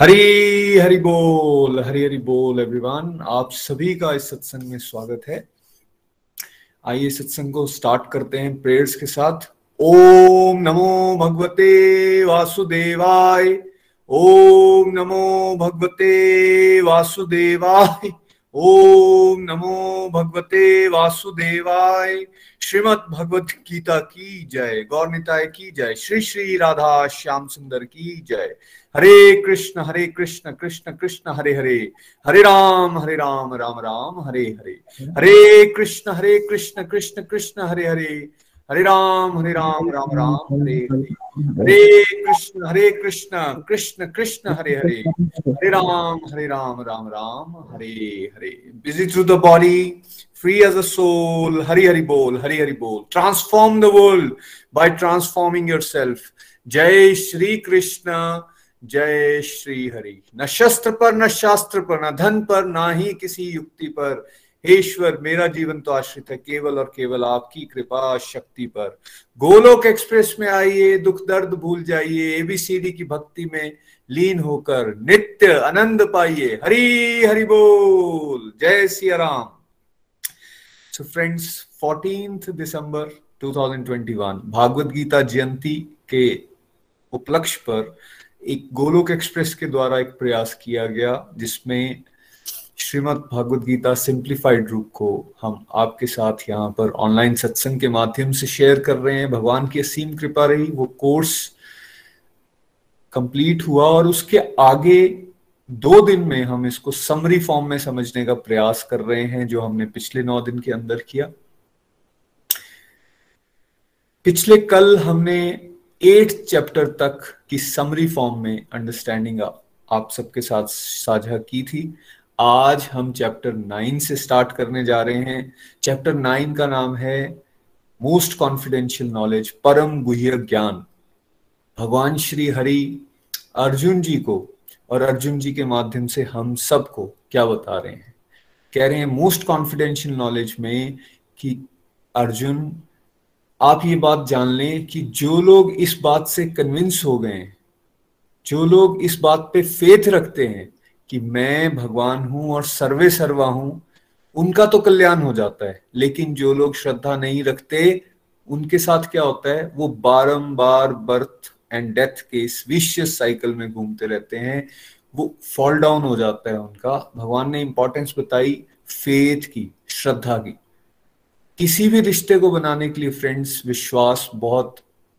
हरी हरी बोल, हरी हरी बोल एवरीवन आप सभी का इस सत्संग में स्वागत है। आइए सत्संग को स्टार्ट करते हैं प्रेयर्स के साथ। ओम नमो भगवते वासुदेवाय। ओम नमो भगवते वासुदेवाय। ओम नमो भगवते वासुदेवाय। श्रीमद भगवत गीता की जय। गौर निताय की जय। श्री श्री राधा श्याम सुंदर की जय। Hare Krishna, Hare Krishna, Krishna Krishna, Hare Hare, Hare Ram, Hare Ram, Ram Ram, Hare Hare, Hare Krishna, Hare Krishna, Krishna Krishna, Hare Hare, Hare Ram, Hare Ram, Ram Ram, Hare Hare, Hare Krishna, Hare Krishna, Krishna Krishna, Hare Hare, Hare Ram, Hare Ram, Ram Ram, Hare Hare. Busy through the body, free as a soul, Hari Hari Bol, Hari Hari Bol. Transform the world by transforming yourself. Jai Shri Krishna. जय श्री हरि न शस्त्र पर, न शास्त्र पर, न धन पर, ना ही किसी युक्ति पर। ईश्वर, मेरा जीवन तो आश्रित है केवल और केवल आपकी कृपा शक्ति पर। गोलोक एक्सप्रेस में आइए, दुख दर्द भूल जाइए एबीसीडी की भक्ति में लीन होकर नित्य आनंद पाइए। हरि हरि बोल। जय Siya Ram so friends fourteen December 2021 Bhagavad Gita जयंती के उपलक्ष्य पर एक गोलोक एक्सप्रेस के द्वारा एक प्रयास किया गया, जिसमें श्रीमद भगवद गीता सिंप्लीफाइड रूप को हम आपके साथ यहाँ पर ऑनलाइन सत्संग के माध्यम से शेयर कर रहे हैं। भगवान की असीम कृपा रही, वो कोर्स कंप्लीट हुआ और उसके आगे दो दिन में हम इसको समरी फॉर्म में समझने का प्रयास कर रहे हैं, जो हमने पिछले नौ दिन के अंदर किया। पिछले कल हमने एट चैप्टर तक की समरी फॉर्म में अंडरस्टैंडिंग आप सबके साथ साझा की थी। आज हम चैप्टर नाइन से स्टार्ट करने जा रहे हैं। चैप्टर नाइन का नाम है मोस्ट कॉन्फिडेंशियल नॉलेज परम गुह्य ज्ञान। भगवान श्री हरि अर्जुन जी को और अर्जुन जी के माध्यम से हम सबको क्या बता रहे हैं? कह रहे हैं मोस्ट कॉन्फिडेंशियल नॉलेज में कि अर्जुन आप ये बात जान लें कि जो लोग इस बात से कन्विंस हो गए जो लोग इस बात पे फेथ रखते हैं कि मैं भगवान हूँ और सर्वे सर्वा हूँ, उनका तो कल्याण हो जाता है। लेकिन जो लोग श्रद्धा नहीं रखते, उनके साथ क्या होता है? वो बारंबार बर्थ एंड डेथ के इस विशियस साइकिल में घूमते रहते हैं। वो फॉल डाउन हो जाता है उनका। भगवान ने इंपॉर्टेंस बताई फेथ की, श्रद्धा की। किसी भी रिश्ते को बनाने के लिए फ्रेंड्स विश्वास बहुत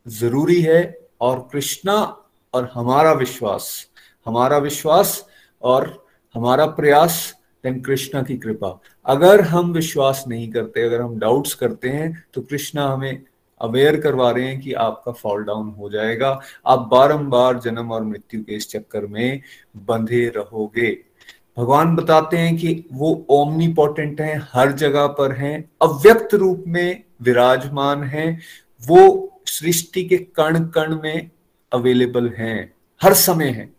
ज़रूरी है और कृष्णा और हमारा विश्वास हमारा विश्वास और हमारा प्रयास देन कृष्णा की कृपा। अगर हम विश्वास नहीं करते, अगर हम डाउट्स करते हैं तो कृष्णा हमें अवेयर करवा रहे हैं कि आपका फॉल डाउन हो जाएगा। आप बारंबार जन्म और मृत्यु के इस चक्कर में बंधे रहोगे। भगवान बताते हैं कि वो ओमनी पोटेंट है, हर जगह पर हैं, अव्यक्त रूप में विराजमान हैं, वो सृष्टि के कण कण में अवेलेबल हैं, हर समय है।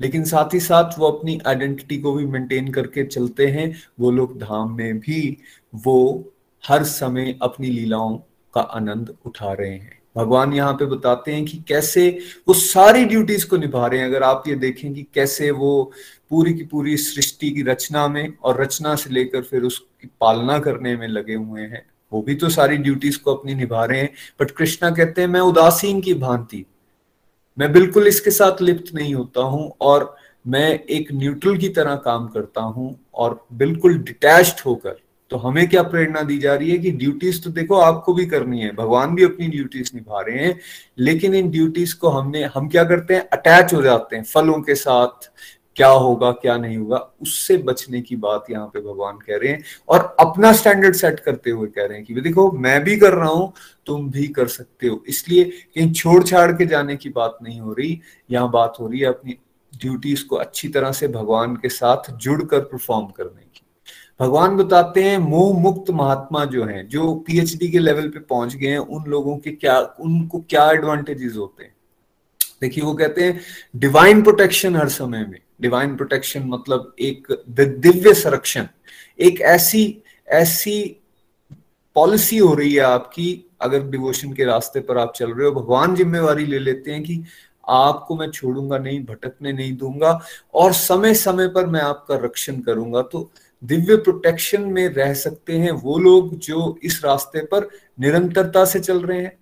लेकिन साथ ही साथ वो अपनी आइडेंटिटी को भी मेंटेन करके चलते हैं, वो लोग धाम में भी वो हर समय अपनी लीलाओं का आनंद उठा रहे हैं। भगवान यहाँ पे बताते हैं कि कैसे वो सारी ड्यूटीज़ को निभा रहे हैं। अगर आप ये देखें कि कैसे वो पूरी की पूरी सृष्टि की रचना में और रचना से लेकर फिर उसकी पालना करने में लगे हुए हैं, वो भी तो सारी ड्यूटीज़ को अपनी निभा रहे हैं। बट कृष्णा कहते हैं, मैं उदासीन की भांति, मैं बिल्कुल इसके साथ लिप्त नहीं होता हूँ और मैं एक न्यूट्रल की तरह काम करता हूँ और बिल्कुल डिटैच्ड होकर तो हमें क्या प्रेरणा दी जा रही है कि ड्यूटीज़ तो देखो आपको भी करनी है, भगवान भी अपनी ड्यूटीज़ निभा रहे हैं, लेकिन इन ड्यूटीज़ को हमने, हम क्या करते हैं? अटैच हो जाते हैं फलों के साथ, क्या होगा, क्या नहीं होगा, उससे बचने की बात यहाँ पे भगवान कह रहे हैं और अपना स्टैंडर्ड सेट करते हुए कह रहे हैं कि देखो, मैं भी कर रहा हूँ, तुम भी कर सकते हो। इसलिए कहीं छोड़ छाड़ के जाने की बात नहीं हो रही, यहाँ बात हो रही है अपनी ड्यूटीज़ को अच्छी तरह से भगवान के साथ जुड़कर परफॉर्म करने की। भगवान बताते हैं मोह मुक्त महात्मा जो हैं, जो पीएचडी के लेवल पे पहुँच गए हैं, उन लोगों के क्या, उनको क्या एडवांटेजेस होते हैं? देखिए, वो कहते हैं डिवाइन प्रोटेक्शन हर समय में। डिवाइन प्रोटेक्शन मतलब एक दिव्य संरक्षण। एक ऐसी ऐसी पॉलिसी हो रही है आपकी, अगर डिवोशन के रास्ते पर आप चल रहे हो, भगवान जिम्मेवारी ले लेते हैं कि आपको मैं छोड़ूँगा नहीं, भटकने नहीं दूँगा, और समय समय पर मैं आपका रक्षण करूँगा। तो दिव्य प्रोटेक्शन में रह सकते हैं वो लोग जो इस रास्ते पर निरंतरता से चल रहे हैं।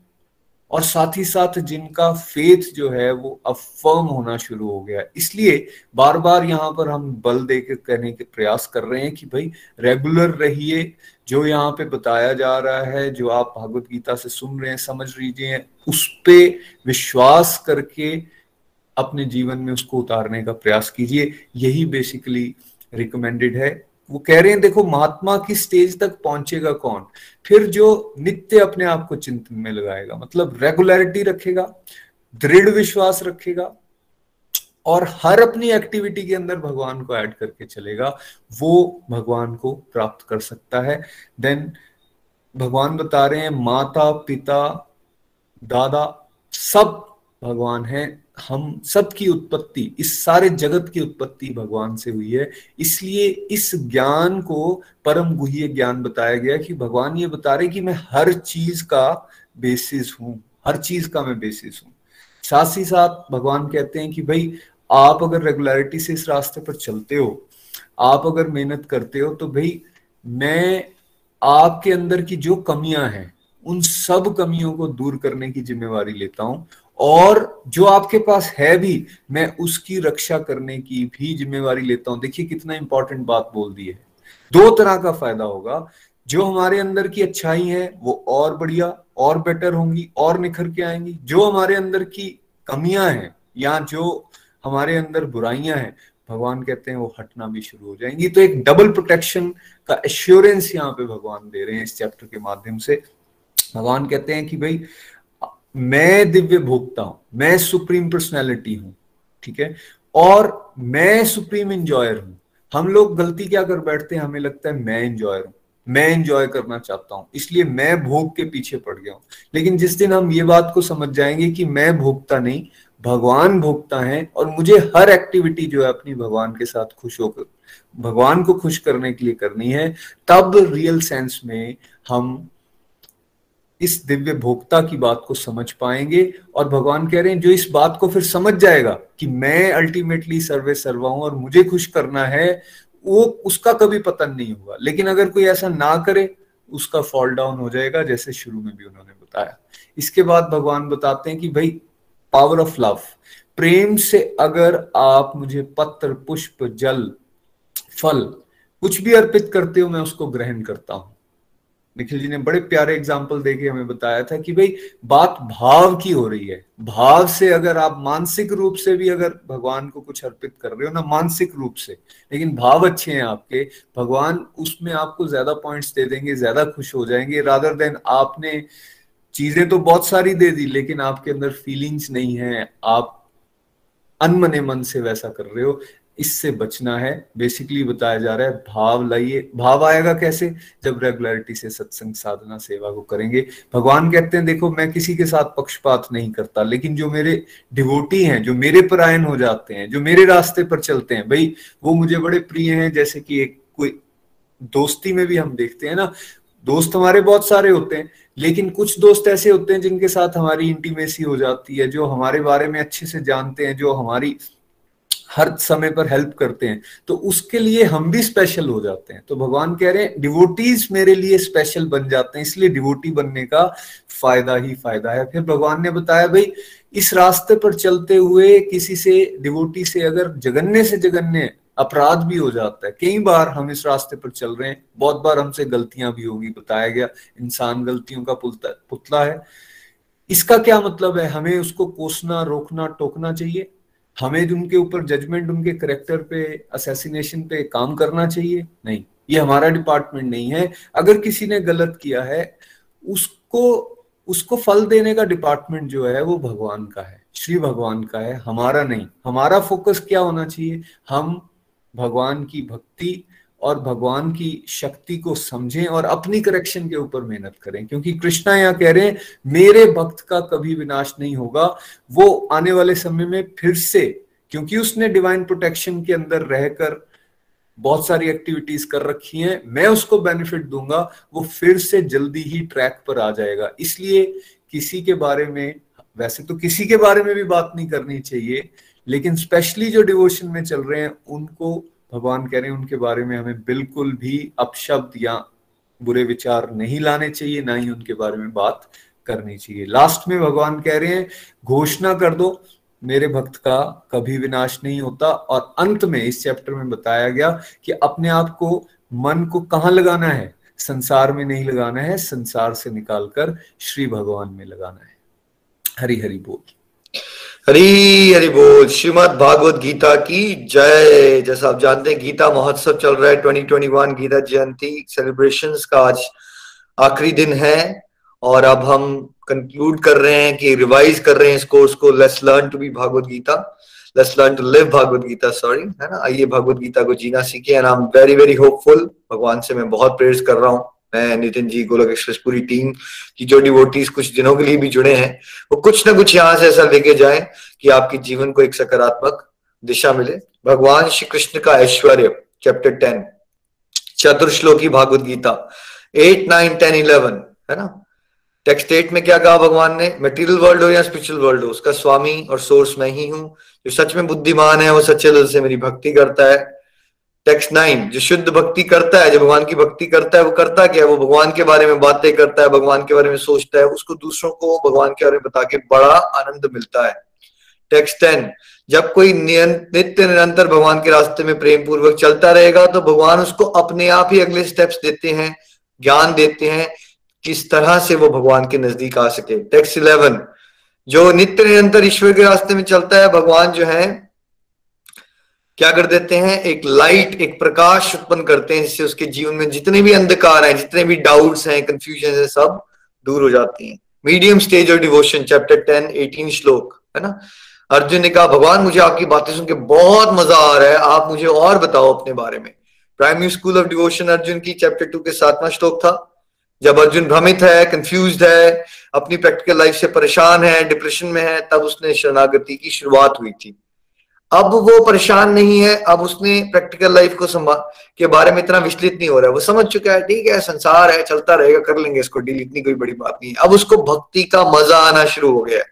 और साथ ही साथ जिनका फेथ जो है वो अफर्म होना शुरू हो गया। इसलिए बार बार यहाँ पर हम बल दे के कहने के प्रयास कर रहे हैं कि भाई रेगुलर रहिए। जो यहाँ पे बताया जा रहा है, जो आप भागवत गीता से सुन रहे हैं, समझ लीजिए, उस पे विश्वास करके अपने जीवन में उसको उतारने का प्रयास कीजिए। यही बेसिकली रिकमेंडेड है। वो कह रहे हैं, देखो, महात्मा की स्टेज तक पहुंचेगा कौन? फिर जो नित्य अपने आप को चिंतन में लगाएगा मतलब रेगुलरिटी रखेगा, दृढ़ विश्वास रखेगा और हर अपनी एक्टिविटी के अंदर भगवान को ऐड करके चलेगा, वो भगवान को प्राप्त कर सकता है। देन भगवान बता रहे हैं, माता, पिता, दादा सब भगवान है हम सबकी उत्पत्ति, इस सारे जगत की उत्पत्ति भगवान से हुई है। इसलिए इस ज्ञान को परम गुह्य ज्ञान बताया गया कि भगवान ये बता रहे कि मैं हर चीज़ का बेसिस हूँ, हर चीज़ का मैं बेसिस हूँ। साथ ही साथ भगवान कहते हैं कि भाई, आप अगर रेगुलरिटी से इस रास्ते पर चलते हो, आप अगर मेहनत करते हो तो भाई, मैं आपके अंदर की जो कमियाँ हैं, उन सब कमियों को दूर करने की जिम्मेवारी लेता हूँ। और जो आपके पास है भी, मैं उसकी रक्षा करने की भी जिम्मेवारी लेता हूँ। देखिए, कितना इंपॉर्टेंट बात बोल दी है। दो तरह का फ़ायदा होगा। जो हमारे अंदर की अच्छाई है, वो और बढ़िया, और बेटर होंगी, और निखर के आएँगी। जो हमारे अंदर की कमियाँ हैं, या जो हमारे अंदर बुराइयाँ हैं, भगवान कहते हैं वो हटना भी शुरू हो जाएँगी। तो एक डबल प्रोटेक्शन का एश्योरेंस यहाँ पे भगवान दे रहे हैं इस चैप्टर के माध्यम से। भगवान कहते हैं कि भाई मैं दिव्य भोक्ता हूँ, मैं सुप्रीम पर्सनैलिटी हूँ, ठीक है? और मैं सुप्रीम इंजॉयर हूँ। हम लोग गलती क्या कर बैठते हैं? हमें लगता है मैं इंजॉयर हूँ, मैं इंजॉय करना चाहता हूँ, इसलिए मैं भोग के पीछे पड़ गया हूँ। लेकिन जिस दिन हम ये बात को समझ जाएँगे कि मैं भोगता नहीं, भगवान भोगता है और मुझे हर एक्टिविटी जो है अपनी भगवान के साथ खुश होकर, भगवान को खुश करने के लिए करनी है, तब रियल सेंस में हम इस दिव्य भोक्ता की बात को समझ पाएँगे और भगवान कह रहे हैं, जो इस बात को फिर समझ जाएगा कि मैं अल्टीमेटली सर्वे सर्वा हूँ और मुझे खुश करना है, वो उसका कभी पतन नहीं होगा। लेकिन अगर कोई ऐसा ना करे, उसका फॉल डाउन हो जाएगा, जैसे शुरू में भी उन्होंने बताया। इसके बाद भगवान बताते हैं कि भाई पावर ऑफ़ लव प्रेम से अगर आप मुझे पत्र, पुष्प, जल, फल, कुछ भी अर्पित करते हो, मैं उसको ग्रहण करता हूँ। निखिल जी ने बड़े प्यारे एग्ज़ाम्पल देके हमें बताया था कि भाई, बात भाव की हो रही है। भाव से अगर आप मानसिक रूप से भी अगर भगवान को कुछ अर्पित कर रहे हो ना, मानसिक रूप से, लेकिन भाव अच्छे हैं आपके, भगवान उसमें आपको ज़्यादा पॉइंट्स दे देंगे, ज़्यादा खुश हो जाएँगे रादर देन आपने चीज़ें तो बहुत सारी दे दी, लेकिन आपके अंदर फीलिंग्स नहीं है, आप अनमने मन से वैसा कर रहे हो इससे बचना है। बेसिकली बताया जा रहा है, भाव लाइए। भाव आएगा कैसे? जब रेगुलरिटी से सत्संग साधना सेवा को करेंगे। भगवान कहते हैं, देखो, मैं किसी के साथ पक्षपात नहीं करता, लेकिन जो मेरे डिवोटी हैं, जो मेरे परायण हो जाते हैं, जो मेरे रास्ते पर चलते हैं, भाई, वो मुझे बड़े प्रिय हैं। जैसे कि एक कोई दोस्ती में भी हम देखते हैं ना, दोस्त हमारे बहुत सारे होते हैं, लेकिन कुछ दोस्त ऐसे होते हैं जिनके साथ हमारी इंटीमेसी हो जाती है, जो हमारे बारे में अच्छे से जानते हैं, जो हमारी हर समय पर हेल्प करते हैं तो उसके लिए हम भी स्पेशल हो जाते हैं। तो भगवान कह रहे हैं डिवोटीज मेरे लिए स्पेशल बन जाते हैं, इसलिए डिवोटी बनने का फ़ायदा ही फ़ायदा है। फिर भगवान ने बताया, भाई, इस रास्ते पर चलते हुए किसी से डिवोटी से अगर जगन्य से जगन्य अपराध भी हो जाता है, कई बार हम इस रास्ते पर चल रहे हैं, बहुत बार हमसे गलतियाँ भी होगी, बताया गया, इंसान गलतियों का पुतला है। इसका क्या मतलब है? हमें उसको कोसना, रोकना, टोकना चाहिए। हमें उनके ऊपर जजमेंट उनके करेक्टर पे असैसिनेशन पे काम करना चाहिए? नहीं। ये हमारा डिपार्टमेंट नहीं है। अगर किसी ने गलत किया है, उसको उसको फल देने का डिपार्टमेंट जो है, वो भगवान का है। श्री भगवान का है, हमारा नहीं। हमारा फोकस क्या होना चाहिए? हम भगवान की भक्ति और भगवान की शक्ति को समझें और अपनी करेक्शन के ऊपर मेहनत करें। क्योंकि कृष्णा यहाँ कह रहे हैं, मेरे भक्त का कभी विनाश नहीं होगा। वो आने वाले समय में फिर से, क्योंकि उसने डिवाइन प्रोटेक्शन के अंदर रहकर बहुत सारी एक्टिविटीज़ कर रखी हैं, मैं उसको बेनिफिट दूँगा, वो फिर से जल्दी ही ट्रैक पर आ जाएगा। इसलिए किसी के बारे में, वैसे तो किसी के बारे में भी बात नहीं करनी चाहिए, लेकिन स्पेशली जो डिवोशन में चल रहे हैं, उनको भगवान कह रहे हैं, उनके बारे में हमें बिल्कुल भी अपशब्द या बुरे विचार नहीं लाने चाहिए, ना ही उनके बारे में बात करनी चाहिए। लास्ट में भगवान कह रहे हैं, घोषणा कर दो, मेरे भक्त का कभी विनाश नहीं होता। और अंत में इस चैप्टर में बताया गया कि अपने आप को, मन को कहाँ लगाना है? संसार में नहीं लगाना है, संसार से निकालकर श्री भगवान में लगाना है। हरी हरी बोल। हरी हरी बोल। श्रीमद भागवत गीता की जय। जैसा आप जानते हैं, गीता महोत्सव चल रहा है 2021 गीता जयंती सेलिब्रेशन का आज आखिरी दिन है। और अब हम कंक्लूड कर रहे हैं कि रिवाइज कर रहे हैं इस कोर्स को let's learn to be Bhagavad Gita. Let's learn to live Bhagavad Gita sorry है ना? आइए भागवत गीता को जीना सीखे। And I am very very hopeful भगवान से मैं बहुत प्रेयर्स कर रहा हूँ। मैं नितिन जी, गोलक एक्सप्रेस, पूरी टीम की जो डिवोटीज कुछ दिनों के लिए भी जुड़े हैं, वो कुछ ना कुछ यहाँ से ऐसा लेके जाए कि आपके जीवन को एक सकारात्मक दिशा मिले। भगवान श्री कृष्ण का ऐश्वर्य chapter ten चतुर्श्लोकी Bhagavad Gita eight nine ten eleven है ना? टेक्स्ट एट में क्या कहा भगवान ने? मटेरियल वर्ल्ड हो या स्पिरिचुअल वर्ल्ड हो? उसका स्वामी और सोर्स मैं ही हूँ, जो सच में बुद्धिमान है, वो सच्चे दिल से मेरी भक्ति करता है। टेक्स्ट नाइन, जो शुद्ध भक्ति करता है, जो भगवान की भक्ति करता है, वो करता क्या है? वो भगवान के बारे में बातें करता है, भगवान के बारे में सोचता है, उसको दूसरों को भगवान के बारे में बता के बड़ा आनंद मिलता है। टेक्स्ट टेन, जब कोई नित्य निरंतर भगवान के रास्ते में प्रेम पूर्वक चलता रहेगा तो भगवान उसको अपने आप ही अगले स्टेप्स देते हैं, ज्ञान देते हैं, किस तरह से वो भगवान के नज़दीक आ सके। टेक्स्ट इलेवन, जो नित्य निरंतर ईश्वर के रास्ते में चलता है, भगवान जो है क्या कर देते हैं? एक लाइट एक प्रकाश उत्पन्न करते हैं, जिससे उसके जीवन में जितने भी अंधकार हैं, जितने भी डाउट्स हैं कंफ्यूजन है, सब दूर हो जाती हैं। Medium stage of devotion chapter ten eighteen श्लोक, है ना? अर्जुन ने कहा, भगवान, मुझे आपकी बातें सुन के बहुत मज़ा आ रहा है। आप मुझे और बताओ अपने बारे में। Primary school of devotion Arjun की चैप्टर टू के सातवां श्लोक था। जब अर्जुन भ्रमित है कंफ्यूज है, अपनी प्रैक्टिकल लाइफ से परेशान है डिप्रेशन में है, तब उसने शरणागति की शुरुआत हुई थी। अब वो परेशान नहीं है, अब उसने प्रैक्टिकल लाइफ को के बारे में इतना विचलित नहीं हो रहा है। वो समझ चुका है, ठीक है, संसार है, चलता रहेगा, कर लेंगे इसको डील इतनी कोई बड़ी बात नहीं है। अब उसको भक्ति का मज़ा आना शुरू हो गया है।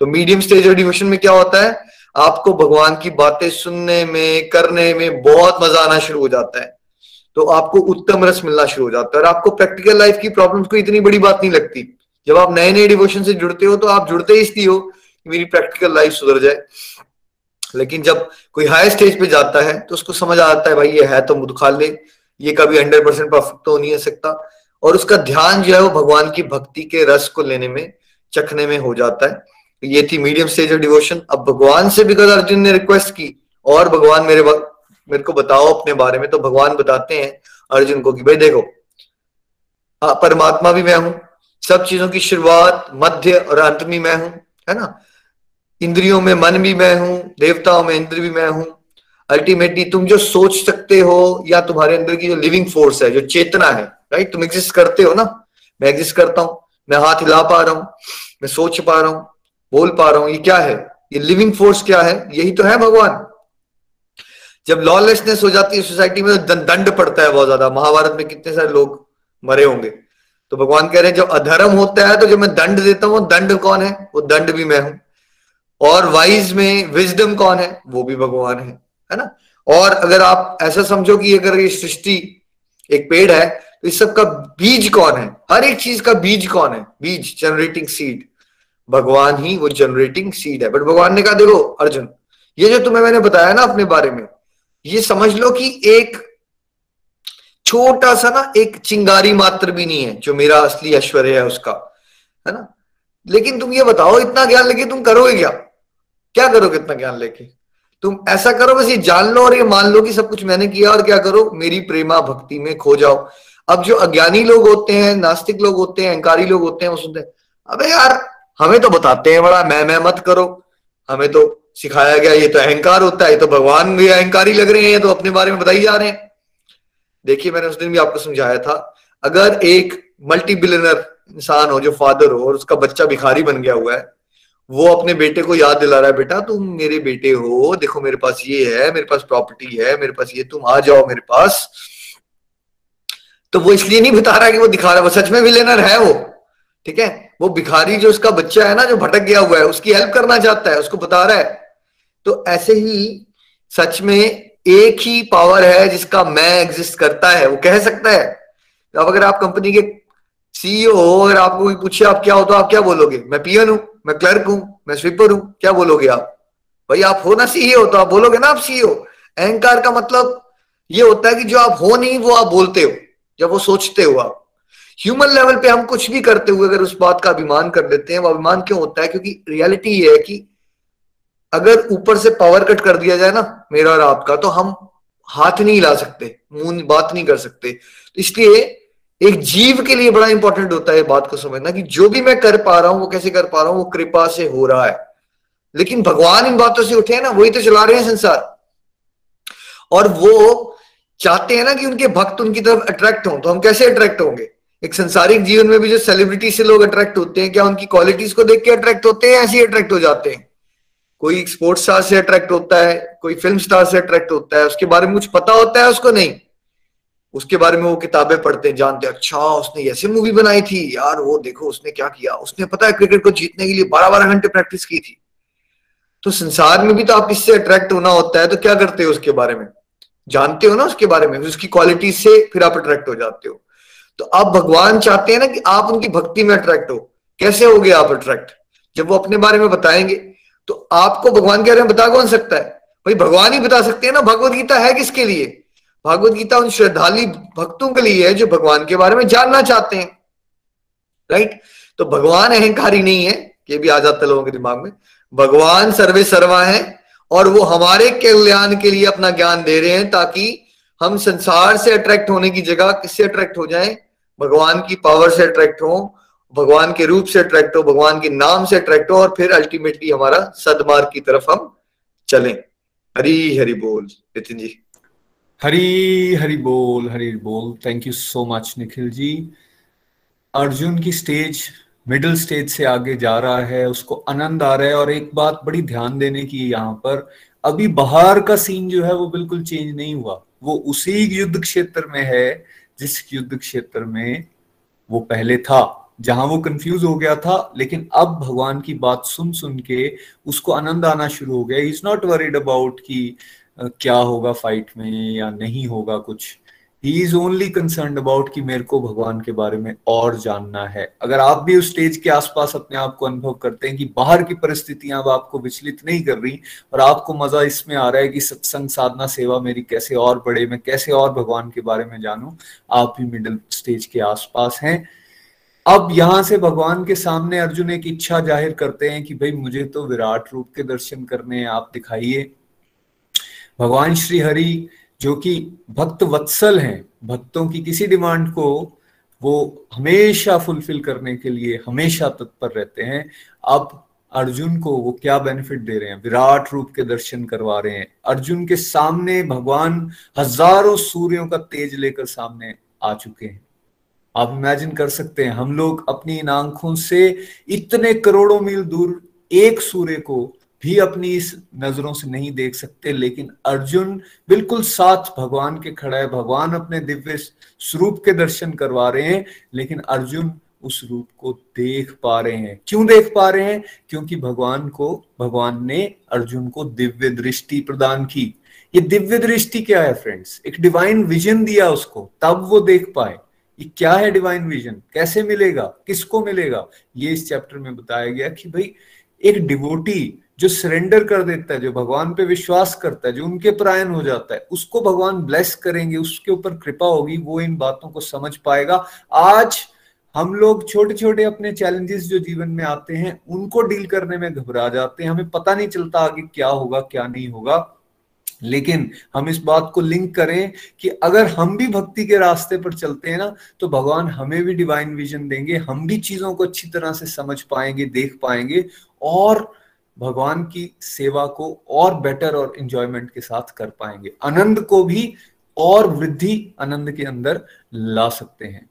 तो मीडियम स्टेज ऑफ़ डिवोशन में क्या होता है? आपको भगवान की बातें सुनने में, करने में बहुत मज़ा आना शुरू हो जाता है। तो आपको उत्तम रस मिलना शुरू हो जाता है। और आपको प्रैक्टिकल लाइफ की प्रॉब्लम्स को इतनी बड़ी बात नहीं लगती। जब आप नए नए डिवोशन से जुड़ते हो तो आप जुड़ते ही इसलिए हो कि मेरी प्रैक्टिकल लाइफ सुधर जाए। लेकिन जब कोई हाई स्टेज पे जाता है तो उसको समझ आता है, भाई, ये है तो मुदखाले ये कभी हंड्रेड परसेंट परफेक्ट तो नहीं हो सकता। और उसका ध्यान जो है, वो भगवान की भक्ति के रस को लेने में, चखने में हो जाता है। ये थी मीडियम स्टेज ऑफ़ डिवोशन अब भगवान से अगर अर्जुन ने रिक्वेस्ट की, और भगवान मेरे वक्त, मेरे को बताओ अपने बारे में तो भगवान बताते हैं अर्जुन को कि, भाई, देखो परमात्मा भी मैं हूँ, सब चीज़ों की शुरुआत, मध्य और अंत भी मैं हूँ, है ना? इंद्रियों में मन भी मैं हूँ, देवताओं में इंद्र भी मैं हूँ। अल्टीमेटली तुम जो सोच सकते हो या तुम्हारे अंदर की जो लिविंग फोर्स है, जो चेतना है राइट तुम एग्जिस्ट करते हो ना? मैं एग्जिस्ट करता हूँ, मैं हाथ हिला पा रहा हूँ, मैं सोच पा रहा हूँ, बोल पा रहा हूँ, ये क्या है? ये लिविंग फोर्स क्या है? यही तो है भगवान। जब लॉलेसनेस हो जाती है सोसाइटी में तो दंड पड़ता है बहुत ज़्यादा। महाभारत में कितने सारे लोग मरे होंगे। तो भगवान कह रहे हैं, जब अधर्म होता है तो जब मैं दंड देता हूँ दंड कौन है? वो दंड भी मैं हूँ। और वाइज में विजडम कौन है? वो भी भगवान है है ना? और अगर आप ऐसा समझो कि अगर ये सृष्टि एक पेड़ है तो इस सब का बीज कौन है? हर एक चीज़ का बीज कौन है? बीज जनरेटिंग सीड भगवान ही वो जनरेटिंग सीड है। बट भगवान ने कहा, देखो, अर्जुन, ये जो तुम्हें मैंने बताया ना अपने बारे में, ये समझ लो कि एक छोटा सा ना, एक चिंगारी मात्र भी नहीं है, जो मेरा असली ऐश्वर्य है उसका, है ना? लेकिन तुम ये बताओ, इतना ज्ञान लेके तुम करोगे क्या? क्या करोगे इतना ज्ञान लेके? तुम ऐसा करो, बस ये जान लो और ये मान लो कि सब कुछ मैंने किया और क्या करो? मेरी प्रेमा भक्ति में खो जाओ। अब जो अज्ञानी लोग होते हैं, नास्तिक लोग होते हैं, अहंकारी लोग होते हैं, वो सुनते हैं, अबे यार, हमें तो बताते हैं बड़ा, मैं मैं मत करो। हमें तो सिखाया गया, ये तो अहंकार होता है, ये तो भगवान भी अहंकारी लग रहे हैं, ये तो अपने बारे में बताई जा रहे हैं। देखिए, मैंने उस दिन भी आपको समझाया था, अगर एक मल्टी बिलियनर इंसान हो, जो फादर हो, और उसका बच्चा भिखारी बन गया हुआ है वो अपने बेटे को याद दिला रहा है, बेटा, तुम मेरे बेटे हो, देखो मेरे पास ये है, मेरे पास प्रॉपर्टी है, मेरे पास ये, तुम आ जाओ मेरे पास। तो वो इसलिए नहीं बता रहा कि वो दिखा रहा है, वो सच में भी विलेनर है वो, ठीक है? वो भिखारी जो उसका बच्चा है ना, जो भटक गया हुआ है, उसकी हेल्प करना चाहता है, उसको बता रहा है। तो ऐसे ही सच में एक ही पावर है जिसका मैं एग्जिस्ट करता है, वो कह सकता है। अब अगर आप कंपनी के सीईओ हो, अगर आपको पूछे आप क्या हो तो आप क्या बोलोगे? मैं पियन हूँ। मैं क्लर्क हूँ, मैं स्वीपर हूँ, क्या बोलोगे आप? भाई आप हो ना सीईओ तो आप बोलोगे ना आप सीईओ अहंकार का मतलब ये होता है कि जो आप हो नहीं, वो आप बोलते हो जब वो सोचते हो आप। ह्यूमन लेवल पे हम कुछ भी करते हुए अगर उस बात का अभिमान कर लेते हैं, वो अभिमान क्यों होता है? क्योंकि रियलिटी ये है कि अगर ऊपर से पावर कट कर दिया जाए ना, मेरा और आपका तो हम हाथ नहीं हिला सकते, मुँह बात नहीं कर सकते। इसलिए एक जीव के लिए बड़ा इंपॉर्टेंट होता है बात को समझना कि जो भी मैं कर पा रहा हूँ, वो कैसे कर पा रहा हूँ, वो कृपा से हो रहा है। लेकिन भगवान इन बातों से उठे हैं ना, वही तो चला रहे हैं संसार। और वो चाहते हैं ना कि उनके भक्त उनकी तरफ़ अट्रैक्ट हों। तो हम कैसे अट्रैक्ट होंगे? एक संसारिक जीवन में भी जो सेलिब्रिटी से लोग अट्रैक्ट होते हैं, क्या उनकी क्वालिटीज को देख के अट्रैक्ट होते हैं ऐसे ही अट्रैक्ट हो जाते हैं? कोई स्पोर्ट्स स्टार से अट्रैक्ट होता है, कोई फ़िल्म स्टार से अट्रैक्ट होता है, उसके बारे में कुछ पता होता है उसको नहीं? उसके बारे में वो किताबें पढ़ते हैं, जानते हैं अच्छा उसने ऐसी मूवी बनाई थी, यार, वो देखो, उसने क्या किया? उसने पता है क्रिकेट को जीतने के लिए बारह बारह घंटे प्रैक्टिस की थी। तो संसार में भी तो आप इससे अट्रैक्ट होना होता है तो क्या करते हो उसके बारे में? जानते हो ना उसके बारे में, उसकी क्वालिटी से फिर आप अट्रैक्ट हो जाते हो। तो आप भगवान चाहते हैं ना कि आप उनकी भक्ति में अट्रैक्ट हो। कैसे हो गए आप अट्रैक्ट जब वो अपने बारे में बताएँगे तो आपको भगवान के बारे में बता कौन सकता है? भाई, भगवान ही बता सकते हैं ना भगवत गीता है किसके लिए? भगवत गीता उन श्रद्धालु भक्तों के लिए है जो भगवान के बारे में जानना चाहते हैं। राइट तो भगवान अहंकारी नहीं है, ये भी आ जाता लोगों के दिमाग में। भगवान सर्वे सर्वा है और वो हमारे कल्याण के लिए अपना ज्ञान दे रहे हैं ताकि हम संसार से अट्रैक्ट होने की जगह किससे अट्रैक्ट हो जाए? भगवान की पावर से अट्रैक्ट हो, भगवान के रूप से अट्रैक्ट हो, भगवान के नाम से अट्रैक्ट हो और फिर अल्टीमेटली हमारा सदमार्ग की तरफ़ हम चलें। हरी हरी बोल, नितिन जी। हरी हरी बोल हरी बोल। Thank you so much Nikhil ji. Arjun की स्टेज मिडिल स्टेज से आगे जा रहा है, उसको आनंद आ रहा है और एक बात बड़ी ध्यान देने की यहाँ पर, अभी बाहर का सीन जो है वो बिल्कुल चेंज नहीं हुआ। वो उसी युद्ध क्षेत्र में है, जिस युद्ध क्षेत्र में वो पहले था, जहाँ वो कंफ्यूज हो गया था, लेकिन अब भगवान की बात सुन सुन के उसको आनंद आना शुरू हो गया। इज़ नॉट वरीड अबाउट कि क्या होगा फाइट में या नहीं होगा कुछ? He is only concern about कि मेरे को भगवान के बारे में और जानना है। अगर आप भी उस स्टेज के आसपास अपने आप को अनुभव करते हैं कि बाहर की परिस्थितियाँ अब आपको विचलित नहीं कर रही और आपको मज़ा इसमें आ रहा है कि सत्संग, साधना, सेवा मेरी कैसे और बढ़े, मैं कैसे और भगवान के बारे में जानू, आप भी मिडिल स्टेज के आसपास हैं। अब यहाँ से भगवान के सामने अर्जुन एक इच्छा ज़ाहिर करते हैं कि भाई मुझे तो विराट रूप के दर्शन करने हैं, आप दिखाइए। भगवान श्री हरि, जो कि भक्त वत्सल हैं, भक्तों की किसी डिमांड को वो हमेशा फुलफिल करने के लिए हमेशा तत्पर रहते हैं। अब अर्जुन को वो क्या बेनिफिट दे रहे हैं? विराट रूप के दर्शन करवा रहे हैं। अर्जुन के सामने भगवान हज़ारों सूर्यों का तेज लेकर सामने आ चुके हैं। आप इमेजिन कर सकते हैं, हम लोग अपनी इन आँखों से इतने करोड़ों मील दूर एक सूर्य को भी अपनी इस नज़रों से नहीं देख सकते, लेकिन अर्जुन बिल्कुल साथ भगवान के खड़ा है। भगवान अपने दिव्य स्वरूप के दर्शन करवा रहे हैं, लेकिन अर्जुन उस रूप को देख पा रहे हैं। क्यों देख पा रहे हैं? क्योंकि भगवान को, भगवान ने अर्जुन को दिव्य दृष्टि प्रदान की। ये दिव्य दृष्टि क्या है फ्रेंड्स? एक डिवाइन विजन दिया उसको, तब वो देख पाए। ये क्या है डिवाइन विजन कैसे मिलेगा? किसको मिलेगा? ये इस चैप्टर में बताया गया कि भाई, एक डिवोटी जो सरेंडर कर देता है, जो भगवान पे विश्वास करता है, जो उनके प्रायण हो जाता है, उसको भगवान ब्लेस करेंगे, उसके ऊपर कृपा होगी, वो इन बातों को समझ पाएगा। आज हम लोग छोटे छोटे अपने चैलेंजेस जो जीवन में आते हैं, उनको डील करने में घबरा जाते हैं। हमें पता नहीं चलता आगे क्या होगा, क्या नहीं होगा। लेकिन हम इस बात को लिंक करें कि अगर हम भी भक्ति के रास्ते पर चलते हैं ना तो भगवान हमें भी डिवाइन विजन देंगे, हम भी चीज़ों को अच्छी तरह से समझ पाएँगे, देख पाएँगे। और भगवान की सेवा को और बेटर और इंजॉयमेंट के साथ कर पाएँगे। आनंद को भी और वृद्धि आनंद के अंदर ला सकते हैं।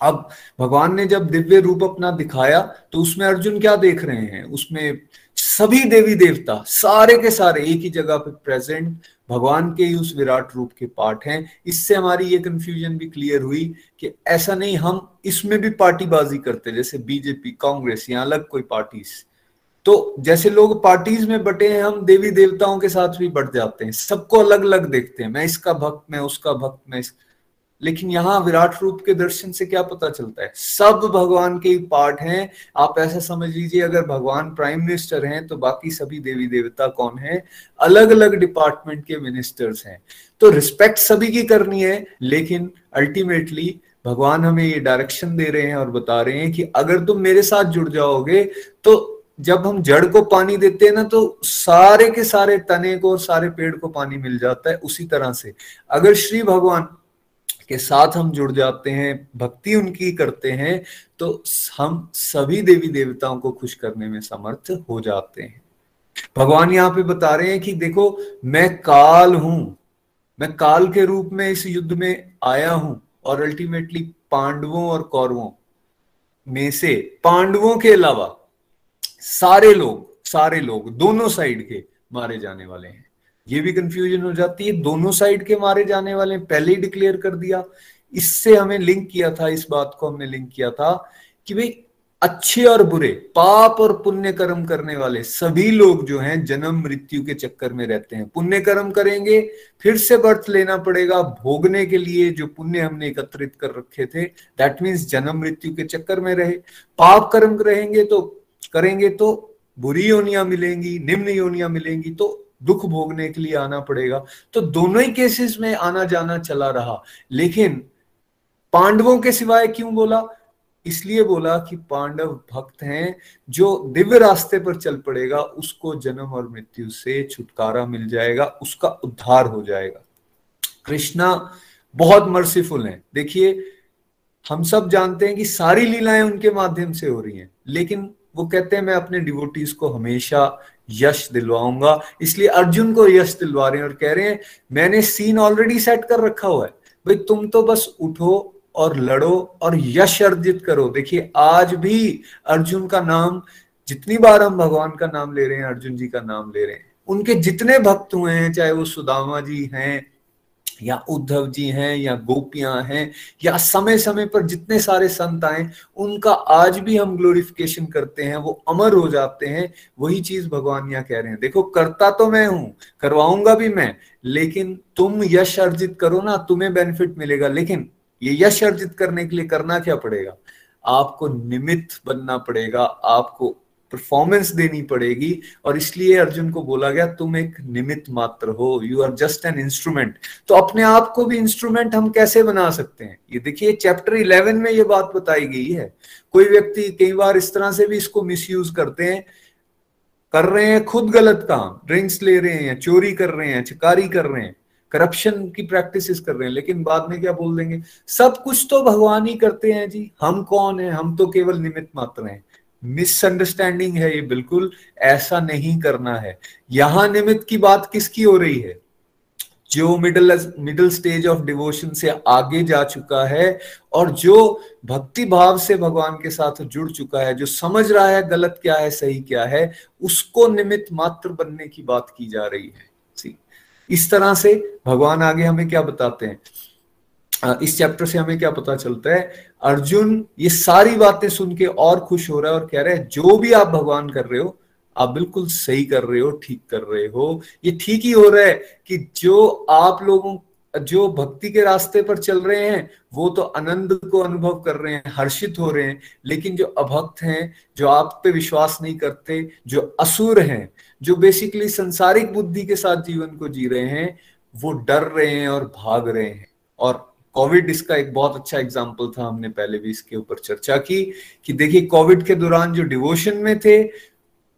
अब भगवान ने जब दिव्य रूप अपना दिखाया तो उसमें अर्जुन क्या देख रहे हैं? उसमें सभी देवी देवता, सारे के सारे एक ही जगह पे प्रेजेंट भगवान के ही उस विराट रूप के पार्ट हैं। इससे हमारी ये कंफ्यूजन भी क्लियर हुई कि ऐसा नहीं, हम इसमें भी पार्टीबाजी करते जैसे बीजेपी कांग्रेस या अलग कोई पार्टीज़ तो जैसे लोग पार्टीज़ में बटे हैं, हम देवी देवताओं के साथ भी बट जाते हैं। सबको अलग अलग देखते हैं। मैं इसका भक्त, मैं उसका भक्त, मैं इस... लेकिन यहाँ विराट रूप के दर्शन से क्या पता चलता है? सब भगवान के पार्ट हैं। आप ऐसा समझ लीजिए, अगर भगवान प्राइम मिनिस्टर हैं तो बाकी सभी देवी देवता कौन है? अलग अलग डिपार्टमेंट के मिनिस्टर्स हैं। तो रिस्पेक्ट सभी की करनी है, लेकिन अल्टीमेटली भगवान हमें ये डायरेक्शन दे रहे हैं और बता रहे हैं कि अगर तुम मेरे साथ जुड़ जाओगे तो जब हम जड़ को पानी देते हैं ना तो सारे के सारे तने को और सारे पेड़ को पानी मिल जाता है उसी तरह से। अगर श्री भगवान के साथ हम जुड़ जाते हैं, भक्ति उनकी करते हैं तो हम सभी देवी देवताओं को खुश करने में समर्थ हो जाते हैं। भगवान यहाँ पे बता रहे हैं कि देखो, मैं काल हूँ, मैं काल के रूप में इस युद्ध में आया हूँ और अल्टीमेटली पांडवों और कौरवों में से, पांडवों के अलावा सारे लोग सारे लोग दोनों साइड के मारे जाने वाले हैं। ये भी कंफ्यूजन हो जाती है, दोनों साइड के मारे जाने वाले पहले ही डिक्लेयर कर दिया। इससे हमें लिंक किया था, इस बात को हमने लिंक किया था कि भाई, अच्छे और बुरे, पाप और पुण्य कर्म करने वाले सभी लोग जो हैं, जन्म, मृत्यु के चक्कर में रहते हैं। पुण्य कर्म करेंगे, फिर से बर्थ लेना पड़ेगा। भोगने के लिए जो पुण्य हमने एकत्रित कर रखे थे दैट मीन्स जन्म, मृत्यु के चक्कर में रहे। पाप कर्म रहेंगे तो करेंगे तो बुरी योनियाँ मिलेंगी, निम्न योनियाँ मिलेंगी तो दुख भोगने के लिए आना पड़ेगा। तो दोनों ही केसेस में आना जाना चला रहा। लेकिन पांडवों के सिवाय क्यों बोला? इसलिए बोला कि पांडव भक्त हैं, जो दिव्य रास्ते पर चल पड़ेगा, उसको जन्म और मृत्यु से छुटकारा मिल जाएगा, उसका उद्धार हो जाएगा। कृष्णा बहुत मर्सीफुल हैं। देखिए, हम सब जानते हैं कि सारी लीलाएँ उनके माध्यम से हो रही हैं, लेकिन वो कहते हैं, मैं अपने डिवोटीज को हमेशा यश दिलवाऊँगा। इसलिए अर्जुन को यश दिलवा रहे हैं और कह रहे हैं, मैंने सीन ऑलरेडी सेट कर रखा हुआ है। भाई, तुम तो बस उठो और लड़ो और यश अर्जित करो। देखिए, आज भी अर्जुन का नाम, जितनी बार हम भगवान का नाम ले रहे हैं, अर्जुन जी का नाम ले रहे हैं, उनके जितने भक्त हुए हैं, चाहे वो सुदामा जी हैं या उद्धव जी हैं, या गोपियाँ हैं, या समय समय पर जितने सारे संत आए, उनका आज भी हम ग्लोरिफिकेशन करते हैं, वो अमर हो जाते हैं, वही चीज़ भगवान यहाँ कह रहे हैं। देखो, करता तो मैं हूँ, करवाऊँगा भी मैं, लेकिन तुम यश अर्जित करो ना, तुम्हें बेनिफिट मिलेगा, लेकिन ये यश अर्जित करने के लिए करना क्या पड़ेगा? आपको निमित्त बनना पड़ेगा, आपको परफॉर्मेंस देनी पड़ेगी। और इसलिए अर्जुन को बोला गया, तुम एक निमित्त मात्र हो। You are just an instrument तो अपने आप को भी इंस्ट्रूमेंट हम कैसे बना सकते हैं? ये देखिए चैप्टर इलेवन में ये बात बताई गई है। कोई व्यक्ति कई बार इस तरह से भी इसको मिस करते हैं। कर रहे हैं खुद गलत काम। ड्रिंक्स ले रहे हैं, चोरी कर रहे हैं चिकारी कर रहे हैं करप्शन की प्रैक्टिस कर रहे हैं। लेकिन बाद में क्या बोल देंगे? सब कुछ तो भगवान ही करते हैं जी। हम कौन है? हम तो केवल निमित्त मात्र हैं। मिसअंडरस्टैंडिंग है ये, बिल्कुल ऐसा नहीं करना है। यहाँ निमित्त की बात किसकी हो रही है? जो middle middle stage of devotion से आगे जा चुका है और जो भक्ति भाव से भगवान के साथ जुड़ चुका है, जो समझ रहा है गलत क्या है, सही क्या है, उसको निमित्त मात्र बनने की बात की जा रही है। सी इस तरह से भगवान आगे हमें क्या बताते हैं? इस चैप्टर से हमें क्या पता चलता है? अर्जुन, ये सारी बातें सुन के और खुश हो रहा है और कह रहे हैं, जो भी आप भगवान कर रहे हो, आप बिल्कुल सही कर रहे हो, ठीक कर रहे हो। ये ठीक ही हो रहा है कि जो आप लोगों, जो भक्ति के रास्ते पर चल रहे हैं, वो तो आनंद को अनुभव कर रहे हैं, हर्षित हो रहे हैं। लेकिन जो अभक्त हैं, जो आप पे विश्वास नहीं करते, जो असुर हैं, जो बेसिकली संसारिक बुद्धि के साथ जीवन को जी रहे हैं, वो डर रहे हैं और भाग रहे हैं। और कोविड इसका एक बहुत अच्छा एग्ज़ाम्पल था, हमने पहले भी इसके ऊपर चर्चा की कि देखिए कोविड के दौरान जो डिवोशन में थे,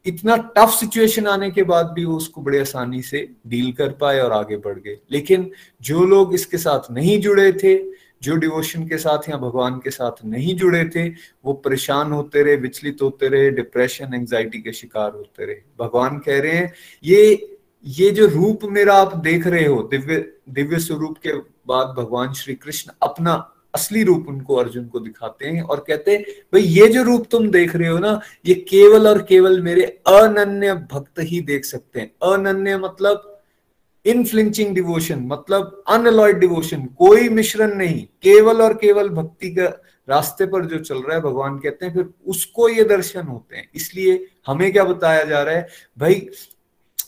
इतना टफ सिचुएशन आने के बाद भी वो उसको बड़े आसानी से डील कर पाए और आगे बढ़ गए। लेकिन जो लोग इसके साथ नहीं जुड़े थे, जो डिवोशन के साथ या भगवान के साथ नहीं जुड़े थे, वो परेशान होते रहे, विचलित होते रहे डिप्रेशन एंजाइटी के शिकार होते रहे। भगवान कह रहे हैं, ये ये जो रूप मेरा आप देख रहे हो, दिव्य दिव्य स्वरूप के बाद भगवान श्री कृष्ण अपना असली रूप उनको अर्जुन को दिखाते हैं और कहते हैं, भाई ये जो रूप तुम देख रहे हो ना, ये केवल और केवल मेरे अनन्य भक्त ही देख सकते हैं। अनन्य मतलब इनफ्लिंचिंग डिवोशन मतलब अनअलॉयड डिवोशन कोई मिश्रण नहीं, केवल और केवल भक्ति का रास्ते पर जो चल रहा है, भगवान कहते हैं, फिर उसको ये दर्शन होते हैं। इसलिए हमें क्या बताया जा रहा है, भाई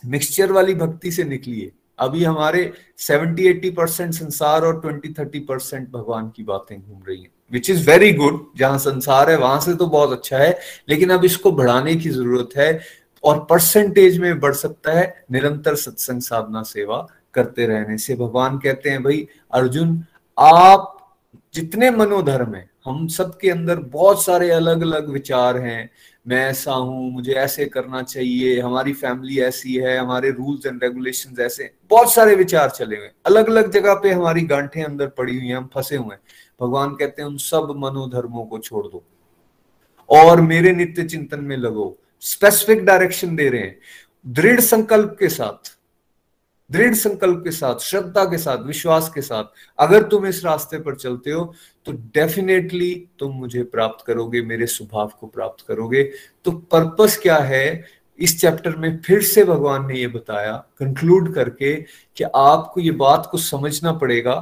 मिक्सचर वाली भक्ति से निकलिए अभी हमारे 70 80 परसेंट संसार और 20 30 परसेंट भगवान की बातें घूम रही हैं विच इज़ वेरी गुड जहाँ संसार है, वहाँ से तो बहुत अच्छा है, लेकिन अब इसको बढ़ाने की ज़रूरत है और परसेंटेज में बढ़ सकता है निरंतर सत्संग साधना सेवा करते रहने से। भगवान कहते हैं, भाई अर्जुन, आप जितने मनोधर्म है, हम सबके अंदर बहुत सारे अलग अलग विचार हैं मैं ऐसा हूँ, मुझे ऐसे करना चाहिए, हमारी फैमिली ऐसी है, हमारे रूल्स एंड रेगुलेशन ऐसे बहुत सारे विचार चले हुए अलग अलग जगह पे हमारी गांठें अंदर पड़ी हुई हैं, हम फंसे हुए हैं। भगवान कहते हैं, उन सब मनोधर्मों को छोड़ दो और मेरे नित्य चिंतन में लगो। स्पेसिफिक डायरेक्शन दे रहे हैं। दृढ़ संकल्प के साथ दृढ़ संकल्प के साथ, श्रद्धा के साथ, विश्वास के साथ अगर तुम इस रास्ते पर चलते हो तो डेफिनेटली तुम मुझे प्राप्त करोगे, मेरे स्वभाव को प्राप्त करोगे। तो पर्पस क्या है? इस चैप्टर में फिर से भगवान ने ये बताया कंक्लूड करके कि आपको ये बात को समझना पड़ेगा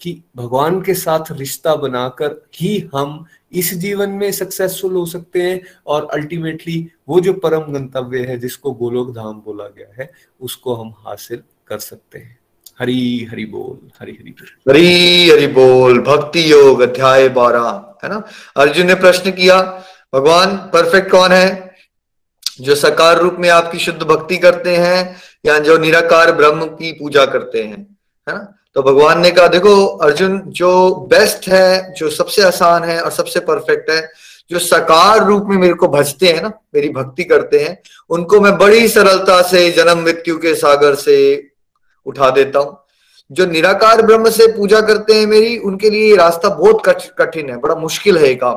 कि भगवान के साथ रिश्ता बनाकर ही हम इस जीवन में सक्सेसफुल हो सकते हैं और अल्टीमेटली वो जो परम गंतव्य है, जिसको गोलोक धाम बोला गया है, उसको हम हासिल कर सकते हैं। हरी, हरि बोल, हरी, हरि बोल हरी, हरि बोल, भक्ति योग, अध्याय बारह, है ना? अर्जुन ने प्रश्न किया, भगवान परफेक्ट कौन है? जो सकार रूप में आपकी शुद्ध भक्ति करते हैं, या जो निराकार ब्रह्म की पूजा करते हैं, है ना? तो भगवान ने कहा, देखो, अर्जुन, जो बेस्ट है, जो सबसे आसान है और सबसे परफेक्ट है, जो सकार रूप में मेरे को भजते हैं ना, मेरी भक्ति करते हैं, उनको मैं बड़ी सरलता से, जन्म मृत्यु के सागर से उठा देता हूँ। जो निराकार ब्रह्म से पूजा करते हैं मेरी, उनके लिए ये रास्ता बहुत कठिन है, बड़ा मुश्किल है ये काम,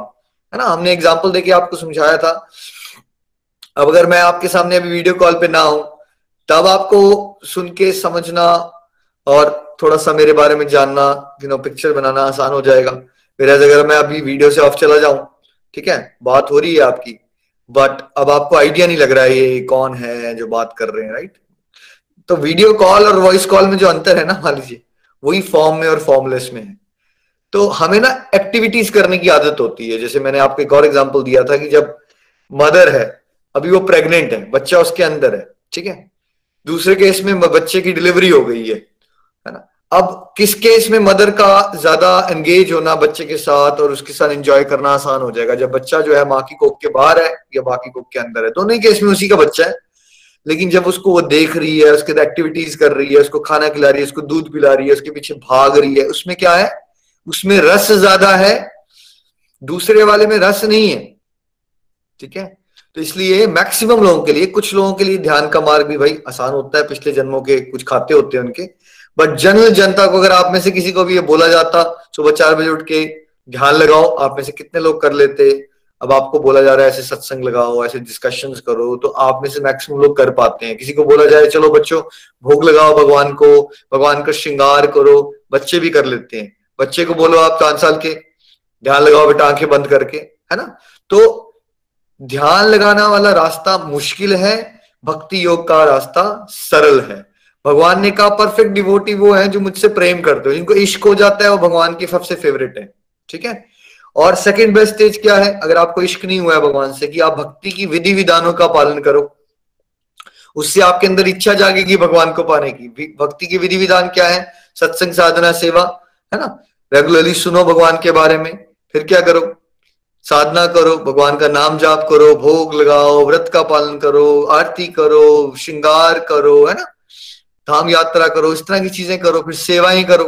है ना? हमने एग्ज़ाम्पल देके आपको समझाया था। अब अगर मैं आपके सामने अभी वीडियो कॉल पे ना हूँ तब आपको सुन के समझना और थोड़ा सा मेरे बारे में जानना यू नो पिक्चर बनाना आसान हो जाएगा। फिर अगर मैं अभी वीडियो से ऑफ़ चला जाऊँ, ठीक है? बात हो रही है आपकी बट अब आपको आइडिया नहीं लग रहा है ये कौन है जो बात कर रहे हैं राइट तो वीडियो कॉल और वॉइस कॉल में जो अंतर है ना, मान लीजिए, वही फॉर्म में और फॉर्मलेस में है। तो हमें ना एक्टिविटीज़ करने की आदत होती है। जैसे मैंने आपको एक और एग्ज़ाम्पल दिया था कि जब मदर है, अभी वो प्रेग्नेंट है, बच्चा उसके अंदर है, ठीक है? दूसरे केस में बच्चे की डिलीवरी हो गई है है ना? अब किस केस में मदर का ज़्यादा एंगेज होना बच्चे के साथ और उसके साथ एंजॉय करना आसान हो जाएगा? जब बच्चा जो है माँ की कोक के बाहर है या माँ की कोक के अंदर है, दोनों ही केस में उसी का बच्चा है। लेकिन जब उसको वो देख रही है, उसके एक्टिविटीज़ कर रही है, उसको खाना खिला रही है, उसको दूध पिला रही है, उसके पीछे भाग रही है, उसमें क्या है? उसमें रस ज़्यादा है, दूसरे वाले में रस नहीं है। ठीक है? तो इसलिए मैक्सिमम लोगों के लिए, कुछ लोगों के लिए ध्यान का मार्ग भी भाई आसान होता है, पिछले जन्मों के कुछ खाते होते हैं उनके। बट जनरल जनता को अगर आप में से किसी को भी ये बोला जाता, सुबह चार बजे उठ के ध्यान लगाओ, आप में से कितने लोग कर लेते अब आपको बोला जा रहा है ऐसे सत्संग लगाओ, ऐसे डिस्कशंस करो तो आप में से मैक्सिमम लोग कर पाते हैं। किसी को बोला जाए, चलो बच्चों, भोग लगाओ भगवान को, भगवान का श्रृंगार करो। बच्चे भी कर लेते हैं। बच्चे को बोलो आप पाँच साल के, ध्यान लगाओ बेटा आँखें बंद करके, है ना? तो ध्यान लगाना वाला रास्ता मुश्किल है, भक्ति योग का रास्ता सरल है। भगवान ने कहा, परफेक्ट डिवोटी वो है जो मुझसे प्रेम करते हो, जिनको इश्क हो जाता है, वो भगवान की सबसे फेवरेट है। ठीक है? और सेकंड बेस्ट स्टेज क्या है? अगर आपको इश्क नहीं हुआ है भगवान से कि आप भक्ति की विधि विधानों का पालन करो, उससे आपके अंदर इच्छा जागेगी भगवान को पाने की। भक्ति की विधि विधान क्या है? सत्संग साधना, सेवा, है ना? रेगुलरली सुनो भगवान के बारे में, फिर क्या करो? साधना करो, भगवान का नाम जाप करो, भोग लगाओ, व्रत का पालन करो, आरती करो, श्रृंगार करो, है ना? धाम यात्रा करो, इस तरह की चीज़ें करो, फिर सेवाएँ करो।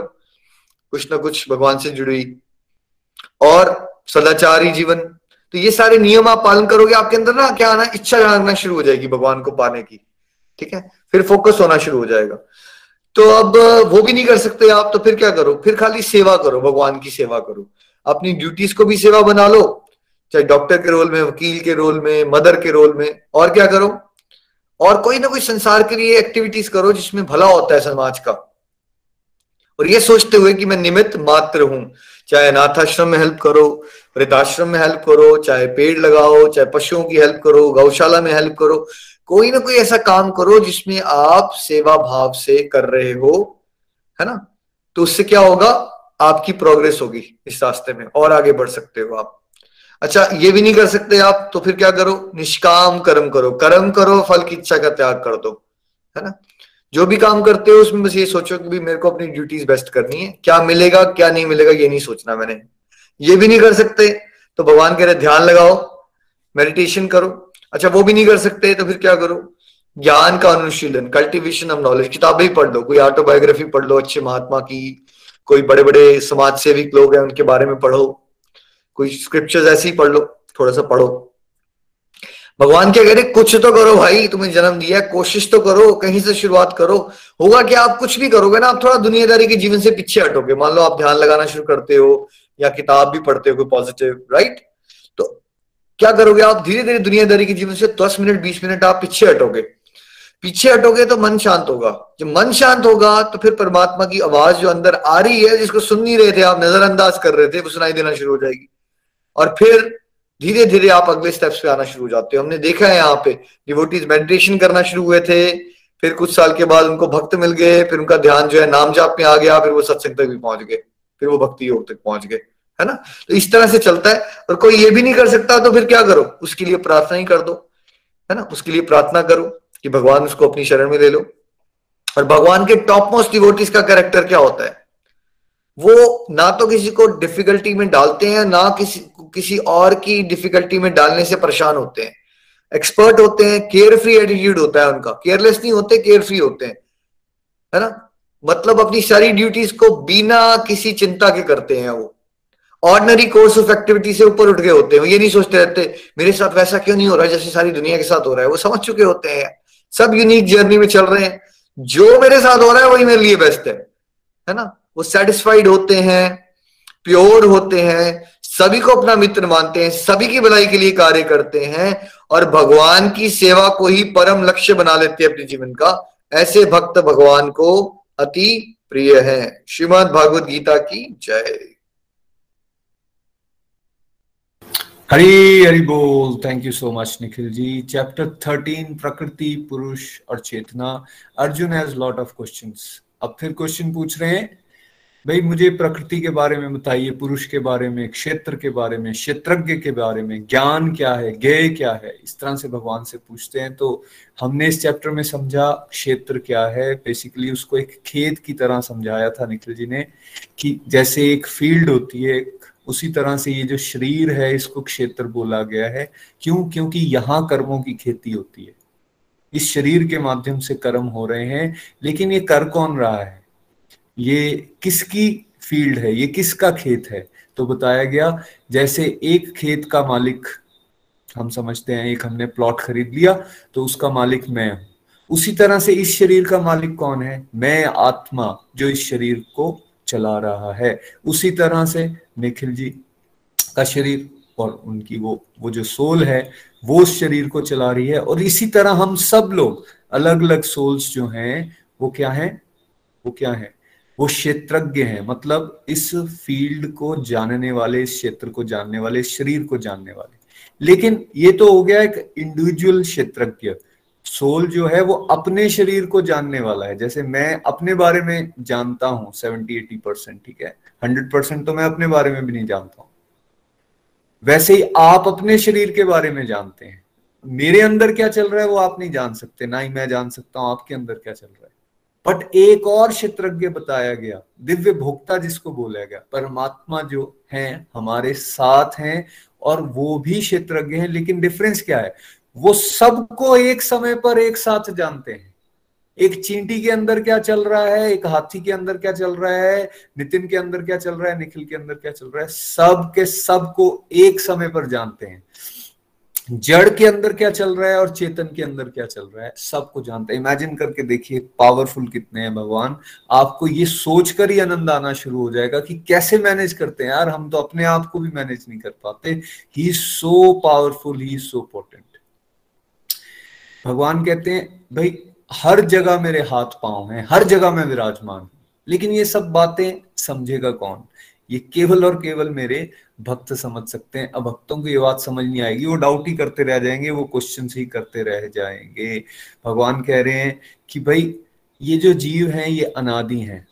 कुछ ना कुछ भगवान से जुड़ी और सदाचारी जीवन। तो ये सारे नियम आप पालन करोगे, आपके अंदर ना क्या आना, इच्छा जानना शुरू हो जाएगी भगवान को पाने की। ठीक है? फिर फोकस होना शुरू हो जाएगा। तो अब वो भी नहीं कर सकते आप तो फिर क्या करो? फिर खाली सेवा करो, भगवान की सेवा करो। अपनी ड्यूटीज़ को भी सेवा बना लो, चाहे डॉक्टर के रोल में, वकील के रोल में मदर के रोल में। और क्या करो? और कोई ना कोई संसार के लिए एक्टिविटीज़ करो जिसमें भला होता है समाज का। और ये सोचते हुए कि मैं निमित्त मात्र हूँ। चाहे अनाथाश्रम में हेल्प करो, वृद्धाश्रम में हेल्प करो, चाहे पेड़ लगाओ, चाहे पशुओं की हेल्प करो, गौशाला में हेल्प करो, कोई ना कोई ऐसा काम करो जिसमें आप सेवा भाव से कर रहे हो, है ना? तो उससे क्या होगा? आपकी प्रोग्रेस होगी इस रास्ते में, और आगे बढ़ सकते हो आप। अच्छा ये भी नहीं कर सकते आप तो फिर क्या करो? निष्काम कर्म करो। कर्म करो, फल की इच्छा का त्याग कर दो, है ना? जो भी काम करते हो, उसमें बस ये सोचो कि मेरे को अपनी ड्यूटीज़ बेस्ट करनी है। क्या मिलेगा, क्या नहीं मिलेगा, ये नहीं सोचना मैंने। ये भी नहीं कर सकते तो भगवान कह रहे, ध्यान लगाओ मेडिटेशन करो। अच्छा वो भी नहीं कर सकते तो फिर क्या करो? ज्ञान का अनुशीलन कल्टीवेशन ऑफ़ नॉलेज किताबें पढ़ लो, कोई ऑटोबायोग्राफी पढ़ लो अच्छे महात्मा की, कोई बड़े बड़े समाज सेविक लोग हैं, उनके बारे में पढ़ो। कोई स्क्रिप्चर्स ऐसे ही पढ़ लो, थोड़ा सा पढ़ो। भगवान क्या कह रहे, कुछ तो करो भाई, तुम्हें जन्म दिया, कोशिश तो करो, कहीं से शुरुआत करो। होगा कि आप कुछ भी करोगे ना, आप थोड़ा दुनियादारी के जीवन से पीछे हटोगे। मान लो आप ध्यान लगाना शुरू करते हो, या किताब भी पढ़ते हो, कोई पॉजिटिव राइट तो क्या करोगे आप? धीरे धीरे दुनियादारी के जीवन से दस मिनट, बीस मिनट आप पीछे हटोगे। पीछे हटोगे तो मन शांत होगा। जब मन शांत होगा तो फिर परमात्मा की आवाज़ जो अंदर आ रही है, जिसको सुन नहीं रहे थे आप, नजरअंदाज कर रहे थे, वो सुनाई देना शुरू हो जाएगी। और फिर धीरे धीरे आप अगले स्टेप्स पे आना शुरू हो जाते हो। हमने देखा है यहाँ पे डिवोटीज मेडिटेशन करना शुरू हुए थे, फिर कुछ साल के बाद उनको भक्त मिल गए, फिर उनका ध्यान जो है नाम जाप में आ गया, फिर वो सत्संग तक भी पहुँच गए, फिर वो भक्ति योग तक पहुँच गए, है ना? तो इस तरह से चलता है और कोई ये भी नहीं कर सकता तो फिर क्या करो? उसके लिए प्रार्थना ही कर दो, है ना? उसके लिए प्रार्थना करो कि भगवान उसको अपनी शरण में ले लो। और भगवान के टॉप मोस्ट डिवोटीज का कैरेक्टर क्या होता है? वो ना तो किसी को डिफिकल्टी में डालते हैं, ना किसी किसी और की डिफिकल्टी में डालने से परेशान होते हैं। एक्सपर्ट होते हैं केयर फ्री एटीट्यूड होता है उनका। केयरलेस नहीं होते केयर फ्री होते हैं। है ना? मतलब अपनी सारी ड्यूटीज़ को बिना किसी चिंता के करते हैं वो। ऑर्डनरी कोर्स ऑफ़ एक्टिविटी से ऊपर उठ गए होते हैं। ये नहीं सोचते रहते, मेरे साथ वैसा क्यों नहीं हो रहा जैसे सारी दुनिया के साथ हो रहा है? वो समझ चुके होते हैं। सब यूनिक जर्नी में चल रहे हैं। जो मेरे साथ हो रहा है, वही मेरे लिए बेस्ट है। है ना? वो सेटिस्फाइड होते हैं प्योर होते हैं, सभी को अपना मित्र मानते हैं, सभी की भलाई के लिए कार्य करते हैं और भगवान की सेवा को ही परम लक्ष्य बना लेते हैं अपने जीवन का। ऐसे भक्त भगवान को अति प्रिय है। श्रीमद भागवत गीता की जय। हरी, हरि बोल। Thank you so much Nikhil ji. Chapter thirteen प्रकृति पुरुष और चेतना Arjun has lot of questions अब फिर क्वेश्चन पूछ रहे हैं। भाई मुझे प्रकृति के बारे में बताइए, पुरुष के बारे में, क्षेत्र के बारे में, क्षेत्रज्ञ के बारे में, ज्ञान क्या है ज्ञ क्या है? इस तरह से भगवान से पूछते हैं। तो हमने इस चैप्टर में समझा क्षेत्र क्या है। बेसिकली उसको एक खेत की तरह समझाया था निखिल जी ने कि जैसे एक फ़ील्ड होती है, उसी तरह से ये जो शरीर है, इसको क्षेत्र बोला गया है। क्यों? क्योंकि यहाँ कर्मों की खेती होती है। इस शरीर के माध्यम से कर्म हो रहे हैं, लेकिन ये कर कौन रहा है? ये किसकी फ़ील्ड है? ये किसका खेत है? तो बताया गया, जैसे एक खेत का मालिक, हम समझते हैं, एक हमने प्लॉट खरीद लिया तो उसका मालिक मैं हूँ। उसी तरह से इस शरीर का मालिक कौन है? मैं, आत्मा, जो इस शरीर को चला रहा है। उसी तरह से निखिल जी का शरीर और उनकी वो वो जो सोल है, वो उस शरीर को चला रही है। और इसी तरह हम सब लोग अलग अलग सोल्स जो हैं, वो क्या है? वो क्या है? वो क्षेत्रज्ञ है। मतलब इस फ़ील्ड को जानने वाले, इस क्षेत्र को जानने वाले शरीर को जानने वाले। लेकिन ये तो हो गया एक इंडिविजुअल क्षेत्रज्ञ। सोल जो है वो अपने शरीर को जानने वाला है। जैसे मैं अपने बारे में जानता हूँ सेवेंटी एटी परसेंट ठीक है? हंड्रेड परसेंट तो मैं अपने बारे में भी नहीं जानता हूँ। वैसे ही आप अपने शरीर के बारे में जानते हैं। मेरे अंदर क्या चल रहा है वो आप नहीं जान सकते। ना ही मैं जान सकता हूँ, आपके अंदर क्या चल रहा है? बट एक और क्षेत्रज्ञ बताया गया, दिव्य भोक्ता जिसको बोला गया, परमात्मा जो है, हमारे साथ हैं और वो भी क्षेत्रज्ञ हैं, लेकिन डिफरेंस क्या है? वो सबको एक समय पर एक साथ जानते हैं। एक चींटी के अंदर क्या चल रहा है, एक हाथी के अंदर क्या चल रहा है, नितिन के अंदर क्या चल रहा है, निखिल के अंदर क्या चल रहा है, सब के सबको एक समय पर जानते हैं। जड़ के अंदर क्या चल रहा है और चेतन के अंदर क्या चल रहा है, सबको जानते हैं। इमेजिन करके देखिए पावरफुल कितने हैं भगवान। आपको ये सोचकर ही आनंद आना शुरू हो जाएगा कि कैसे मैनेज करते हैं यार, हम तो अपने आप को भी मैनेज नहीं कर पाते। ही सो पावरफुल ही सो पोटेंट भगवान कहते हैं, भाई, हर जगह मेरे हाथ पाँव हैं, हर जगह मैं विराजमान हूँ। लेकिन ये सब बातें समझेगा कौन? ये केवल और केवल मेरे भक्त समझ सकते हैं। अब भक्तों को ये बात समझ नहीं आएगी। वो डाउट ही करते रह जाएँगे, वो क्वेश्चन ही करते रह जाएँगे। भगवान कह रहे हैं कि भाई, ये जो जीव हैं, ये अनादि हैं।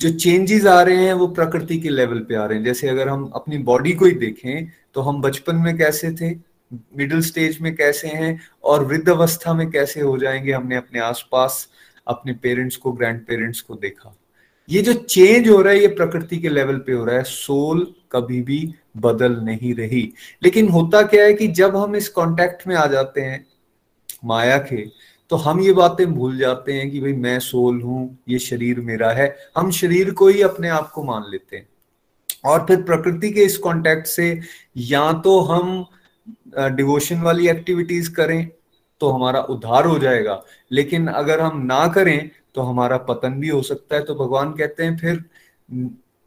जो चेंजेस आ रहे हैं, वो प्रकृति के लेवल पे आ रहे हैं। जैसे अगर हम अपनी बॉडी को ही देखें तो हम बचपन में कैसे थे? मिडिल स्टेज में कैसे हैं? और वृद्ध अवस्था में कैसे हो जाएँगे हमने अपने आसपास, अपने पेरेंट्स को ग्रैंड पेरेंट्स को देखा? ये जो चेंज हो रहा है, ये प्रकृति के लेवल पे हो रहा है सोल कभी भी बदल नहीं रही। लेकिन होता क्या है कि जब हम इस कांटेक्ट में आ जाते हैं, माया के तो हम ये बातें भूल जाते हैं कि भाई मैं सोल हूँ, ये शरीर मेरा है। हम शरीर को ही अपने आप को मान लेते हैं। और फिर प्रकृति के इस कांटेक्ट से या तो हम डिवोशन वाली एक्टिविटीज़ करें तो हमारा उद्धार हो जाएगा। लेकिन अगर हम ना करें तो हमारा पतन भी हो सकता है। तो भगवान कहते हैं फिर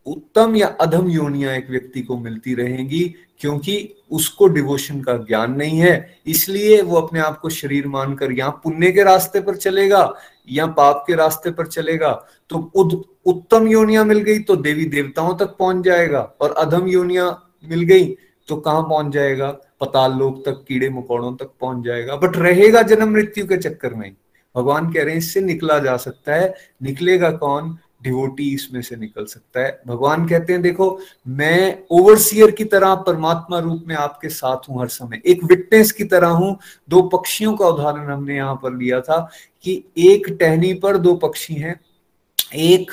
उत्तम या अधम योनिया एक व्यक्ति को मिलती रहेंगी क्योंकि उसको डिवोशन का ज्ञान नहीं है। इसलिए वो अपने आप को शरीर मानकर या पुण्य के रास्ते पर चलेगा या पाप के रास्ते पर चलेगा। तो उद, उत्तम योनिया मिल गई तो देवी देवताओं तक पहुँच जाएगा और अधम योनिया मिल गई तो कहाँ पहुँच जाएगा? पताल लोक तक कीड़े मकोड़ों तक पहुँच जाएगा। बट रहेगा जन्म मृत्यु के चक्कर में। भगवान कह रहे हैं, इससे निकला जा सकता है। निकलेगा कौन? डिवोटी इसमें से निकल सकता है। भगवान कहते हैं, देखो, मैं ओवरसियर की तरह परमात्मा रूप में आपके साथ हूँ हर समय। एक विटनेस की तरह हूँ। दो पक्षियों का उदाहरण हमने यहाँ पर लिया था कि एक टहनी पर दो पक्षी हैं। एक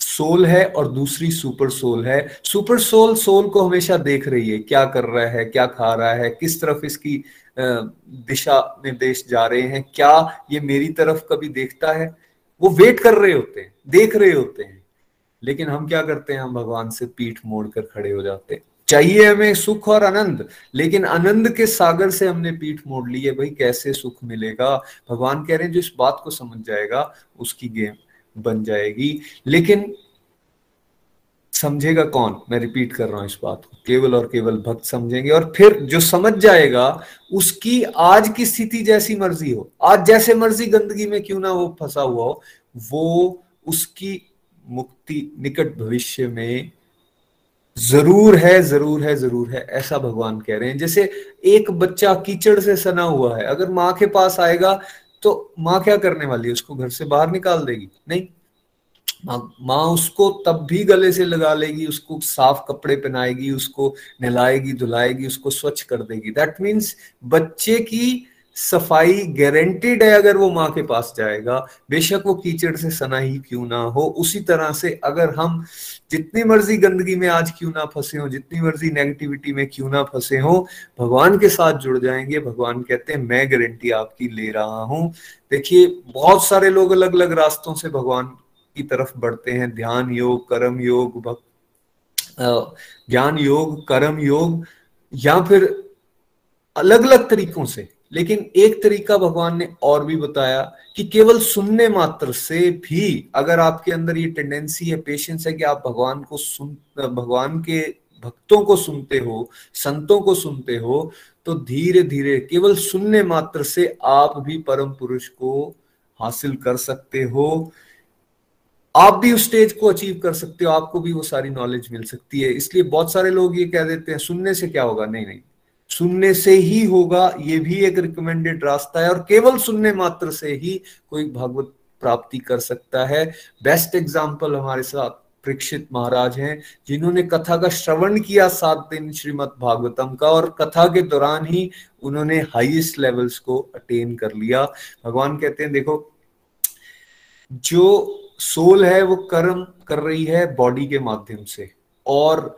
सोल है और दूसरी सुपर सोल है। सुपर सोल सोल को हमेशा देख रही है, क्या कर रहा है, क्या खा रहा है, किस तरफ़ इसकी दिशा निर्देश जा रहे हैं। क्या ये मेरी तरफ़ कभी देखता है? वो वेट कर रहे होते हैं, देख रहे होते हैं। लेकिन हम क्या करते हैं? हम भगवान से पीठ मोड़ कर खड़े हो जाते हैं। चाहिए हमें सुख और आनंद, लेकिन आनंद के सागर से हमने पीठ मोड़ ली है। भाई, कैसे सुख मिलेगा? भगवान कह रहे हैं, जो इस बात को समझ जाएगा, उसकी गेम बन जाएगी। लेकिन समझेगा कौन? मैं रिपीट कर रहा हूँ इस बात को। केवल और केवल भक्त समझेंगे और फिर जो समझ जाएगा, उसकी आज की स्थिति जैसी मर्ज़ी हो। आज जैसे मर्ज़ी गंदगी में क्यों ना वो फंसा हुआ हो, वो उसकी मुक्ति निकट भविष्य में ज़रूर है ज़रूर है ज़रूर है, ऐसा भगवान कह रहे हैं। जैसे एक बच्चा कीचड़ से सना हुआ है, अगर माँ के पास आएगा तो माँ क्या करने वाली है? उसको घर से बाहर निकाल देगी। नहीं माँ उसको तब भी गले से लगा लेगी, उसको साफ़ कपड़े पहनाएगी, उसको नहलाएगी, धुलाएगी, उसको स्वच्छ कर देगी। दैट मीन्स बच्चे की सफ़ाई गारंटेड है अगर वो माँ के पास जाएगा। बेशक वो कीचड़ से सना ही क्यों ना हो। उसी तरह से अगर हम जितनी मर्ज़ी गंदगी में आज क्यों ना फंसे हो, जितनी मर्ज़ी नेगेटिविटी में क्यों ना फंसे हो, भगवान के साथ जुड़ जाएँगे। भगवान कहते हैं, मैं गारंटी आपकी ले रहा हूँ। देखिए, बहुत सारे लोग अलग अलग रास्तों से भगवान की तरफ़ बढ़ते हैं। ध्यान योग, कर्म योग भक्त ज्ञान योग, कर्म योग, या फिर अलग अलग तरीकों से। लेकिन एक तरीका भगवान ने और भी बताया कि केवल सुनने मात्र से भी अगर आपके अंदर ये टेंडेंसी है पेशेंस है कि आप भगवान को सुन, भगवान के भक्तों को सुनते हो, संतों को सुनते हो तो धीरे धीरे केवल सुनने मात्र से आप भी परम पुरुष को हासिल कर सकते हो। आप भी उस स्टेज को अचीव कर सकते हो, आपको भी वो सारी नॉलेज मिल सकती है। इसलिए बहुत सारे लोग ये कह देते हैं, सुनने से क्या होगा? नहीं नहीं। सुनने से ही होगा, ये भी एक रिकमेंडेड रास्ता है और केवल सुनने मात्र से ही कोई भागवत प्राप्ति कर सकता है। बेस्ट एग्ज़ाम्पल हमारे साथ परीक्षित महाराज हैं, जिन्होंने कथा का श्रवण किया सात दिन श्रीमद भागवतम का और कथा के दौरान ही उन्होंने हाईएस्ट लेवल्स को अटेन कर लिया। भगवान कहते हैं, देखो, जो सोल है, वो कर्म कर रही है बॉडी के माध्यम से और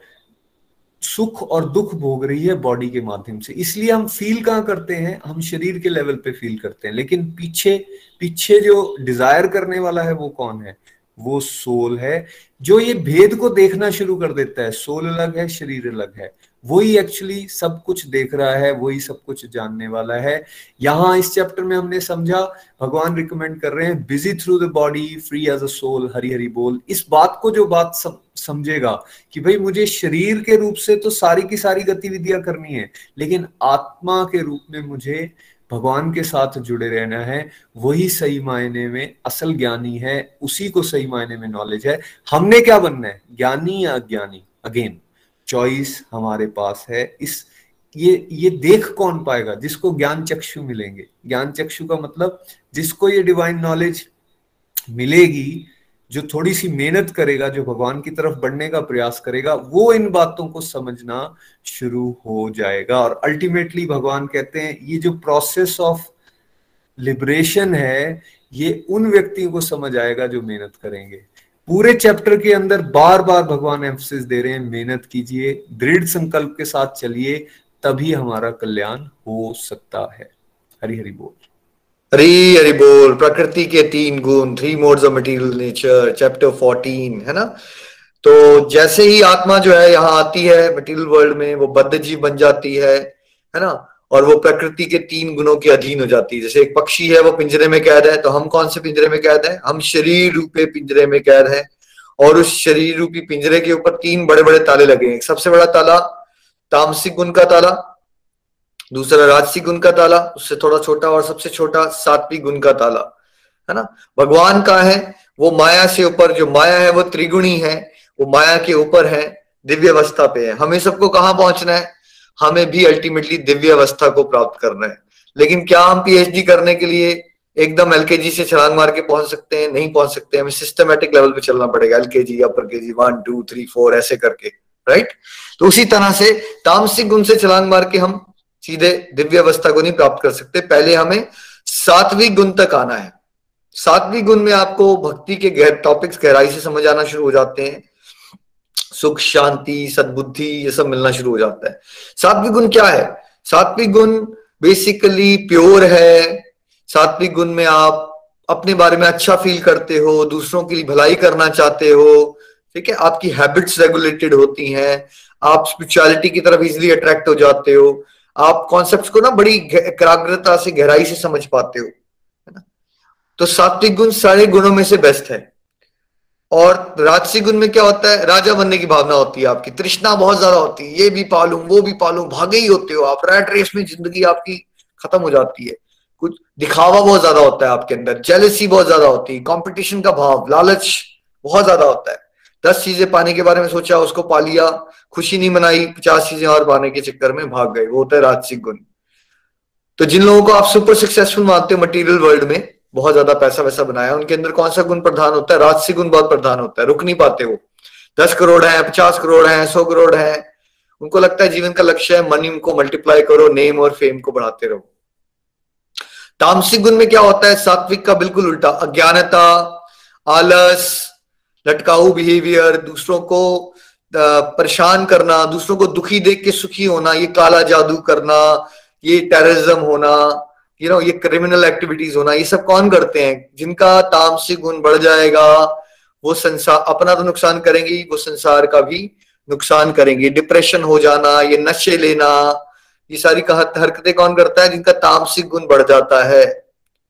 सुख और दुख भोग रही है बॉडी के माध्यम से। इसलिए हम फील कहाँ करते हैं? हम शरीर के लेवल पे फील करते हैं। लेकिन पीछे पीछे जो डिज़ायर करने वाला है वो कौन है? वो सोल है, जो ये भेद को देखना शुरू कर देता है। सोल अलग है, शरीर अलग है। वही एक्चुअली सब कुछ देख रहा है, वही सब कुछ जानने वाला है। यहाँ इस चैप्टर में हमने समझा, भगवान रिकमेंड कर रहे हैं busy through the body free as a soul Hari Hari बोल। इस बात को जो बात सब, समझेगा कि भाई मुझे शरीर के रूप से तो सारी की सारी गतिविधियाँ करनी है, लेकिन आत्मा के रूप में मुझे भगवान के साथ जुड़े रहना है, वही सही मायने में असल ज्ञानी है, उसी को सही मायने में नॉलेज है। हमने क्या बनना है? ज्ञानी या अज्ञानी? अगेन चॉइस हमारे पास है। इस, ये ये देख कौन पाएगा? जिसको ज्ञान चक्षु मिलेंगे। ज्ञान चक्षु का मतलब जिसको ये डिवाइन नॉलेज मिलेगी, जो थोड़ी सी मेहनत करेगा, जो भगवान की तरफ़ बढ़ने का प्रयास करेगा, वो इन बातों को समझना शुरू हो जाएगा। और अल्टीमेटली भगवान कहते हैं, ये जो प्रोसेस ऑफ़ लिबरेशन है, ये उन व्यक्तियों को समझ आएगा जो मेहनत करेंगे। पूरे चैप्टर के अंदर बार बार भगवान एम्फोसिस दे रहे हैं, मेहनत कीजिए, दृढ़ संकल्प के साथ चलिए, तभी हमारा कल्याण हो सकता है। हरी हरी बोल। हरी हरी बोल। प्रकृति के तीन गुण three modes of material nature chapter fourteen है ना? तो जैसे ही आत्मा जो है यहाँ आती है मटेरियल वर्ल्ड में, वो बद्ध जीव बन जाती है है ना? और वो प्रकृति के तीन गुणों के अधीन हो जाती है। जैसे एक पक्षी है, वो पिंजरे में कैद है तो हम कौन से पिंजरे में कैद है? हम शरीर रूपे पिंजरे में कैद है। और उस शरीर रूपी पिंजरे के ऊपर तीन बड़े बड़े ताले लगे हैं। सबसे बड़ा ताला तामसिक गुण का ताला, दूसरा राजसिक गुण का ताला, उससे थोड़ा छोटा और सबसे छोटा सात्विक गुण का ताला, है ना? भगवान का है, वो माया से ऊपर जो माया है, वो त्रिगुणी है, वो माया के ऊपर है दिव्य अवस्था पे है। हमें सबको कहाँ पहुँचना है? हमें भी अल्टीमेटली दिव्य अवस्था को प्राप्त करना है। लेकिन क्या हम पीएचडी करने के लिए एकदम एलकेजी से छलांग मार के पहुँच सकते हैं? नहीं पहुँच सकते। हमें सिस्टमेटिक लेवल पे चलना पड़ेगा। LKG upper K G one two three four ऐसे करके राइट तो उसी तरह से तामसिक गुण से छलांग मार के हम सीधे दिव्य अवस्था को नहीं प्राप्त कर सकते। पहले हमें सात्विक गुण तक आना है। सात्विक गुण में आपको भक्ति के गहर टॉपिक्स गहराई से समझ आना शुरू हो जाते हैं। सुख, शांति, सद्बुद्धि, ये सब मिलना शुरू हो जाता है। सात्विक गुण क्या है? सात्विक गुण बेसिकली प्योर है। सात्विक गुण में आप अपने बारे में अच्छा फील करते हो, दूसरों के लिए भलाई करना चाहते हो, ठीक है? आपकी हैबिट्स रेगुलेटेड होती हैं। आप स्पिरिचुअलिटी की तरफ़ इजिली अट्रैक्ट हो जाते हो। आप कॉन्सेप्ट को ना बड़ी एकाग्रता से, गहराई से समझ पाते हो, है ना? तो सात्विक गुण सारे गुणों में से बेस्ट है। और राजसी गुण में क्या होता है? राजा बनने की भावना होती है आपकी। तृष्णा बहुत ज़्यादा होती है। ये भी पालू, वो भी पालू, भागे ही होते हो आप। रैट रेस में ज़िंदगी आपकी खत्म हो जाती है। कुछ दिखावा बहुत ज़्यादा होता है आपके अंदर। जेलसी बहुत ज़्यादा होती है। कॉम्पिटिशन का भाव, लालच बहुत ज़्यादा होता है। दस चीज़ें पाने के बारे में सोचा, उसको पा लिया। खुशी नहीं मनाई, पचास चीज़ें और पाने के चक्कर में भाग गए। वो होता है राजसिक गुण तो जिन लोगों को आप सुपर सक्सेसफुल मानते हो मटेरियल वर्ल्ड में बहुत ज़्यादा पैसा वैसा बनाया उनके अंदर कौन सा गुण प्रधान होता है? राजसी गुण बहुत प्रधान होता है, रुक नहीं पाते वो। दस करोड़ है, पचास करोड़ है, सौ करोड़ है, उनको लगता है जीवन का लक्ष्य है मनी को मल्टीप्लाई करो नेम और फेम को बढ़ाते रहो। तामसिक गुण में क्या होता है? सात्विक का बिल्कुल उल्टा, अज्ञानता, आलस, लटकाऊ बिहेवियर दूसरों को परेशान करना, दूसरों को दुखी देख के सुखी होना, ये काला जादू करना, ये टेररिज्म होना यू नो ये क्रिमिनल एक्टिविटीज़ होना ये सब कौन करते हैं? जिनका तामसिक गुण बढ़ जाएगा वो संसार अपना तो नुकसान करेंगे वो संसार का भी नुकसान करेंगे। डिप्रेशन हो जाना ये नशे लेना ये सारी हरकतें कौन करता है? जिनका तामसिक गुण बढ़ जाता है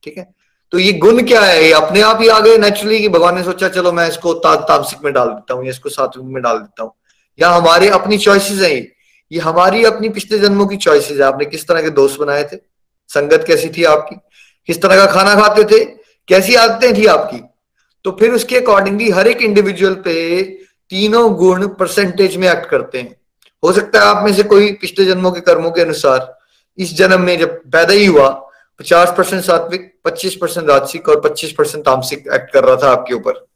ठीक है? तो ये गुण क्या है? ये अपने आप ही आ गए नेचुरली कि भगवान ने सोचा चलो मैं इसको ता, तामसिक में डाल देता हूँ या इसको सात्विक में डाल देता हूँ। या हमारे अपनी चॉइसेस है ये। हमारी अपनी पिछले जन्मों की चॉइसेस है। आपने किस तरह के दोस्त बनाए थे? संगत कैसी थी आपकी? किस तरह का खाना खाते थे? कैसी आदतें थी आपकी? तो फिर उसके अकॉर्डिंगली हर एक इंडिविजुअल पे तीनों गुण परसेंटेज में एक्ट करते हैं। हो सकता है आप में से कोई पिछले जन्मों के कर्मों के अनुसार, इस जन्म में जब पैदा ही हुआ, पचास परसेंट सात्विक, पच्चीस परसेंट राजसिक और पच्चीस परसेंट तामसिक एक्ट कर रहा था आपके ऊपर।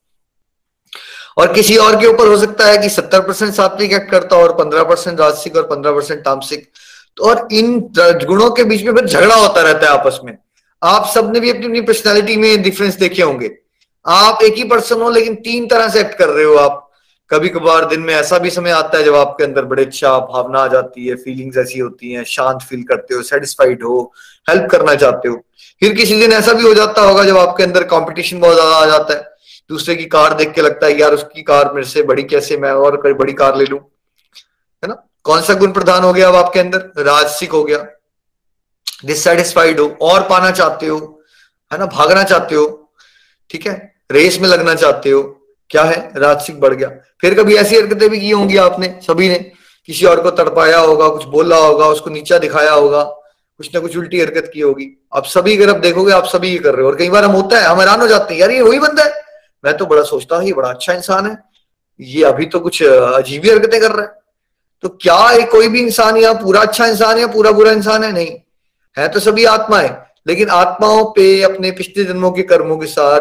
और किसी और के ऊपर हो सकता है कि सत्तर परसेंट सात्विक एक्ट करता और पंद्रह परसेंट राजसिक और पंद्रह परसेंट तामसिक तो और इन गुणों के बीच में फिर झगड़ा होता रहता है आपस में। आप सबने भी अपनी अपनी पर्सनैलिटी में डिफरेंस देखे होंगे। आप एक ही पर्सन हो, लेकिन तीन तरह से एक्ट कर रहे हो आप। कभी कभार दिन में ऐसा भी समय आता है जब आपके अंदर बड़े अच्छा भावना आ जाती है फीलिंग्स ऐसी होती हैं, शांत फील करते हो सेटिस्फाइड हो हेल्प करना चाहते हो। फिर किसी दिन ऐसा भी हो जाता होगा जब आपके अंदर कंपटीशन बहुत ज़्यादा आ जाता है। दूसरे की कार देख के लगता है, यार, उसकी कार मेरे से बड़ी कैसे मैं और बड़ी कार ले लू? कौन सा गुण प्रधान हो गया अब आपके अंदर? राजसिक हो गया। डिससेटिस्फाइड हो, और पाना चाहते हो, है ना? भागना चाहते हो, ठीक है? रेस में लगना चाहते हो, क्या है? राजसिक बढ़ गया। फिर कभी ऐसी हरकतें भी की होंगी आपने, सभी ने? किसी और को तड़पाया होगा, कुछ बोला होगा, उसको नीचा दिखाया होगा, कुछ ना कुछ उल्टी हरकत की होगी। आप सभी अगर आप देखोगे, आप सभी ये कर रहे हो। और कई बार हम होता है, हम हैरान हो जाते हैं, यार ये वही बंदा है। मैं तो बड़ा सोचता हूँ, ये बड़ा अच्छा इंसान है। ये अभी तो कुछ अजीब ही हरकतें कर रहा है। तो क्या है कोई भी इंसान या पूरा अच्छा इंसान है पूरा बुरा इंसान है? नहीं। है तो सभी आत्मा है लेकिन आत्माओं पे अपने पिछले जन्मों के कर्मों के साथ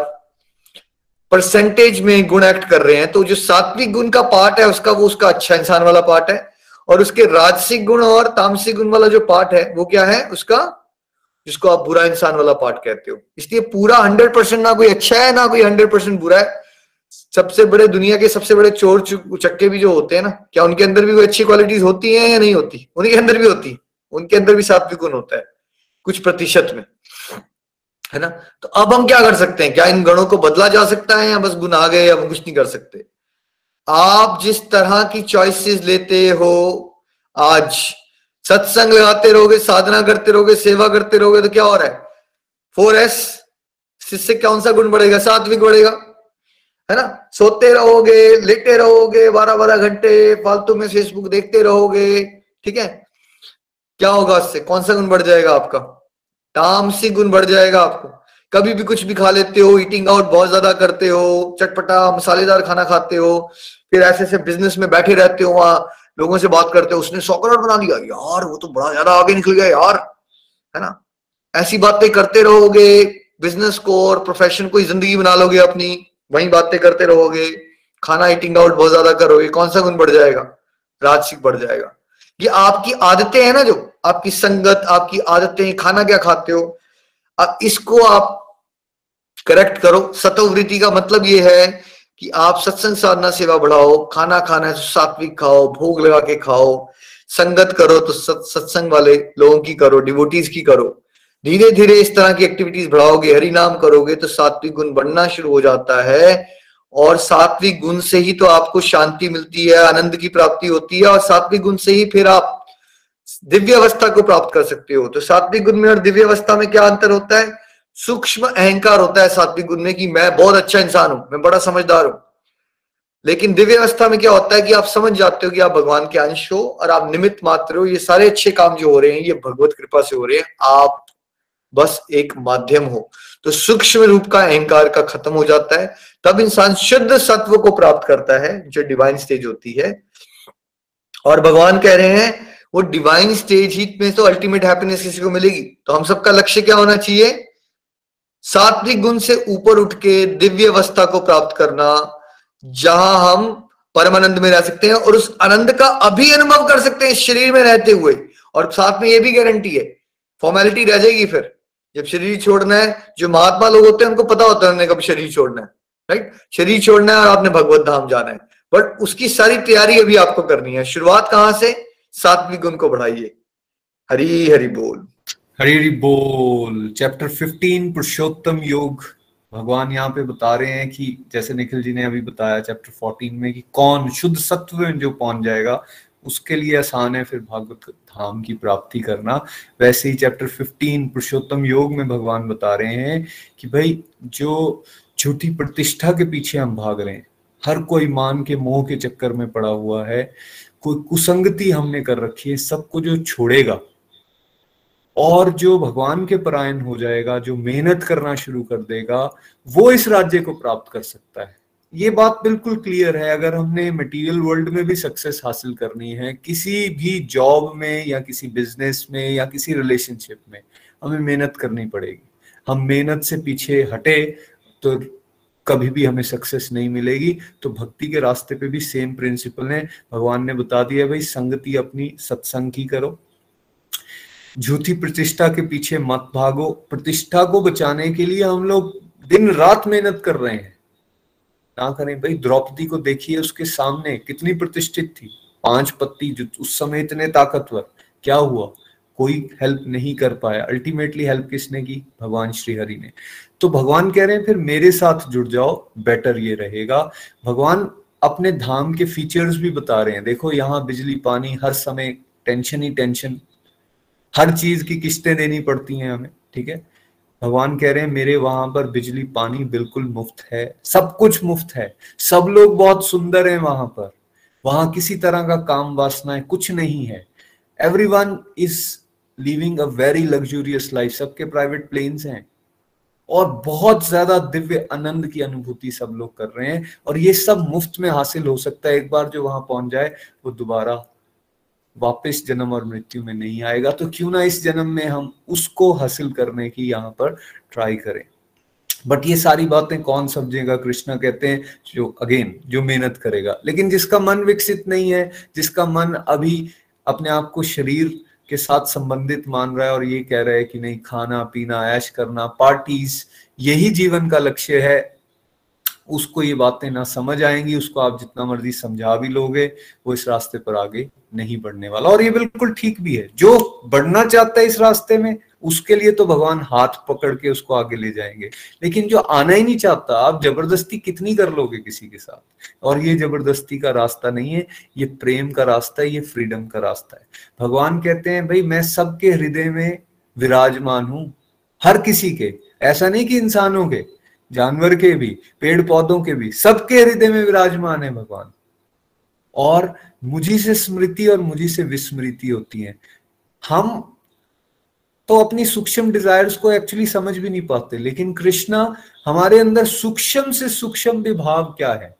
परसेंटेज में गुण एक्ट कर रहे हैं तो जो सात्विक गुण का पार्ट है उसका, वो उसका अच्छा इंसान वाला पार्ट है। और उसके राजसिक गुण और तामसिक गुण वाला जो पार्ट है, वो क्या है? उसका, जिसको आप बुरा इंसान वाला पार्ट कहते हो। इसलिए पूरा हंड्रेड परसेंट ना कोई अच्छा है, ना कोई हंड्रेड परसेंट बुरा है। सबसे बड़े दुनिया के सबसे बड़े चोर चक्के भी जो होते हैं ना, क्या उनके अंदर भी कोई अच्छी क्वालिटीज होती हैं या नहीं होती? उनके अंदर भी होती उनके अंदर भी सात्विक गुण होता है, कुछ प्रतिशत में। है ना? तो अब हम क्या कर सकते हैं? क्या इन गणों को बदला जा सकता है या बस गुण आ गए हम कुछ नहीं कर सकते? आप जिस तरह की चॉइसेस लेते हो, आज सत्संग लगाते रहोगे, साधना करते रहोगे, सेवा करते रहोगे तो क्या हो रहा है? फोर एस इससे कौन सा गुण बढ़ेगा? सात्विक बढ़ेगा। है ना? सोते रहोगे, लेटे रहोगे बारह बारह घंटे फालतू में फेसबुक देखते रहोगे, ठीक है? क्या होगा इससे कौन सा गुण बढ़ जाएगा आपका? तामसिक गुण बढ़ जाएगा आपको। कभी भी कुछ भी खा लेते हो ईटिंग आउट बहुत ज़्यादा करते हो, चटपटा मसालेदार खाना खाते हो, फिर ऐसे ऐसे बिज़नेस में बैठे रहते हो वहाँ, लोगों से बात करते हो, उसने सौ करोड़ बना लिया यार, वो तो बड़ा ज़्यादा आगे निकल गया यार, है ना? ऐसी बातें करते रहोगे बिज़नेस को और प्रोफेशन को ज़िंदगी बना लोगे अपनी। वही बातें करते रहोगे, खाना ईटिंग आउट बहुत ज़्यादा करोगे, कौन सा गुण बढ़ जाएगा? राजसिक बढ़ जाएगा। ये आपकी आदतें हैं ना जो, आपकी संगत, आपकी आदतें खाना क्या खाते हो? अब इसको आप करेक्ट करो। सतोवृत्ति का मतलब ये है कि आप सत्संग साधना सेवा बढ़ाओ, खाना खाना है तो सात्विक खाओ, भोग लगा के खाओ। संगत करो तो सत्संग वाले लोगों की करो डिवोटीज की करो। धीरे धीरे इस तरह की एक्टिविटीज़ बढ़ाओगे हरि नाम करोगे तो सात्विक गुण बढ़ना शुरू हो जाता है। और सात्विक गुण से ही तो आपको शांति मिलती है, आनंद की प्राप्ति होती है, और सात्विक गुण से ही फिर आप दिव्य अवस्था को प्राप्त कर सकते हो। तो सात्विक गुण में और दिव्य अवस्था में क्या अंतर होता है? सूक्ष्म अहंकार होता है सात्विक गुण में कि मैं बहुत अच्छा इंसान हूँ, मैं बड़ा समझदार हूँ। लेकिन दिव्य अवस्था में क्या होता है कि आप समझ जाते हो कि आप भगवान के अंश हो और आप निमित्त मात्र हो। ये सारे अच्छे काम जो हो रहे हैं, ये भगवत कृपा से हो रहे हैं। आप बस एक माध्यम हो। तो सूक्ष्म रूप का अहंकार का खत्म हो जाता है, तब इंसान शुद्ध सत्व को प्राप्त करता है, जो डिवाइन स्टेज होती है। और भगवान कह रहे हैं, वो डिवाइन स्टेज ही में तो अल्टीमेट हैप्पीनेस किसी को मिलेगी। तो हम सबका लक्ष्य क्या होना चाहिए? सात्विक गुण से ऊपर उठ के दिव्य अवस्था को प्राप्त करना, जहाँ हम परमानंद में रह सकते हैं और उस आनंद का अभी अनुभव कर सकते हैं शरीर में रहते हुए। और साथ में ये भी गारंटी है फॉर्मेलिटी रह जाएगी फिर। जब शरीर छोड़ना है, जो महात्मा लोग होते हैं, उनको पता होता है कब शरीर छोड़ना है राइट शरीर छोड़ना है और आपने भगवत धाम जाना है। बट उसकी सारी तैयारी अभी आपको करनी है। शुरुआत कहाँ से? सात्विक गुण को बढ़ाइए। हरी, हरि बोल। हरी हरी बोल। चैप्टर 15 पुरुषोत्तम योग। भगवान यहाँ पे बता रहे हैं कि, जैसे निखिल जी ने अभी बताया चैप्टर 14 में कि कौन शुद्ध सत्व में जो पहुँच जाएगा, उसके लिए आसान है, फिर भागवत धाम की प्राप्ति करना। वैसे ही चैप्टर 15 पुरुषोत्तम योग में भगवान बता रहे हैं कि भाई, जो झूठी प्रतिष्ठा के पीछे हम भाग रहे हैं, हर कोई मान के मोह के चक्कर में पड़ा हुआ है, कोई कुसंगति हमने कर रखी है, सबको जो छोड़ेगा, और जो भगवान के परायण हो जाएगा, जो मेहनत करना शुरू कर देगा, वो इस राज्य को प्राप्त कर सकता है। ये बात बिल्कुल क्लियर है। अगर हमने मटेरियल वर्ल्ड में भी सक्सेस हासिल करनी है, किसी भी जॉब में या किसी बिज़नेस में या किसी रिलेशनशिप में, हमें मेहनत करनी पड़ेगी। हम मेहनत से पीछे हटे तो कभी भी हमें सक्सेस नहीं मिलेगी। तो भक्ति के रास्ते पे भी सेम प्रिंसिपल है भगवान ने बता दिया भाई, संगति अपनी सत्संग की करो। झूठी प्रतिष्ठा के पीछे मत भागो। प्रतिष्ठा को बचाने के लिए हम लोग दिन रात मेहनत कर रहे हैं। ना करें। भाई, द्रौपदी को देखिए उसके सामने, कितनी प्रतिष्ठित थी। पाँच पत्ती जो उस समय इतने ताकतवर। क्या हुआ? कोई हेल्प नहीं कर पाया। अल्टीमेटली हेल्प किसने की? भगवान श्री हरि ने। तो भगवान कह रहे हैं, फिर मेरे साथ जुड़ जाओ बेटर ये रहेगा। भगवान अपने धाम के फीचर्स भी बता रहे हैं। देखो, यहाँ बिजली, पानी, हर समय टेंशन ही टेंशन हर चीज़ की किस्तें देनी पड़ती हैं हमें, ठीक है? भगवान कह रहे हैं, मेरे वहाँ पर बिजली पानी बिल्कुल मुफ़्त है, सब कुछ मुफ़्त है, सब लोग बहुत सुंदर हैं वहाँ पर। वहाँ किसी तरह का काम वासना है कुछ नहीं है। Every one is living a very luxurious life सबके प्राइवेट प्लेन्स हैं। और बहुत ज़्यादा दिव्य आनंद की अनुभूति सब लोग कर रहे हैं। और ये सब मुफ़्त में हासिल हो सकता है, एक बार जो वहाँ पहुँच जाए, वो दोबारा वापस जन्म और मृत्यु में नहीं आएगा तो क्यों ना इस जन्म में हम उसको हासिल करने की यहाँ पर ट्राई करें। बट ये सारी बातें कौन समझेगा? कृष्णा कहते हैं, जो अगेन जो मेहनत करेगा। लेकिन जिसका मन विकसित नहीं है, जिसका मन अभी अपने आप को शरीर के साथ संबंधित मान रहा है और ये कह रहा है कि नहीं, खाना, पीना, ऐश करना पार्टीज़ यही जीवन का लक्ष्य है उसको ये बातें ना समझ आएँगी, उसको आप जितना मर्ज़ी समझा भी लोगे, वो इस रास्ते पर आगे नहीं बढ़ने वाला। और ये बिल्कुल ठीक भी है। जो बढ़ना चाहता है इस रास्ते में, उसके लिए तो भगवान हाथ पकड़ के उसको आगे ले जाएँगे। लेकिन जो आना ही नहीं चाहता, आप ज़बरदस्ती कितनी कर लोगे किसी के साथ? और ये ज़बरदस्ती का रास्ता नहीं है, ये प्रेम का रास्ता है, ये फ्रीडम का रास्ता है। भगवान कहते हैं, भाई, मैं सबके हृदय में विराजमान हूँ, हर किसी के। ऐसा नहीं कि इंसानों के जानवर के भी पेड़ पौधों के भी, सबके हृदय में विराजमान है भगवान। और मुझी से स्मृति और मुझी से विस्मृति होती है। हम तो अपनी सूक्ष्म डिजायर्स को एक्चुअली समझ भी नहीं पाते, लेकिन कृष्णा, हमारे अंदर सूक्ष्म से सूक्ष्म विभाव क्या है?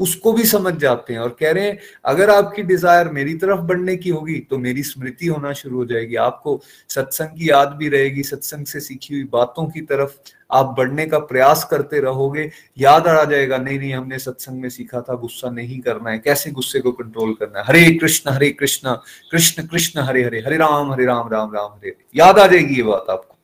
उसको भी समझ जाते हैं और कह रहे हैं, अगर आपकी डिज़ायर मेरी तरफ़ बढ़ने की होगी तो मेरी स्मृति होना शुरू हो जाएगी। आपको सत्संग की याद भी रहेगी, सत्संग से सीखी हुई बातों की तरफ़ आप बढ़ने का प्रयास करते रहोगे। याद आ जाएगा, नहीं नहीं, हमने सत्संग में सीखा था, गुस्सा नहीं करना है। कैसे गुस्से को कंट्रोल करना है? हरे कृष्ण हरे कृष्ण कृष्ण कृष्ण, हरे हरे हरे राम हरे राम राम राम, हरे याद आ जाएगी ये बात आपको।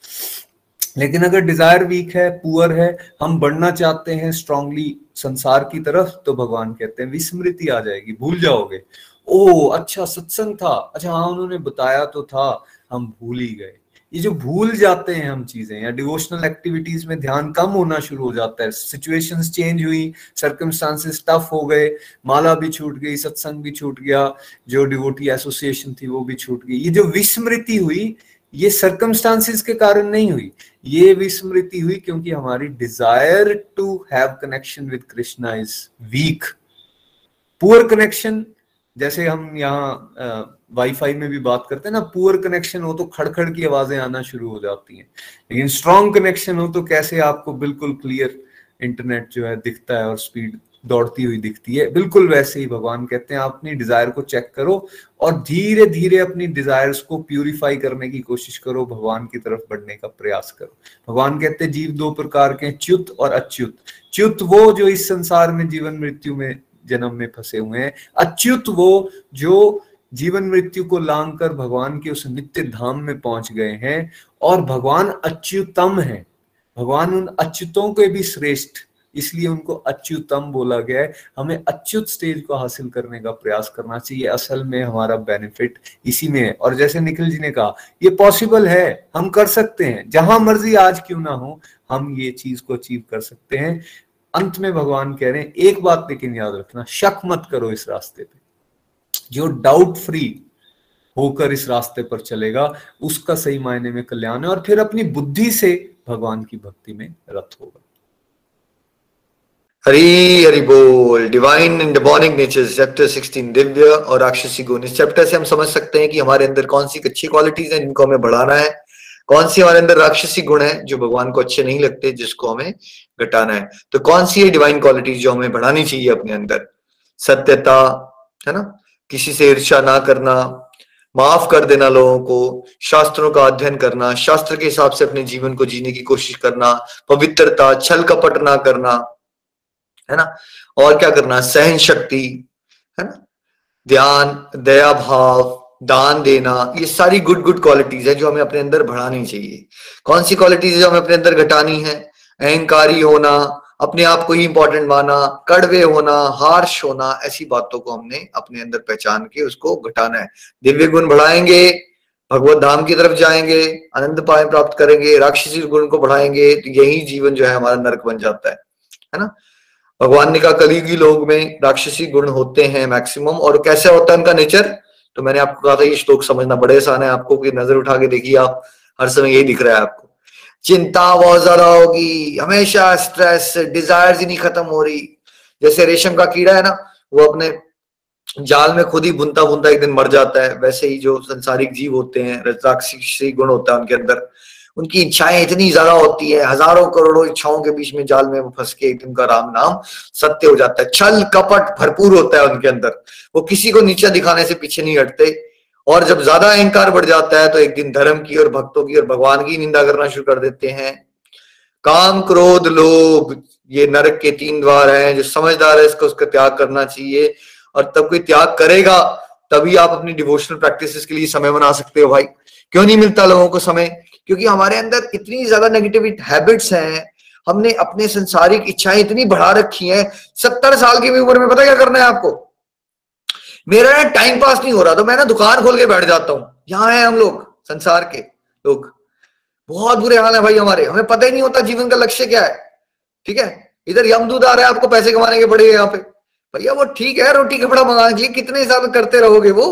लेकिन अगर डिज़ायर वीक है पुअर है, हम बढ़ना चाहते हैं स्ट्रांगली संसार की तरफ़ तो भगवान कहते हैं, विस्मृति आ जाएगी, भूल जाओगे। ओ अच्छा सत्संग था। अच्छा हाँ उन्होंने बताया तो था, हम भूल ही गए। ये जो भूल जाते हैं हम चीज़ें, या डिवोशनल एक्टिविटीज़ में ध्यान कम होना शुरू हो जाता है सिचुएशंस चेंज हुई सर्कमस्टांसेस टफ हो गए, माला भी छूट गई, सत्संग भी छूट गया, जो डिवोटी एसोसिएशन थी वो भी छूट गई। ये जो विस्मृति हुई, ये सर्कमस्टांसिस के कारण नहीं हुई। ये विस्मृति हुई क्योंकि हमारी desire to have connection with Krishna is weak poor connection जैसे हम यहाँ वाईफाई में भी बात करते हैं ना पुअर कनेक्शन हो तो खड़खड़ की आवाज़ें आना शुरू हो जाती हैं। लेकिन स्ट्रॉन्ग कनेक्शन हो तो कैसे आपको बिल्कुल क्लियर इंटरनेट जो है दिखता है और स्पीड दौड़ती हुई दिखती है। बिल्कुल वैसे ही भगवान कहते हैं, आप अपनी डिज़ायर को चेक करो और धीरे धीरे अपनी डिजायर्स को प्यूरिफाई करने की कोशिश करो, भगवान की तरफ़ बढ़ने का प्रयास करो। भगवान कहते हैं, जीव दो प्रकार के च्युत और अच्युत। च्युत वो जो इस संसार में जीवन मृत्यु में, जन्म में फंसे हुए हैं। अच्युत वो जो जीवन मृत्यु को लांग कर भगवान के उस नित्य धाम में पहुँच गए हैं और भगवान अच्युतम है। भगवान उन अच्युतों के भी श्रेष्ठ इसलिए उनको अच्युतम बोला गया है। हमें अच्युत स्टेज को हासिल करने का प्रयास करना चाहिए। असल में हमारा बेनिफिट इसी में है। और जैसे निखिल जी ने कहा, ये पॉसिबल है, हम कर सकते हैं। जहाँ मर्ज़ी आज क्यों ना हो, हम ये चीज़ को अचीव कर सकते हैं। अंत में भगवान कह रहे हैं, एक बात लेकिन याद रखना, शक मत करो इस रास्ते पे। जो डाउट फ्री होकर इस रास्ते पर चलेगा, उसका सही मायने में कल्याण है और फिर अपनी बुद्धि से भगवान की भक्ति में रत होगा। हरी, हरि बोल। Divine and demonic nature chapter 16 दिव्य और राक्षसी गुण। इस चैप्टर से हम समझ सकते हैं कि हमारे अंदर कौन सी अच्छी क्वालिटीज हैं, जिनको हमें बढ़ाना है। कौन सी हमारे अंदर राक्षसी गुण है, जो भगवान को अच्छे नहीं लगते, जिसको हमें घटाना है। तो कौन सी है डिवाइन क्वालिटीज जो हमें बढ़ानी चाहिए अपने अंदर? सत्यता, है ना? किसी से ईर्षा ना करना, माफ़ कर देना लोगों को, शास्त्रों का अध्ययन करना, शास्त्र के हिसाब से अपने जीवन को जीने की कोशिश करना, पवित्रता, छल कपट ना करना। है ना? और क्या करना? सहन शक्ति है ना? ध्यान, दया भाव, दान देना, ये सारी गुड गुड क्वालिटीज है जो हमें अपने अंदर बढ़ानी चाहिए। कौन सी क्वालिटीज जो हमें अपने अंदर घटानी है? अहंकारी होना, अपने आप को ही इंपॉर्टेंट माना, कड़वे होना हार्श होना, ऐसी बातों को हमने अपने अंदर पहचान के उसको घटाना है। दिव्य गुण बढ़ाएँगे, भगवत धाम की तरफ़ जाएँगे, आनंद पाए प्राप्त करेंगे, राक्षसी गुण को बढ़ाएँगे तो यही जीवन जो है हमारा नरक बन जाता है। है ना? भगवान ने कहा, कलयुगी लोग में राक्षसी गुण होते हैं मैक्सिमम और कैसे होता है उनका नेचर तो मैंने आपको कहा था, ये श्लोक समझना बड़े आसान है, आपको की नज़र उठा के देखिए आप, हर समय यही दिख रहा है आपको। चिंता बहुत ज़्यादा होगी हमेशा स्ट्रेस डिज़ायर ही नहीं खत्म हो रही। जैसे रेशम का कीड़ा है ना, वो अपने जाल में खुद ही बुनता बुनता एक दिन मर जाता है। वैसे ही जो संसारिक जीव होते हैं, राक्षसी गुण होता है उनके अंदर। उनकी इच्छाएँ इतनी ज़्यादा होती है, हज़ारों करोड़ों इच्छाओं के बीच में जाल में वो फंस के एक दिन का राम नाम सत्य हो जाता है। छल कपट भरपूर होता है उनके अंदर। वो किसी को नीचा दिखाने से पीछे नहीं हटते। और जब ज़्यादा अहंकार बढ़ जाता है तो एक दिन धर्म की और भक्तों की और भगवान की निंदा करना शुरू कर देते हैं। काम क्रोध लोभ, ये नरक के तीन द्वार हैं, जो समझदार है, इसको उसका त्याग करना चाहिए। और तब कोई त्याग करेगा, तभी आप अपनी डिवोशनल प्रैक्टिस के लिए समय बना सकते हो भाई। क्यों नहीं मिलता लोगों को समय? क्योंकि हमारे अंदर इतनी ज़्यादा नेगेटिव हैबिट्स हैं, हमने अपने संसारिक इच्छाएँ इतनी बढ़ा रखी हैं, सत्तर साल की भी उम्र में पता क्या करना है आपको? मेरा ना टाइम पास नहीं हो रहा तो मैं ना दुकान खोल के बैठ जाता हूँ। यहाँ है हम लोग, संसार के लोग। बहुत बुरे हाल है भाई हमारे। हमें पता ही नहीं होता जीवन का लक्ष्य क्या है। ठीक है? इधर यमदूत आ रहा है, आपको पैसे कमाने के पड़े यहाँ पे। भैया वो ठीक है, रोटी कपड़ा मंगा लीजिए कितने साल करते रहोगे वो?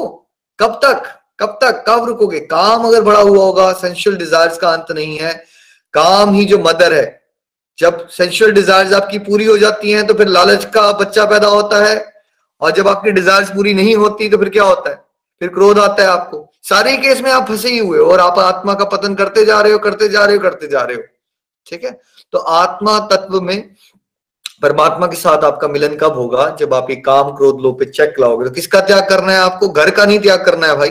कब तक? कब तक कब रुकोगे? काम अगर बड़ा हुआ होगा सेंशुअल डिजायर्स का अंत नहीं है। काम ही जो मदर है। जब सेंशुअल डिजायर्स आपकी पूरी हो जाती हैं तो फिर लालच का बच्चा पैदा होता है। और जब आपकी डिजायर्स पूरी नहीं होती तो फिर क्या होता है? फिर क्रोध आता है आपको। सारे केस में आप फंसे ही हुए हो और आप आत्मा का पतन करते जा रहे हो, करते जा रहे हो, करते जा रहे हो। ठीक है? तो आत्मा तत्व में परमात्मा के साथ आपका मिलन कब होगा? जब आप ये काम क्रोध लोभ पे चेक लाओगे। तो किसका त्याग करना है आपको? घर का नहीं त्याग करना है भाई।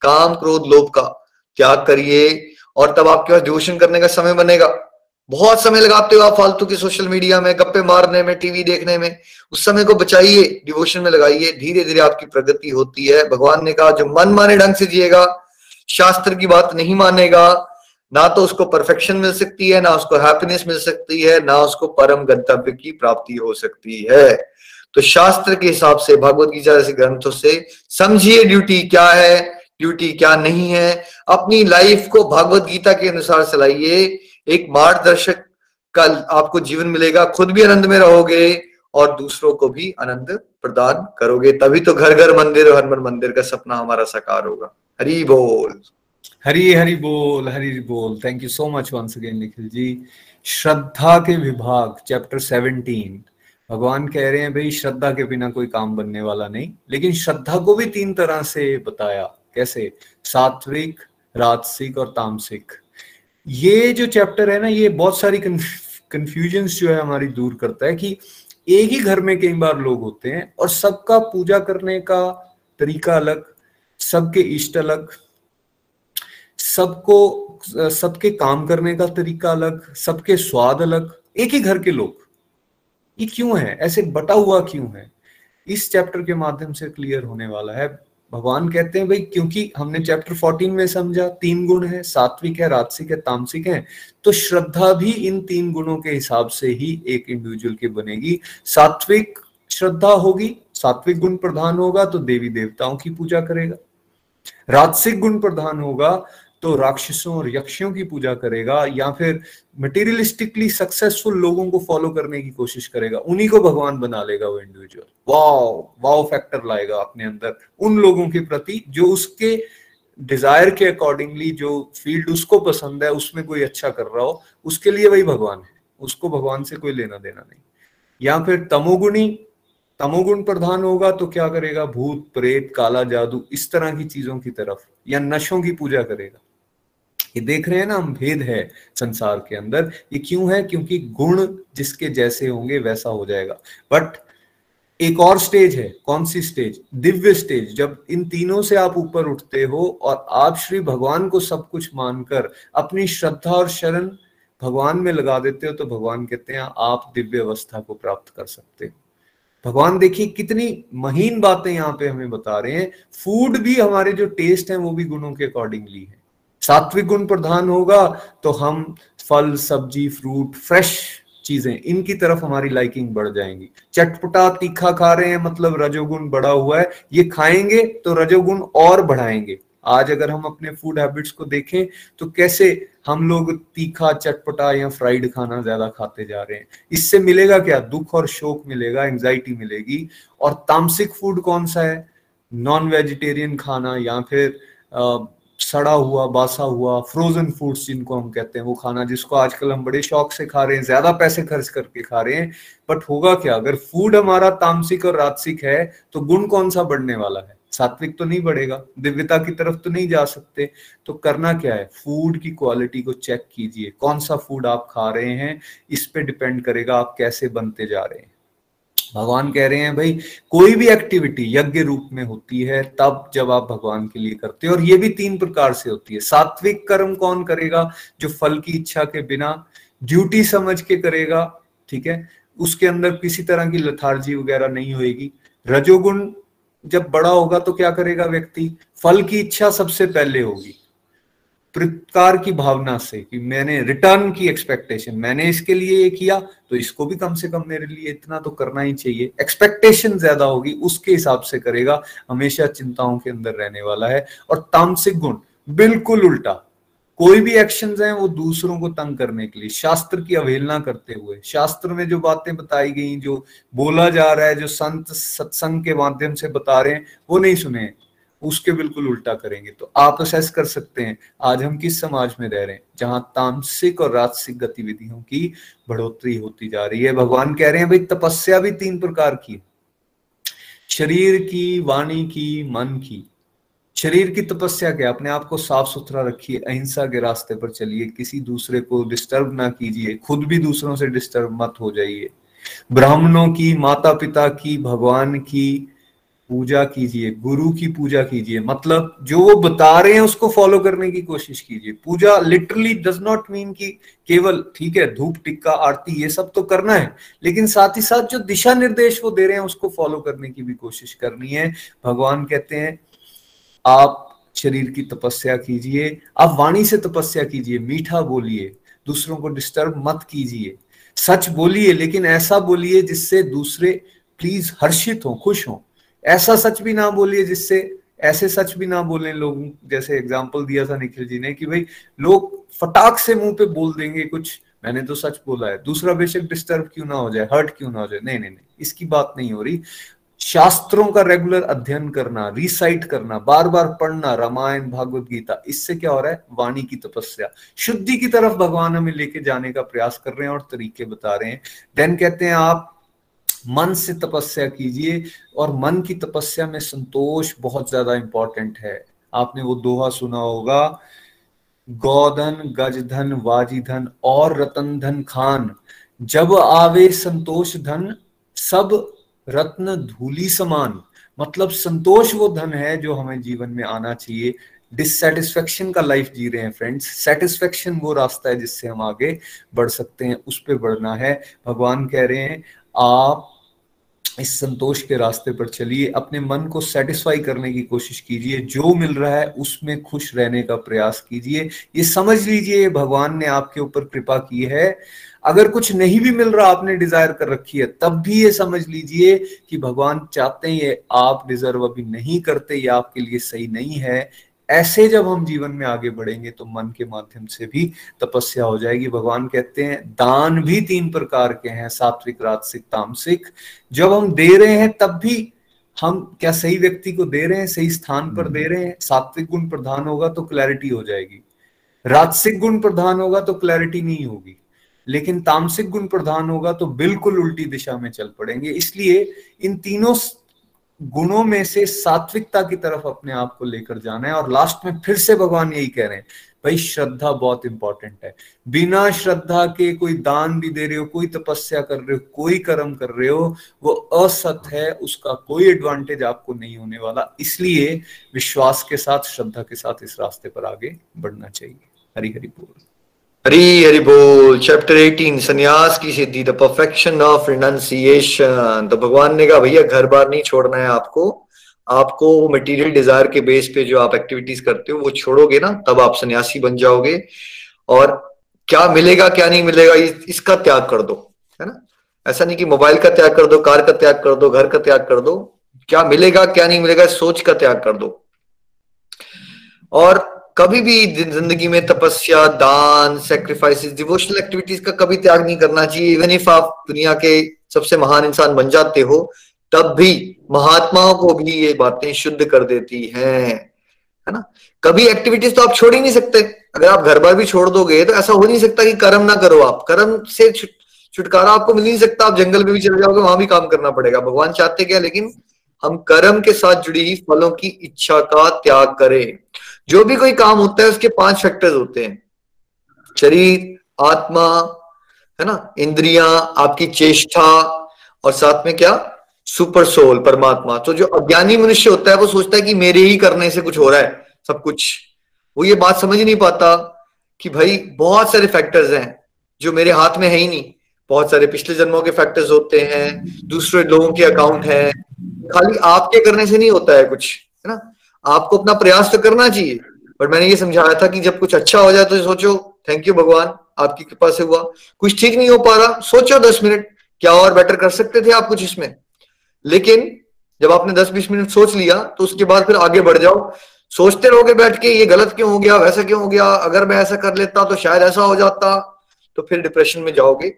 काम क्रोध लोभ का त्याग करिए और तब आपके पास डिवोशन करने का समय बनेगा। बहुत समय लगाते हो आप फालतू की सोशल मीडिया में, गप्पे मारने में टीवी देखने में। उस समय को बचाइए डिवोशन में लगाइए। धीरे धीरे आपकी प्रगति होती है। भगवान ने कहा, जो मन माने ढंग से जिएगा, शास्त्र की बात नहीं मानेगा। ना तो उसको परफेक्शन मिल सकती है, ना उसको हैप्पीनेस मिल सकती है, ना उसको परम गंतव्य की प्राप्ति हो सकती है। तो शास्त्र के हिसाब से, भगवत गीता जैसे ग्रंथों से, समझिए ड्यूटी क्या है। ड्यूटी क्या नहीं है? अपनी लाइफ को भागवत गीता के अनुसार चलाइए। एक मार्गदर्शक का आपको जीवन मिलेगा। खुद भी आनंद में रहोगे और दूसरों को भी आनंद प्रदान करोगे। तभी तो घर घर मंदिर और हनुमान मंदिर का सपना हमारा साकार होगा। हरी बोल। हरी हरी बोल हरी बोल। Thank you so much once again Nikhil ji. श्रद्धा के विभाग चैप्टर सेवनटीन भगवान कह रहे हैं, भाई, श्रद्धा के बिना कोई काम बनने वाला नहीं। लेकिन श्रद्धा को भी तीन तरह से बताया। कैसे? सात्विक, राजसिक और तामसिक। ये जो चैप्टर है ना, ये बहुत सारी कंफ्यूजन जो है हमारी दूर करता है कि एक ही घर में कई बार लोग होते हैं और सबका पूजा करने का तरीका अलग, सबके इष्ट अलग, सबको, सबके काम करने का तरीका अलग, सबके स्वाद अलग। एक ही घर के लोग। ये क्यों है? ऐसे बटा हुआ क्यों है? इस चैप्टर के माध्यम से क्लियर होने वाला है। भगवान कहते हैं, भाई, क्योंकि हमने चैप्टर 14 में समझा, तीन गुण है, सात्विक है, राजसिक है, तामसिक है तो श्रद्धा भी इन तीन गुणों के हिसाब से ही एक इंडिविजुअल की बनेगी। सात्विक श्रद्धा होगी, सात्विक गुण प्रधान होगा तो देवी देवताओं की पूजा करेगा। राजसिक गुण प्रधान होगा तो राक्षसों और यक्षियों की पूजा करेगा या फिर मटेरियलिस्टिकली सक्सेसफुल लोगों को फॉलो करने की कोशिश करेगा, उन्हीं को भगवान बना लेगा वो इंडिविजुअल वाओ वाओ फैक्टर लाएगा अपने अंदर, उन लोगों के प्रति जो उसके डिज़ायर के अकॉर्डिंगली जो फ़ील्ड उसको पसंद है, उसमें कोई अच्छा कर रहा हो, उसके लिए वही भगवान है। उसको भगवान से कोई लेना देना नहीं। या फिर तमोगुणी, तमोगुण प्रधान होगा तो क्या करेगा? भूत, प्रेत, काला जादू, इस तरह की चीज़ों की तरफ़ या नशों की पूजा करेगा। ये देख रहे हैं ना, हम भेद है संसार के अंदर। ये क्यों है? क्योंकि गुण जिसके जैसे होंगे वैसा हो जाएगा। बट एक और स्टेज है। कौन सी स्टेज दिव्य स्टेज जब इन तीनों से आप ऊपर उठते हो और आप श्री भगवान को सब कुछ मानकर अपनी श्रद्धा और शरण भगवान में लगा देते हो तो भगवान कहते हैं, आप दिव्य अवस्था को प्राप्त कर सकते हो। भगवान देखिए, कितनी महीन बातें यहाँ पे हमें बता रहे हैं। फ़ूड भी हमारे जो टेस्ट है, वो भी गुणों के अकॉर्डिंगली है। सात्विक गुण प्रधान होगा तो हम फल, सब्ज़ी फ्रूट फ्रेश चीज़ें, इनकी तरफ़ हमारी लाइकिंग बढ़ जाएँगी। चटपटा तीखा खा रहे हैं मतलब रजोगुण बढ़ा हुआ है, ये खाएँगे तो रजोगुण और बढ़ाएँगे। आज अगर हम अपने फ़ूड हैबिट्स को देखें तो कैसे हम लोग तीखा, चटपटा या फ्राइड खाना ज़्यादा खाते जा रहे हैं। इससे मिलेगा क्या? दुख और शोक मिलेगा एंजाइटी मिलेगी। और तामसिक फ़ूड कौन सा है? नॉन वेजिटेरियन खाना या फिर सड़ा हुआ, बासा हुआ फ्रोजन फूड्स जिनको हम कहते हैं, वो खाना जिसको आजकल हम बड़े शौक से खा रहे हैं, ज़्यादा पैसे खर्च करके खा रहे हैं बट होगा क्या? अगर फ़ूड हमारा तामसिक और राजसिक है तो गुण कौन सा बढ़ने वाला है? सात्विक तो नहीं बढ़ेगा, दिव्यता की तरफ़ तो नहीं जा सकते तो करना क्या है? फ़ूड की क्वालिटी को चेक कीजिए, कौन सा फ़ूड आप खा रहे हैं, इस पे डिपेंड करेगा आप कैसे बनते जा रहे हैं। भगवान कह रहे हैं, भाई, कोई भी एक्टिविटी यज्ञ रूप में होती है, तब जब आप भगवान के लिए करते हैं। और ये भी तीन प्रकार से होती है। सात्विक कर्म कौन करेगा जो फल की इच्छा के बिना ड्यूटी समझ के करेगा? ठीक है? उसके अंदर किसी तरह की लथार्जी वगैरह नहीं होगी रजोगुण जब बड़ा होगा तो क्या करेगा व्यक्ति? फल की इच्छा सबसे पहले होगी। प्रकार की भावना से कि मैंने रिटर्न की एक्सपेक्टेशन मैंने इसके लिए ये किया तो इसको भी कम से कम मेरे लिए इतना तो करना ही चाहिए। एक्सपेक्टेशन ज़्यादा होगी, उसके हिसाब से करेगा, हमेशा चिंताओं के अंदर रहने वाला है। और तामसिक गुण, बिल्कुल उल्टा। कोई भी एक्शन हैं, वो दूसरों को तंग करने के लिए, शास्त्र की अवहेलना करते हुए। शास्त्र में जो बातें बताई गई, जो बोला जा रहा है, जो संत सत्संग के माध्यम से बता रहे हैं, वो नहीं सुने उसके बिल्कुल उल्टा करेंगे। तो आप असेस कर सकते हैं, आज हम किस समाज में रह रहे हैं, जहाँ तामसिक और राजसिक गतिविधियों की बढ़ोतरी होती जा रही है। भगवान कह रहे हैं, भाई, तपस्या भी तीन प्रकार की शरीर की, वाणी की, मन की। शरीर की तपस्या क्या अपने आप को साफ़ सुथरा रखिए, अहिंसा के रास्ते पर चलिए, किसी दूसरे को डिस्टर्ब ना कीजिए, खुद भी दूसरों से डिस्टर्ब मत हो जाइए। ब्राह्मणों की माता पिता की, भगवान की पूजा कीजिए, गुरु की पूजा कीजिए मतलब जो वो बता रहे हैं उसको फॉलो करने की कोशिश कीजिए। Puja literally does not mean कि केवल, ठीक है, धूप, टिक्का, आरती, ये सब तो करना है, लेकिन साथ ही साथ जो दिशा निर्देश वो दे रहे हैं उसको फॉलो करने की भी कोशिश करनी है। भगवान कहते हैं, आप शरीर की तपस्या कीजिए, आप वाणी से तपस्या कीजिए, मीठा बोलिए, दूसरों को डिस्टर्ब मत कीजिए। सच बोलिए, लेकिन ऐसा बोलिए जिससे दूसरे प्लीज़ हर्षित हो, खुश हो। ऐसा सच भी ना बोलिए जिससे, ऐसे सच भी ना बोले लोग, जैसे एग्ज़ाम्पल दिया था निखिल जी ने कि भाई, लोग फटाक से मुँह पे बोल देंगे कुछ, मैंने तो सच बोला है। दूसरा बेशक डिस्टर्ब क्यों ना हो जाए हर्ट क्यों ना हो जाए? नहीं नहीं नहीं, इसकी बात नहीं हो रही। शास्त्रों का रेगुलर अध्ययन करना रिसाइट करना बार बार पढ़ना, रामायण, भागवत गीता, इससे क्या हो रहा है? वाणी की तपस्या। शुद्धि की तरफ़ भगवान हमें लेके जाने का प्रयास कर रहे हैं और तरीके बता रहे हैं। देन कहते हैं आप मन से तपस्या कीजिए और मन की तपस्या में संतोष बहुत ज़्यादा इंपॉर्टेंट है। आपने वो दोहा सुना होगा, गौधन, गजधन, वाजीधन और रतन धन खान, जब आवे संतोष धन, सब रत्न धूली समान। मतलब संतोष वो धन है जो हमें जीवन में आना चाहिए। डिससेटिस्फेक्शन का लाइफ जी रहे हैं फ्रेंड्स सेटिस्फेक्शन वो रास्ता है जिससे हम आगे बढ़ सकते हैं, उस पर बढ़ना है। भगवान कह रहे हैं आप इस संतोष के रास्ते पर चलिए, अपने मन को सेटिस्फाई करने की कोशिश कीजिए, जो मिल रहा है उसमें खुश रहने का प्रयास कीजिए। ये समझ लीजिए, भगवान ने आपके ऊपर कृपा की है। अगर कुछ नहीं भी मिल रहा आपने डिज़ायर कर रखी है, तब भी ये समझ लीजिए कि भगवान चाहते हैं ये आप डिजर्व अभी नहीं करते, ये आपके लिए सही नहीं है। ऐसे जब हम जीवन में आगे बढ़ेंगे तो मन के माध्यम से भी तपस्या हो जाएगी। भगवान कहते हैं दान भी तीन प्रकार के हैं सात्विक राजसिक तामसिक। जब हम दे रहे हैं तब भी हम क्या सही व्यक्ति को दे रहे हैं सही स्थान पर दे रहे हैं? सात्विक गुण प्रधान होगा तो क्लैरिटी हो जाएगी। राजसिक गुण प्रधान होगा तो क्लैरिटी नहीं होगी। लेकिन तामसिक गुण प्रधान होगा तो बिल्कुल उल्टी दिशा में चल पड़ेंगे। इसलिए इन तीनों गुणों में से सात्विकता की तरफ़ अपने आप को लेकर जाना है और लास्ट में फिर से भगवान यही कह रहे हैं, भाई, श्रद्धा बहुत इंपॉर्टेंट है। बिना श्रद्धा के कोई दान भी दे रहे हो, कोई तपस्या कर रहे हो, कोई कर्म कर रहे हो, वो असत है, उसका कोई एडवांटेज आपको नहीं होने वाला। इसलिए विश्वास के साथ, श्रद्धा के साथ इस रास्ते पर आगे बढ़ना चाहिए। हरी हरी बोल। हरी हरी बोल चैप्टर 18 संन्यास की सिद्धि द परफेक्शन ऑफ़ रिनाउंसिएशन तो भगवान ने कहा भैया घर बार नहीं छोड़ना है आपको आपको मटेरियल डिज़ायर के बेस पे जो आप एक्टिविटीज़ करते हो वो छोड़ोगे ना तब आप सन्यासी बन जाओगे और क्या मिलेगा क्या नहीं मिलेगा इस, इसका त्याग कर दो है ना? ऐसा नहीं कि मोबाइल का त्याग कर दो कार का त्याग कर दो घर का त्याग कर दो। क्या मिलेगा क्या नहीं मिलेगा सोच का त्याग कर दो। और कभी भी ज़िंदगी में तपस्या, दान सेक्रीफाइस डिवोशनल एक्टिविटीज़ का कभी त्याग नहीं करना चाहिए। इवन इफ़ आप दुनिया के सबसे महान इंसान बन जाते हो, तब भी महात्माओं को भी ये बातें शुद्ध कर देती हैं। है ना? कभी एक्टिविटीज़ तो आप छोड़ ही नहीं सकते। अगर आप घर बार भी छोड़ दोगे तो ऐसा हो नहीं सकता कि कर्म ना करो आप। कर्म से छुटकारा आपको मिल नहीं सकता। आप जंगल में भी चले जाओगे, वहाँ भी काम करना पड़ेगा। भगवान चाहते क्या लेकिन हम कर्म के साथ जुड़ी ही फलों की इच्छा का त्याग करें। जो भी कोई काम होता है, उसके पाँच फैक्टर्स होते हैं। शरीर, आत्मा, है ना? इंद्रिया, आपकी चेष्टा और साथ में क्या? सुपर सोल, परमात्मा। तो जो अज्ञानी मनुष्य होता है, वो सोचता है कि मेरे ही करने से कुछ हो रहा है, सब कुछ। वो ये बात समझ नहीं पाता कि भाई, बहुत सारे फैक्टर्स हैं, जो मेरे हाथ में है ही नहीं। बहुत सारे पिछले जन्मों के फैक्टर्स होते हैं, दूसरे लोगों के अकाउंट हैं खाली आपके करने से नहीं होता है कुछ, है ना? आपको अपना प्रयास तो करना चाहिए। पर मैंने ये समझाया था कि जब कुछ अच्छा हो जाए तो सोचो थैंक यू भगवान, आपकी कृपा से हुआ। कुछ ठीक नहीं हो पा रहा, सोचो दस मिनट, क्या और बेटर कर सकते थे आप कुछ इसमें? लेकिन जब आपने दस बीस मिनट सोच लिया तो उसके बाद फिर आगे बढ़ जाओ। सोचते रहोगे बैठ के, ये गलत क्यों हो गया, वैसा क्यों हो गया? अगर मैं ऐसा कर लेता तो शायद ऐसा हो जाता। तो फिर डिप्रेशन में जाओगे।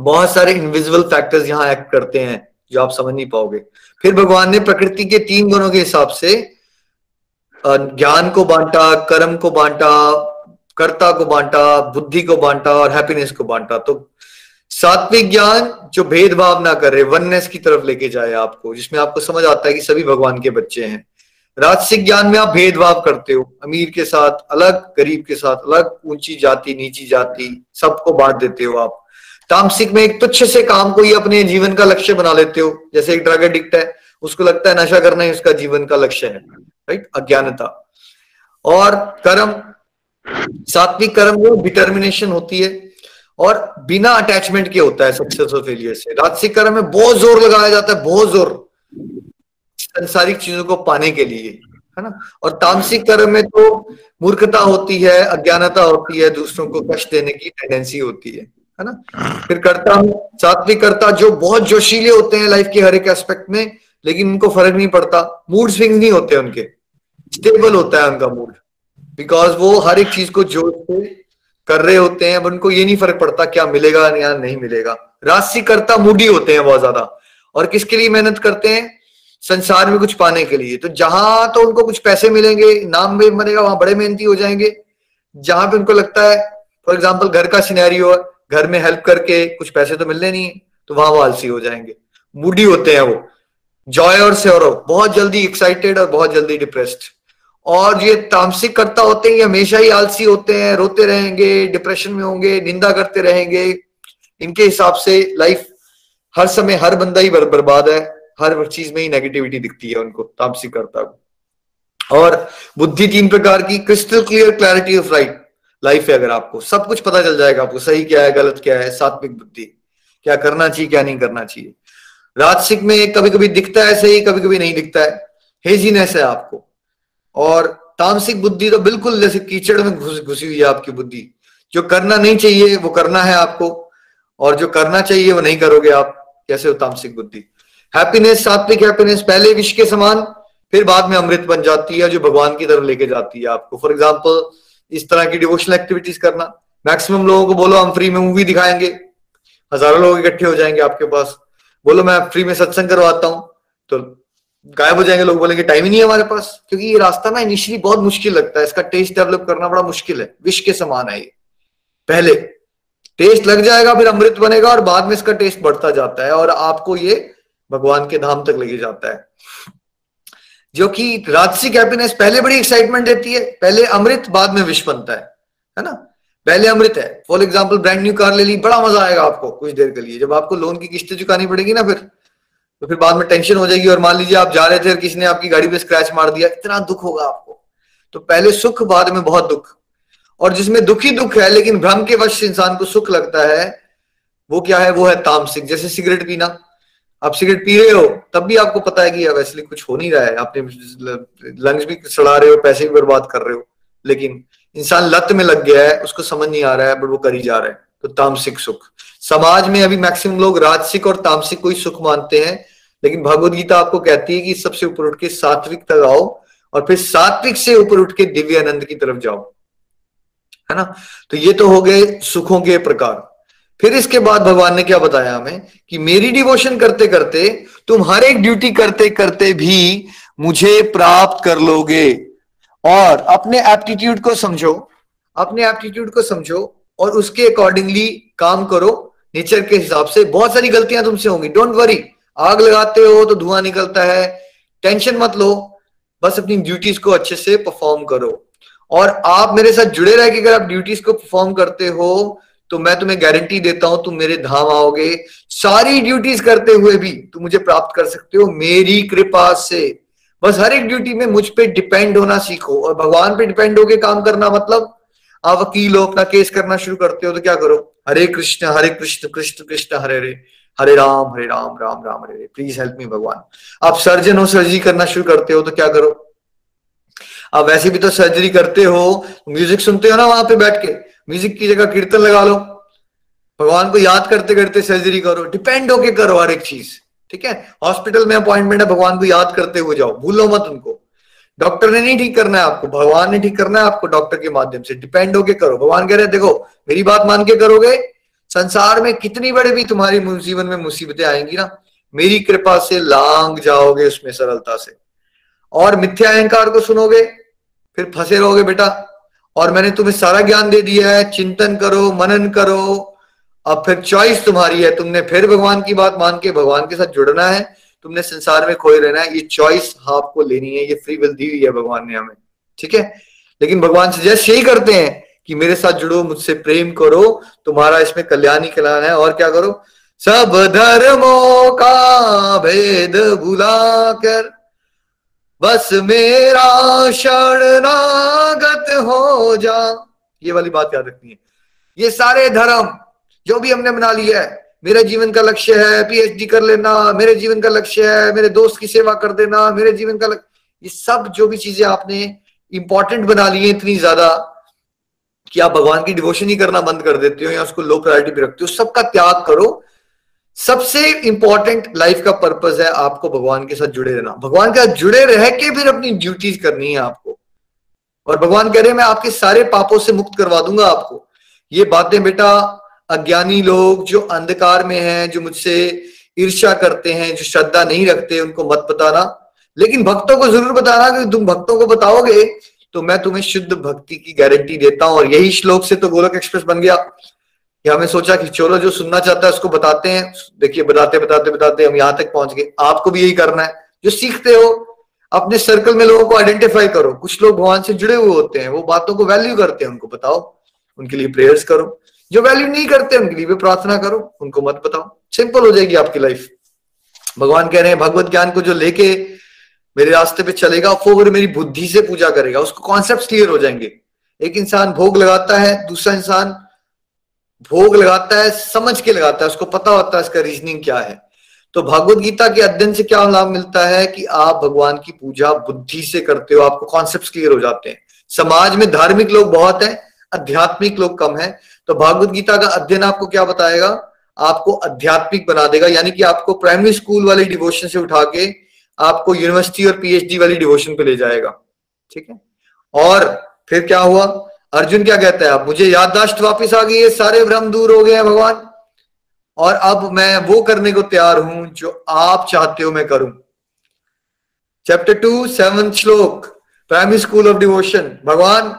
बहुत सारे इनविजिबल फैक्टर्स यहाँ एक्ट करते हैं। जो आप समझ नहीं पाओगे। फिर भगवान ने प्रकृति के तीन गुणों के हिसाब से ज्ञान को बांटा, कर्म को बांटा, कर्ता को बांटा, बुद्धि को बांटा और हैप्पीनेस को बांटा। तो सात्विक ज्ञान जो भेदभाव ना करे वननेस की तरफ़ लेके जाए आपको, जिसमें आपको समझ आता है कि सभी भगवान के बच्चे हैं। राजसिक ज्ञान में आप भेदभाव करते हो, अमीर के साथ अलग, गरीब के साथ अलग, ऊँची जाति, नीची जाति, सबको बांट देते हो आप। तामसिक में एक तुच्छ से काम को ही अपने जीवन का लक्ष्य बना लेते हो। जैसे एक ड्रग एडिक्ट है, उसको लगता है नशा करना ही उसका जीवन का लक्ष्य है राइट अज्ञानता। और कर्म, सात्विक कर्म वो डिटर्मिनेशन होती है और बिना अटैचमेंट के होता है सक्सेस और फेलियर से। राजसिक कर्म में बहुत ज़ोर लगाया जाता है, बहुत ज़ोर। संसारिक चीज़ों को पाने के लिए, है ना? और तामसिक कर्म में तो मूर्खता होती है, अज्ञानता होती है, दूसरों को कष्ट देने की टेंडेंसी होती है। है ना? फिर करता हूँ। सात्विक करता जो बहुत जोशीले होते हैं लाइफ के हर एक एस्पेक्ट में, लेकिन उनको फ़र्क नहीं पड़ता। मूड स्विंग नहीं होते उनके। स्टेबल होता है उनका मूड बिकॉज़ वो हर एक चीज़ को जोश से कर रहे होते हैं। अब उनको ये नहीं फ़र्क पड़ता क्या मिलेगा या नहीं मिलेगा। राशि करता मूडी होते हैं बहुत ज़्यादा। और किसके लिए मेहनत करते हैं? संसार में कुछ पाने के लिए। तो जहाँ तो उनको कुछ पैसे मिलेंगे, नाम भी बनेगा वहाँ बड़े मेहनती हो जाएँगे। जहाँ पे उनको लगता है फॉर एग्ज़ाम्पल घर का सिनेरियो है। घर में हेल्प करके कुछ पैसे तो मिलने नहीं है तो वहाँ वो आलसी हो जाएँगे। मूडी होते हैं वो। जॉय और सौरव बहुत जल्दी एक्साइटेड और बहुत जल्दी डिप्रेस्ड और ये तामसिक करता होते हैं ये हमेशा ही आलसी होते हैं रोते रहेंगे डिप्रेशन में होंगे निंदा करते रहेंगे। इनके हिसाब से लाइफ हर समय हर बंदा ही बर, बर्बाद है। हर चीज़ में ही नेगेटिविटी दिखती है उनको तामसिक करता और बुद्धि तीन प्रकार की crystal clear clarity of right life है अगर आपको, सब कुछ पता चल जाएगा आपको, सही क्या है, गलत क्या है, सात्विक बुद्धि, क्या करना चाहिए, क्या नहीं करना चाहिए। राजसिक में कभी कभी दिखता है सही कभी कभी नहीं दिखता है। हेजीनेस है आपको। और तामसिक बुद्धि तो बिल्कुल जैसे कीचड़ में घुस हुई है आपकी बुद्धि। जो करना नहीं चाहिए, वो करना है आपको। और जो करना चाहिए, वो नहीं करोगे आप। कैसे हो तामसिक बुद्धि? हैप्पीनेस सात्विक हैप्पीनेस पहले विष के समान, फिर बाद में अमृत बन जाती है, जो भगवान की तरफ़ लेके जाती है आपको। फॉर एग्ज़ाम्पल इस तरह की डिवोशनल एक्टिविटीज़ करना। मैक्सिमम लोगों को बोलो, हम फ्री में मूवी दिखाएँगे। हज़ारों लोग इकट्ठे हो जाएँगे आपके पास। बोलो, मैं फ्री में सत्संग करवाता हूँ। तो गायब हो जाएँगे लोग, बोलेंगे, टाइम ही नहीं है हमारे पास। क्योंकि ये रास्ता ना इनिशियली बहुत मुश्किल लगता है। इसका टेस्ट डेवलप करना बड़ा मुश्किल है। विश के समान है ये। पहले टेस्ट लग जाएगा, फिर अमृत बनेगा और बाद में इसका टेस्ट बढ़ता जाता है और आपको ये भगवान के धाम तक लेके जाता है। जो कि राजसिक हैप्पीनेस पहले बड़ी एक्साइटमेंट देती है, पहले अमृत बाद में विष बनता है है ना? पहले अमृत है। For example brand new car ले ली, बड़ा मज़ा आएगा आपको कुछ देर के लिए। जब आपको लोन की किस्तें चुकानी पड़ेगी ना फिर तो फिर बाद में टेंशन हो जाएगी और मान लीजिए आप जा रहे थे और किसी ने आपकी गाड़ी पे स्क्रैच मार दिया, इतना दुख होगा आपको। तो पहले सुख, बाद में बहुत दुख। और जिसमें दुख ही दुख है, लेकिन भ्रम के वश इंसान को सुख लगता है, वो क्या है? वो है तामसिक, जैसे सिगरेट पीना। आप सिगरेट पी रहे हो, तब भी आपको पता है कि वैसे कुछ हो नहीं रहा है। आपने लंग्स भी सड़ा रहे हो, पैसे भी बर्बाद कर रहे हो, लेकिन इंसान लत में लग गया है, उसको समझ नहीं आ रहा है, बट वो कर ही जा रहा है। तो तामसिक सुख। समाज में अभी मैक्सिमम लोग राजसिक और तामसिक को ही सुख मानते हैं, लेकिन भगवत गीता आपको कहती है कि सबसे ऊपर उठ के सात्विक तक आओ और फिर सात्विक से ऊपर उठ के दिव्य आनंद की तरफ़ जाओ। है ना? तो ये तो हो गए सुखों के प्रकार। फिर इसके बाद भगवान ने क्या बताया हमें? कि मेरी डिवोशन करते करते, तुम हर एक ड्यूटी करते करते भी मुझे प्राप्त कर लोगे। और अपने एप्टीट्यूड को समझो, अपने एप्टीट्यूड को समझो और उसके अकॉर्डिंगली काम करो। नेचर के हिसाब से बहुत सारी गलतियाँ तुमसे होंगी। डोंट वरी आग लगाते हो तो धुआँ निकलता है। टेंशन मत लो, बस अपनी ड्यूटीज़ को अच्छे से परफॉर्म करो। और आप मेरे साथ जुड़े रह के अगर आप ड्यूटीज़ को परफॉर्म करते हो तो मैं तुम्हें गारंटी देता हूँ, तुम मेरे धाम आओगे। सारी ड्यूटीज़ करते हुए भी तुम मुझे प्राप्त कर सकते हो, मेरी कृपा से। बस हर एक ड्यूटी में मुझ पे डिपेंड होना सीखो और भगवान पे डिपेंड होके काम करना मतलब आप वकील हो, अपना केस करना शुरू करते हो तो क्या करो? Hare Krishna Hare Krishna Krishna Krishna, Hare Hare Hare Ram Hare Ram Ram Ram, Hare Hare. Please help me भगवान। आप सर्जन हो सर्जरी करना शुरू करते हो तो क्या करो? आप वैसे भी तो सर्जरी करते हो म्यूज़िक सुनते हो ना वहाँ पे बैठ के? म्यूज़िक की जगह कीर्तन लगा लो। भगवान को याद करते करते सर्जरी करो। डिपेंड होके करो हर एक चीज़। ठीक है? हॉस्पिटल में अपॉइंटमेंट है, भगवान को याद करते हुए जाओ। भूलो मत उनको। डॉक्टर ने नहीं ठीक करना है आपको। भगवान ने ठीक करना है आपको डॉक्टर के माध्यम से। डिपेंड होके करो। भगवान कह रहे देखो, मेरी बात मान के करोगे? संसार में कितनी बड़े भी तुम्हारी जीवन में मुसीबतें आएँगी ना, मेरी कृपा से लांग जाओगे उसमें सरलता से। और मिथ्या अहंकार को सुनोगे, फिर फंसे रहोगे बेटा। और मैंने तुम्हें सारा ज्ञान दे दिया है, चिंतन करो, मनन करो, अब फिर चॉइस तुम्हारी है। तुमने फिर भगवान की बात मान के भगवान के साथ जुड़ना है। तुमने संसार में खोए रहना है। ये चॉइस आपको लेनी है। ये फ्री विल दी हुई है भगवान ने हमें। ठीक है? लेकिन भगवान सजेस्ट यही करते हैं कि मेरे साथ जुड़ो, मुझसे प्रेम करो। तुम्हारा इसमें कल्याण ही कल्याण है। और क्या करो? सब धर्मों का भेद भुलाकर बस मेरा शरणागत हो जा। ये वाली बात याद रखनी है। ये सारे धर्म, जो भी हमने बना लिया है, मेरे जीवन का लक्ष्य है पीएचडी कर लेना, मेरे जीवन का लक्ष्य है, मेरे दोस्त की सेवा कर देना, मेरे जीवन का लक्ष्य, ये सब जो भी चीज़ें आपने इंपॉर्टेंट बना ली है इतनी ज़्यादा, कि आप भगवान की डिवोशन ही करना बंद कर देते हो या उसको लो प्रायोरिटी पे रखते हो, सबका त्याग करो सबसे इंपॉर्टेंट लाइफ का पर्पज है आपको भगवान के साथ जुड़े रहना। भगवान के साथ जुड़े रह के फिर अपनी ड्यूटीज़ करनी है आपको। और भगवान कह रहे मैं आपके सारे पापों से मुक्त करवा दूँगा आपको। ये बातें बेटा अज्ञानी लोग जो अंधकार में हैं, जो मुझसे ईर्ष्या करते हैं, जो श्रद्धा नहीं रखते, उनको मत बताना। लेकिन भक्तों को ज़रूर बताना कि तुम भक्तों को बताओगे तो मैं तुम्हें शुद्ध भक्ति की गारंटी देता हूँ। और यही श्लोक से तो गोलक एक्सप्रेस बन गया। कि हमें सोचा कि चलो जो सुनना चाहता है उसको बताते हैं, देखिए बताते बताते बताते हम यहाँ तक पहुँच गए। आपको भी यही करना है। जो सीखते हो, अपने सर्कल में लोगों को आइडेंटिफाई करो। कुछ लोग भगवान से जुड़े हुए होते हैं, वो बातों को वैल्यू करते हैं, उनको बताओ। उनके लिए प्रेयर्स करो। जो वैल्यू नहीं करते, उनके लिए भी प्रार्थना करो। उनको मत बताओ। सिंपल हो जाएगी आपकी लाइफ भगवान कह रहे हैं, भगवत ज्ञान को जो लेके मेरे रास्ते पे चलेगा, वो अगर मेरी बुद्धि से पूजा करेगा, उसको कॉन्सेप्ट क्लियर हो जाएँगे। एक इंसान भोग लगाता है, दूसरा इंसान भोग लगाता है, समझ के लगाता है, उसको पता होता है इसका रीजनिंग क्या है। तो भगवत गीता के अध्ययन से क्या लाभ मिलता है कि आप भगवान की पूजा बुद्धि से करते हो, आपको कॉन्सेप्ट क्लियर हो जाते हैं। समाज में धार्मिक लोग बहुत है, आध्यात्मिक लोग कम है। तो भागवत गीता का अध्ययन आपको क्या बताएगा? आपको आध्यात्मिक बना देगा, यानी कि आपको प्राइमरी स्कूल वाले डिवोशन से उठा के आपको यूनिवर्सिटी और पीएचडी वाली डिवोशन पे ले जाएगा। ठीक है? और फिर क्या हुआ? अर्जुन क्या कहता है, अब मुझे याददाश्त वापस आ गई है, सारे भ्रम दूर हो गए हैं भगवान। और अब मैं वो करने को तैयार हूँ जो आप चाहते हो मैं करूँ। चैप्टर टू सेवन श्लोक प्राइमरी स्कूल ऑफ़ डिवोशन भगवान,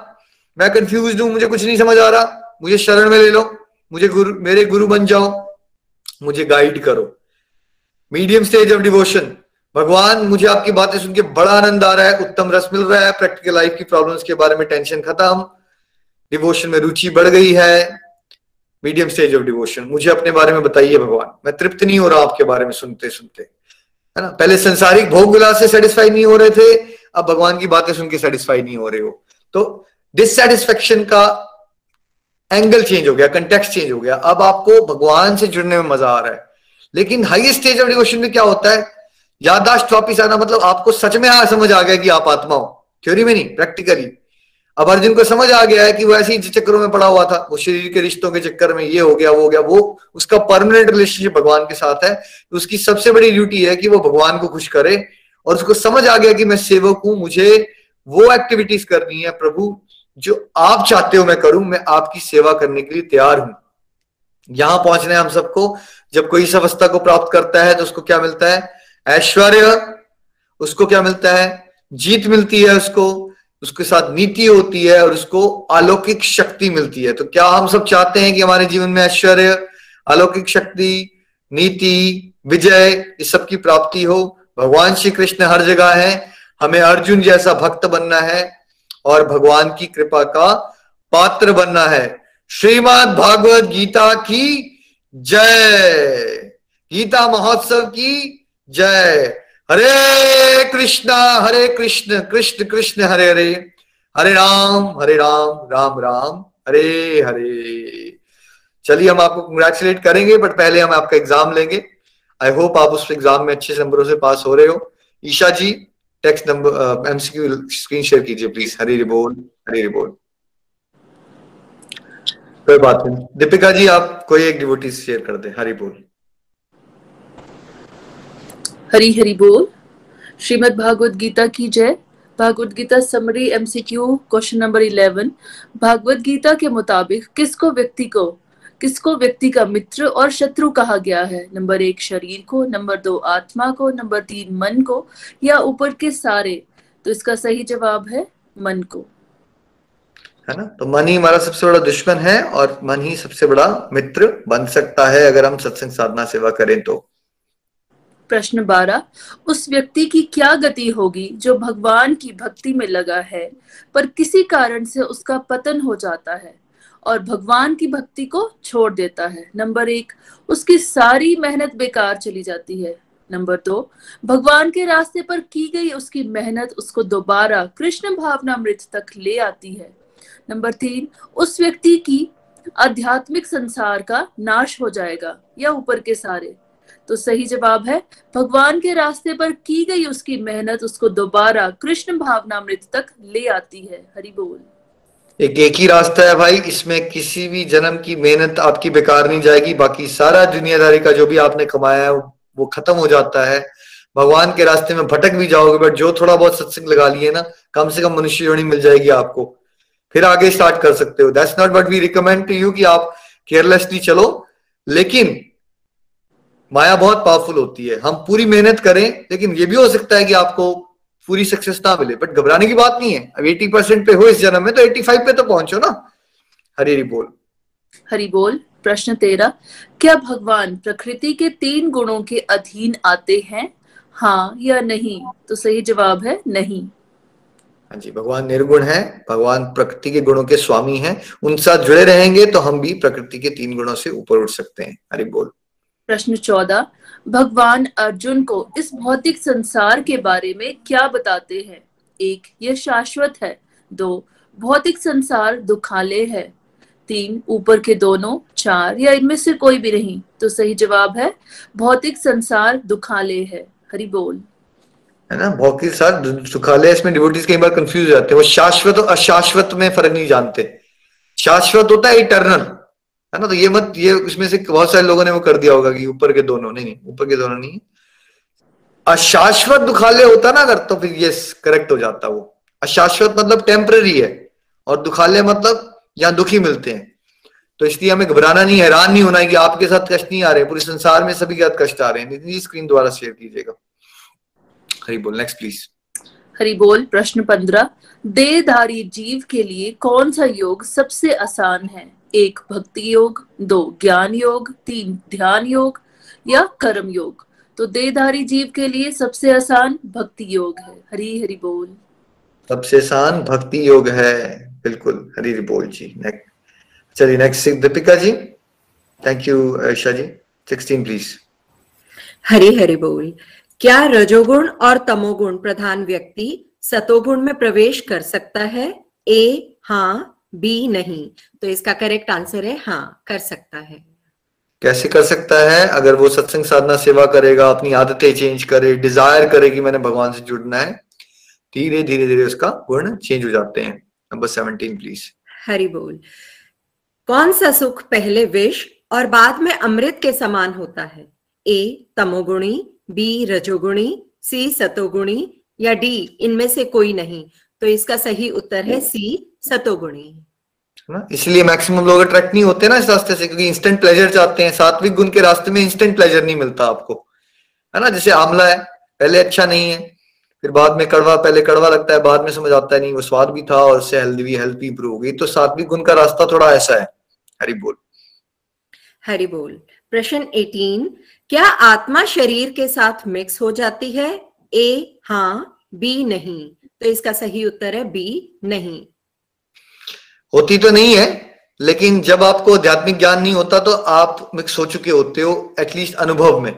मैं कंफ्यूज हूँ, मुझे कुछ नहीं समझ आ रहा। मुझे शरण में ले लो, मुझे गुरु, मेरे गुरु बन जाओ, मुझे गाइड करो। मीडियम स्टेज ऑफ़ डिवोशन भगवान, मुझे आपकी बातें सुन के बड़ा आनंद आ रहा है, उत्तम रस मिल रहा है प्रैक्टिकल लाइफ की प्रॉब्लम्स के बारे में टेंशन खत्म। डिवोशन में रुचि बढ़ गई है। मीडियम स्टेज ऑफ़ डिवोशन मुझे अपने बारे में बताइए भगवान। मैं तृप्त नहीं हो रहा आपके बारे में सुनते सुनते। है ना? पहले संसारिक भोग विलास से सेटिस्फाई नहीं हो रहे थे, अब भगवान की बातें सुन के सेटिस्फाई नहीं हो रहे हो। तो डिससेटिस्फेक्शन का एंगल चेंज हो गया कंटेक्स चेंज हो गया। अब आपको भगवान से जुड़ने में मज़ा आ रहा है। लेकिन हाईएस्ट स्टेज ऑफ़ डिवोशन में क्या होता है? यादाश्त वापिस आना मतलब आपको सच में हाँ समझ आ गया कि आप आत्मा हो। थ्योरी में नहीं प्रैक्टिकली अब अर्जुन को समझ आ गया है कि वो ऐसे ही चक्करों में पड़ा हुआ था। वो शरीर के रिश्तों के चक्कर में ये हो गया, वो हो गया, वो उसका परमानेंट रिलेशनशिप भगवान के साथ है। उसकी सबसे बड़ी ड्यूटी है कि वो भगवान को खुश करे और उसको समझ आ गया कि मैं सेवक हूँ, मुझे वो एक्टिविटीज़ करनी है प्रभु, जो आप चाहते हो मैं करूँ, मैं आपकी सेवा करने के लिए तैयार हूँ। यहाँ पहुँचना है हम सबको। जब कोई इस अवस्था को प्राप्त करता है तो उसको क्या मिलता है? ऐश्वर्य, उसको क्या मिलता है? जीत मिलती है उसको। उसके साथ नीति होती है और उसको अलौकिक शक्ति मिलती है। तो क्या हम सब चाहते हैं कि हमारे जीवन में ऐश्वर्य, अलौकिक शक्ति, नीति, विजय, इस सब की प्राप्ति हो? भगवान श्री कृष्ण हर जगह है। हमें अर्जुन जैसा भक्त बनना है और भगवान की कृपा का पात्र बनना है। श्रीमद भागवत गीता की जय। गीता महोत्सव की जय। हरे कृष्णा, हरे कृष्ण कृष्ण कृष्ण, हरे हरे। हरे राम हरे राम राम राम, हरे हरे। चलिए हम आपको कंग्रेचुलेट करेंगे बट पहले हम आपका एग्ज़ाम लेंगे। आई होप आप उस एग्ज़ाम में अच्छे नंबरों से पास हो रहे हो। Isha ji text number MCQ screen share कीजिए प्लीज़ हरी बोल हरी बोल कोई बात नहीं। दीपिका जी, आप कोई एक डिवोटी शेयर कर दे। हरी बोल। हरी हरी बोल। श्रीमद भागवत गीता की जय। Bhagavad Gita summary MCQ question number eleven Bhagavad Gita के मुताबिक किसको व्यक्ति को, किसको व्यक्ति का मित्र और शत्रु कहा गया है? नंबर एक, शरीर को। नंबर दो, आत्मा को। नंबर तीन, मन को। या ऊपर के सारे? तो इसका सही जवाब है मन को। है ना? तो मन ही हमारा सबसे बड़ा दुश्मन है और मन ही सबसे बड़ा मित्र बन सकता है अगर हम सत्संग साधना सेवा करें तो। प्रश्न बारह, उस व्यक्ति की क्या गति होगी जो भगवान की भक्ति में लगा है, पर किसी कारण से उसका पतन हो जाता है और भगवान की भक्ति को छोड़ देता है। नंबर एक, उसकी सारी मेहनत बेकार चली जाती है। नंबर दो, भगवान के रास्ते पर की गई उसकी मेहनत उसको दोबारा कृष्ण भावना मृत तक ले आती है। नंबर तीन, उस व्यक्ति की आध्यात्मिक संसार का नाश हो जाएगा या ऊपर के सारे। तो सही जवाब है। भगवान के रास्ते पर की गई उसकी मेहनत उसको दोबारा कृष्ण भावनामृत तक ले आती है। हरि बोल। एक एक ही रास्ता है भाई, इसमें किसी भी जन्म की मेहनत आपकी बेकार नहीं जाएगी, बाकी सारा दुनियादारी का जो भी आपने कमाया है, वो खत्म हो जाता है। भगवान के रास्ते में भटक भी जाओगे बट जो थोड़ा बहुत सत्संग लगा लिए ना, कम से कम मनुष्य जोड़ी मिल जाएगी आपको। फिर आगे स्टार्ट कर सकते हो। That's not but we recommend to you कि आप केयरलेसली चलो, लेकिन माया बहुत पावरफुल होती है। हम पूरी मेहनत करें लेकिन ये भी हो सकता है कि आपको पूरी सक्सेस ना मिले। बट घबराने की बात नहीं है। अब 80 परसेंट पे हो इस जन्म में तो 85 पे तो पहुंचो ना। हरी हरी बोल। हरी बोल। प्रश्न तेरा क्या भगवान प्रकृति के तीन गुणों के अधीन आते हैं? हाँ या नहीं? तो सही जवाब है नहीं। हाँ जी भगवान निर्गुण है भगवान प्रकृति के गुणों के स्वामी हैं। उन साथ जुड़े रहेंगे तो हम भी प्रकृति के तीन गुणों से ऊपर उठ सकते हैं। हरी बोल। प्रश्न चौदह, भगवान अर्जुन को इस भौतिक संसार के बारे में क्या बताते हैं? एक, यह शाश्वत है। दो, भौतिक संसार दुखालय है। तीन, ऊपर के दोनों, चार, या इनमें से कोई भी नहीं तो सही जवाब है, भौतिक संसार दुखालय है। हरि बोल। है ना? भौतिक संसार दुखालय इसमें डिवोटीज कई बार कंफ्यूज हो जाते हैं। वो शाश्वत और अशाश्वत में फ़र्क नहीं जानते। शाश्वत होता है इटर्नल है ना तो ये मत, ये इसमें से बहुत सारे लोगों ने वो कर दिया होगा कि ऊपर के दोनों, नहीं नहीं, ऊपर के दोनों नहीं। अशाश्वत दुखालय होता ना अगर तो फिर ये करेक्ट हो जाता वो। अशाश्वत मतलब टेम्पररी है, और दुखालय मतलब यहाँ दुखी मिलते हैं। तो इसलिए हमें घबराना नहीं हैरान नहीं होना है कि आपके साथ कष्ट नहीं आ रहे, पूरे संसार में सभी के साथ कष्ट आ रहे हैं। स्क्रीन द्वारा शेयर कीजिएगा। हरी बोल नेक्स्ट प्लीज़ हरी बोल, प्रश्न पंद्रह। देहधारी जीव के लिए कौन सा योग सबसे आसान है? एक भक्ति योग दो ज्ञान योग तीन ध्यान योग या कर्म योग। तो देहधारी जीव के लिए सबसे आसान भक्ति योग है। हरी हरि बोल। सबसे आसान भक्ति योग है। बिल्कुल हरी हरि बोल जी। नेक्स्ट चलिए next Deepika ji. Thank you Isha ji. Sixteen please Hari Hari बोल। क्या रजोगुण और तमोगुण प्रधान व्यक्ति सतोगुण में प्रवेश कर सकता है? ए हाँ बी नहीं। तो इसका करेक्ट आंसर है हाँ कर सकता है। कैसे कर सकता है? अगर वो सत्संग साधना सेवा करेगा अपनी आदतें चेंज करे डिज़ायर करे कि मैंने भगवान से जुड़ना है धीरे धीरे धीरे उसका गुण चेंज हो जाते हैं। नंबर सेवनटीन प्लीज़ हरि बोल। कौन सा सुख पहले विष और बाद में अमृत के समान होता है? ए तमोगुणी बी रजोगुणी सी सतोगुणी या डी इनमें से कोई नहीं। तो इसका सही उत्तर है सी सतोगुणी। ना? इसलिए मैक्सिमम लोग अट्रैक्ट नहीं होते ना इस रास्ते से क्योंकि इंस्टेंट प्लेजर चाहते हैं। सात्विक गुण के रास्ते में इंस्टेंट प्लेजर नहीं मिलता आपको। है ना? जैसे आमला है पहले अच्छा नहीं है फिर बाद में कड़वा पहले कड़वा लगता है बाद में समझ आता है नहीं वो स्वाद भी था और उससे हेल्थ भी हेल्थ भी इंप्रूव हो गई। तो सात्विक गुण का रास्ता थोड़ा ऐसा है। हरी बोल। हरि बोल। प्रश्न 18 क्या आत्मा शरीर के साथ मिक्स हो जाती है? ए हाँ बी नहीं। तो इसका सही उत्तर है बी नहीं। होती तो नहीं है, लेकिन जब आपको आध्यात्मिक ज्ञान नहीं होता तो आप मिक्स हो चुके होते हो एटलीस्ट अनुभव में।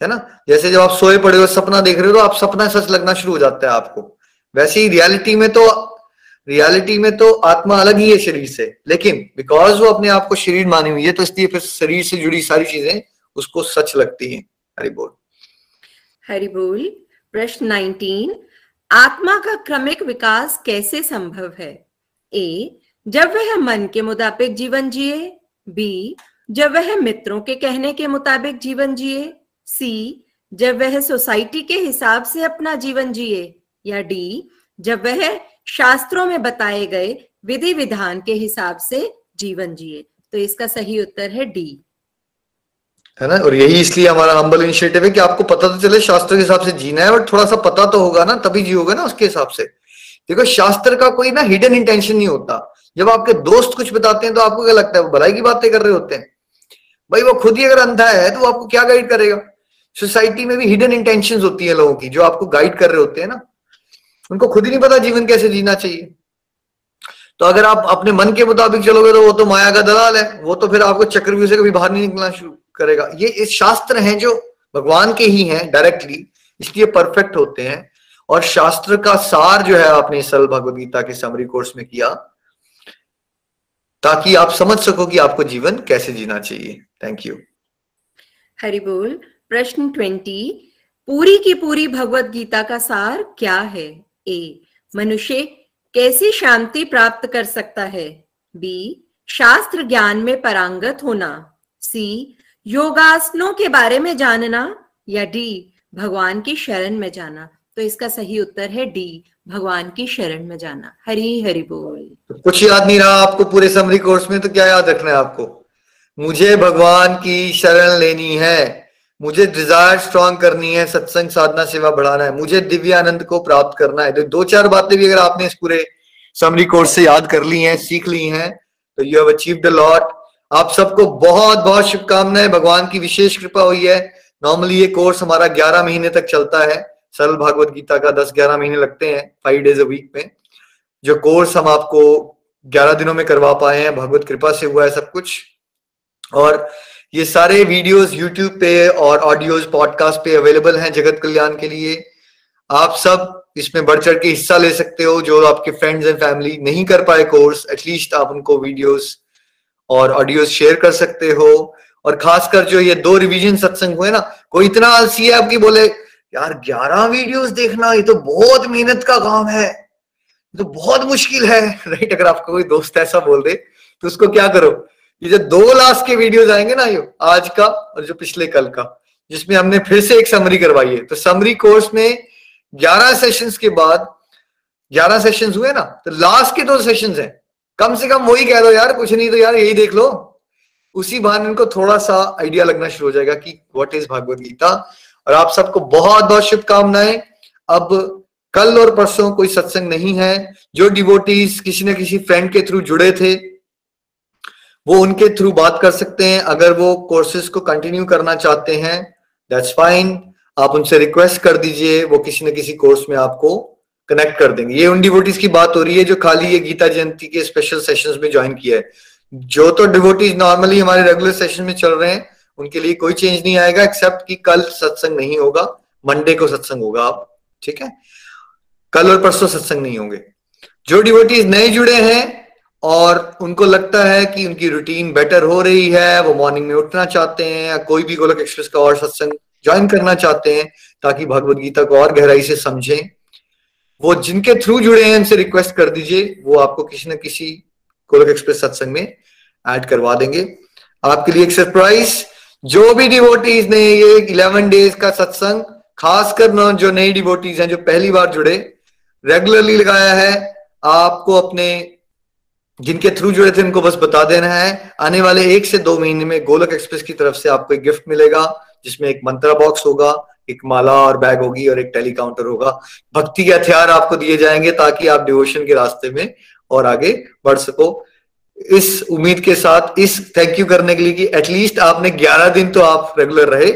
है ना? जैसे जब आप सोए पड़े हो, सपना देख रहे हो तो आप सपना सच लगना शुरू हो जाता है आपको। वैसे ही रियलिटी में तो रियलिटी में तो आत्मा अलग ही है शरीर से, लेकिन बिकॉज़ वो अपने आप को शरीर मानी हुई है तो इसलिए फिर शरीर से जुड़ी सारी चीज़ें उसको सच लगती हैं। हरि बोल। हरि बोल। प्रश्न 19 आत्मा का क्रमिक विकास कैसे संभव है? ए, जब वह मन के मुताबिक जीवन जिए, बी, जब वह मित्रों के कहने के मुताबिक जीवन जिए, सी, जब वह सोसाइटी के हिसाब से अपना जीवन जिए, या डी, जब वह शास्त्रों में बताए गए विधि विधान के हिसाब से जीवन जिए। तो इसका सही उत्तर है डी। है ना? और यही इसलिए हमारा हम्बल इनिशिएटिव है कि आपको पता तो चले शास्त्र के हिसाब से जीना है, और थोड़ा सा पता तो होगा ना, तभी जियोगे ना उसके हिसाब से। देखो, शास्त्र का कोई ना हिडन इंटेंशन नहीं होता। जब आपके दोस्त कुछ बताते हैं तो आपको क्या लगता है, वो भलाई की बातें कर रहे होते हैं। भाई, वो खुद ही अगर अंधा है तो वो आपको क्या गाइड करेगा? सोसाइटी में भी हिडन इंटेंशन होती है लोगों की, जो आपको गाइड कर रहे होते हैं ना। उनको खुद ही नहीं पता जीवन कैसे जीना चाहिए। तो अगर आप अपने मन के मुताबिक चलोगे तो वो तो माया का दलाल है। वो तो फिर आपको चक्रव्यूह से कभी बाहर नहीं निकलना शुरू करेगा। ये इस शास्त्र हैं जो भगवान के ही हैं डायरेक्टली इसलिए परफेक्ट होते हैं। और शास्त्र का सार जो है आपने सल भगवद गीता के समरी कोर्स में किया, ताकि आप समझ सको कि आपको जीवन कैसे जीना चाहिए। थैंक यू हरि बोल। प्रश्न ट्वेंटी पूरी की पूरी भगवत गीता का सार क्या है? ए, मनुष्य कैसी शांति प्राप्त कर सकता है? बी, शास्त्र ज्ञान में परांगत होना। सी, योगासनों के बारे में जानना। या डी, भगवान की शरण में जाना। तो इसका सही उत्तर है डी, भगवान की शरण में जाना। हरी हरि बोल। तो कुछ याद नहीं रहा आपको पूरे समरी कोर्स में तो क्या याद रखना है आपको? मुझे भगवान की शरण लेनी है। मुझे डिज़ायर स्ट्रांग करनी है, सत्संग, साधना, सेवा बढ़ाना है। मुझे दिव्य आनंद को प्राप्त करना है। तो दो चार बातें भी अगर आपने इस पूरे समरी कोर्स से याद कर ली हैं, सीख ली हैं तो you have achieve the lot आप सबको बहुत बहुत शुभकामनाएँ। भगवान की विशेष कृपा हुई है। नॉर्मली ये कोर्स हमारा ग्यारह महीने तक चलता है। सरल भागवत गीता का दस ग्यारह महीने लगते हैं फाइव डेज़ अ वीक में। जो कोर्स हम आपको ग्यारह दिनों में करवा पाए हैं, भगवत कृपा से हुआ है सब कुछ। और ये सारे वीडियोस यूट्यूब पे और ऑडियोज पॉडकास्ट पे अवेलेबल हैं जगत कल्याण के लिए। आप सब इसमें बढ़ चढ़ के हिस्सा ले सकते हो, जो आपके फ्रेंड्स एंड फैमिली नहीं कर पाए कोर्स एटलीस्ट आप उनको वीडियोस और ऑडियोज शेयर कर सकते हो। और खासकर जो ये दो रिवीजन सत्संग हुए ना, कोई इतना आलसी है आपकी, बोले यार, ग्यारह वीडियोस देखना, ये तो बहुत मेहनत का काम है। तो बहुत मुश्किल है। राइट अगर आपका कोई दोस्त ऐसा बोल दे तो उसको क्या करो? ये जो दो लास्ट के वीडियोस आएँगे ना, ये आज का और जो पिछले कल का, जिसमें हमने फिर से एक समरी करवाई है। तो समरी कोर्स में ग्यारह सेशंस के बाद, ग्यारह सेशंस हुए ना तो लास्ट के दो सेशंस हैं। कम से कम वही कह दो, यार, कुछ नहीं तो यार, यही देख लो। उसी बहाने इनको थोड़ा सा आइडिया लगना शुरू हो जाएगा कि व्हाट इज़ भागवत गीता और आप सबको बहुत बहुत शुभकामनाएँ। अब कल और परसों कोई सत्संग नहीं है। जो डिवोटीज किसी न किसी फ्रेंड के थ्रू जुड़े थे, वो उनके थ्रू बात कर सकते हैं। अगर वो कोर्सेज को कंटिन्यू करना चाहते हैं दैट्स फाइन आप उनसे रिक्वेस्ट कर दीजिए, वो किसी न किसी कोर्स में आपको कनेक्ट कर देंगे। ये उन डिवोटीज की बात हो रही है जो खाली ये गीता जयंती के स्पेशल सेशंस में ज्वाइन किया है। जो तो डिवोटीज नॉर्मली हमारे रेगुलर सेशन में चल रहे हैं उनके लिए कोई चेंज नहीं आएगा एक्सेप्ट कि कल सत्संग नहीं होगा मंडे को सत्संग होगा आप ठीक है? कल और परसों सत्संग नहीं होंगे। जो डिवोटीज नए जुड़े हैं और उनको लगता है कि उनकी रूटीन बेटर हो रही है, वो मॉर्निंग में उठना चाहते हैं या कोई भी गोलक एक्सप्रेस का और सत्संग ज्वाइन करना चाहते हैं, ताकि भगवत गीता को और गहराई से समझें। वो जिनके थ्रू जुड़े हैं, उनसे रिक्वेस्ट कर दीजिए, वो आपको किसी न किसी गोलक एक्सप्रेस सत्संग में ऐड करवा देंगे। आपके लिए एक सरप्राइज़ जो भी डिवोटीज ने ये इलेवन डेज़ का सत्संग खासकर जो नई डिवोटीज हैं जो पहली बार जुड़े रेगुलरली लगाया है, आपको अपने, जिनके थ्रू जुड़े थे, उनको बस बता देना है। आने वाले एक से दो महीने में गोलक एक्सप्रेस की तरफ़ से आपको एक गिफ्ट मिलेगा, जिसमें एक मंत्रा बॉक्स होगा, एक माला और बैग होगी और एक टेलीकाउंटर होगा। भक्ति के हथियार आपको दिए जाएँगे ताकि आप डिवोशन के रास्ते में और आगे बढ़ सको। इस उम्मीद के साथ, इस थैंक यू करने के लिए कि एटलीस्ट आपने 11 दिन तो आप रेगुलर रहे।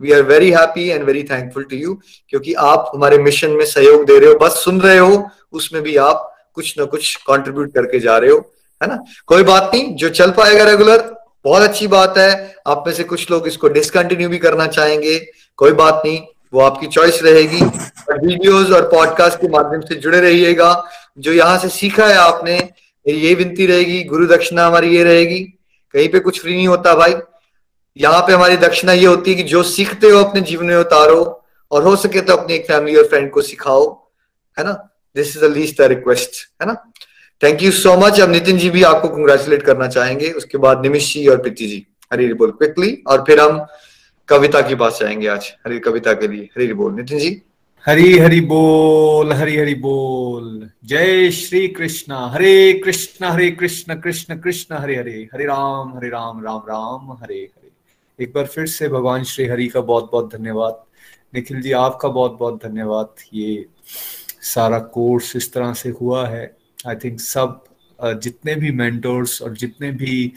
We are very happy and very thankful to you क्योंकि आप हमारे मिशन में सहयोग दे रहे हो, बस सुन रहे हो, उसमें भी आप कुछ ना कुछ कंट्रीब्यूट करके जा रहे हो, है ना? कोई बात नहीं, जो चल पाएगा रेगुलर बहुत अच्छी बात है। आप में से कुछ लोग इसको डिसकंटिन्यू भी करना चाहेंगे, कोई बात नहीं, वो आपकी चॉइस रहेगी। वीडियोस और पॉडकास्ट के माध्यम से जुड़े रहिएगा। जो यहाँ से सीखा है आपने ये विनती रहेगी, गुरु दक्षिणा हमारी ये रहेगी, कहीं पे कुछ फ्री नहीं होता भाई। यहाँ पे हमारी दक्षिणा ये होती है कि जो सीखते हो अपने जीवन में उतारो, और हो सके तो अपनी एक फैमिली और फ्रेंड को सिखाओ, है ना? This is least the request है ना? थैंक यू सो मच अब नितिन जी भी आपको कंग्रेचुलेट करना चाहेंगे। उसके बाद निमिश जी और प्रीति जी। हरी बोल क्विकली और फिर हम कविता के पास जाएँगे आज, हरी कविता के लिए। हरी बोल। नितिन जी। हरी हरि बोल, हरी हरि बोल। जय श्री कृष्ण, हरे कृष्ण हरे कृष्ण कृष्ण कृष्ण, हरे हरे। हरे राम हरे राम राम राम, हरे हरे। एक बार फिर से भगवान श्री हरि का बहुत बहुत धन्यवाद। निखिल जी, आपका बहुत बहुत धन्यवाद। ये सारा कोर्स इस तरह से हुआ है। आई थिंक सब जितने भी मेंटोर्स और जितने भी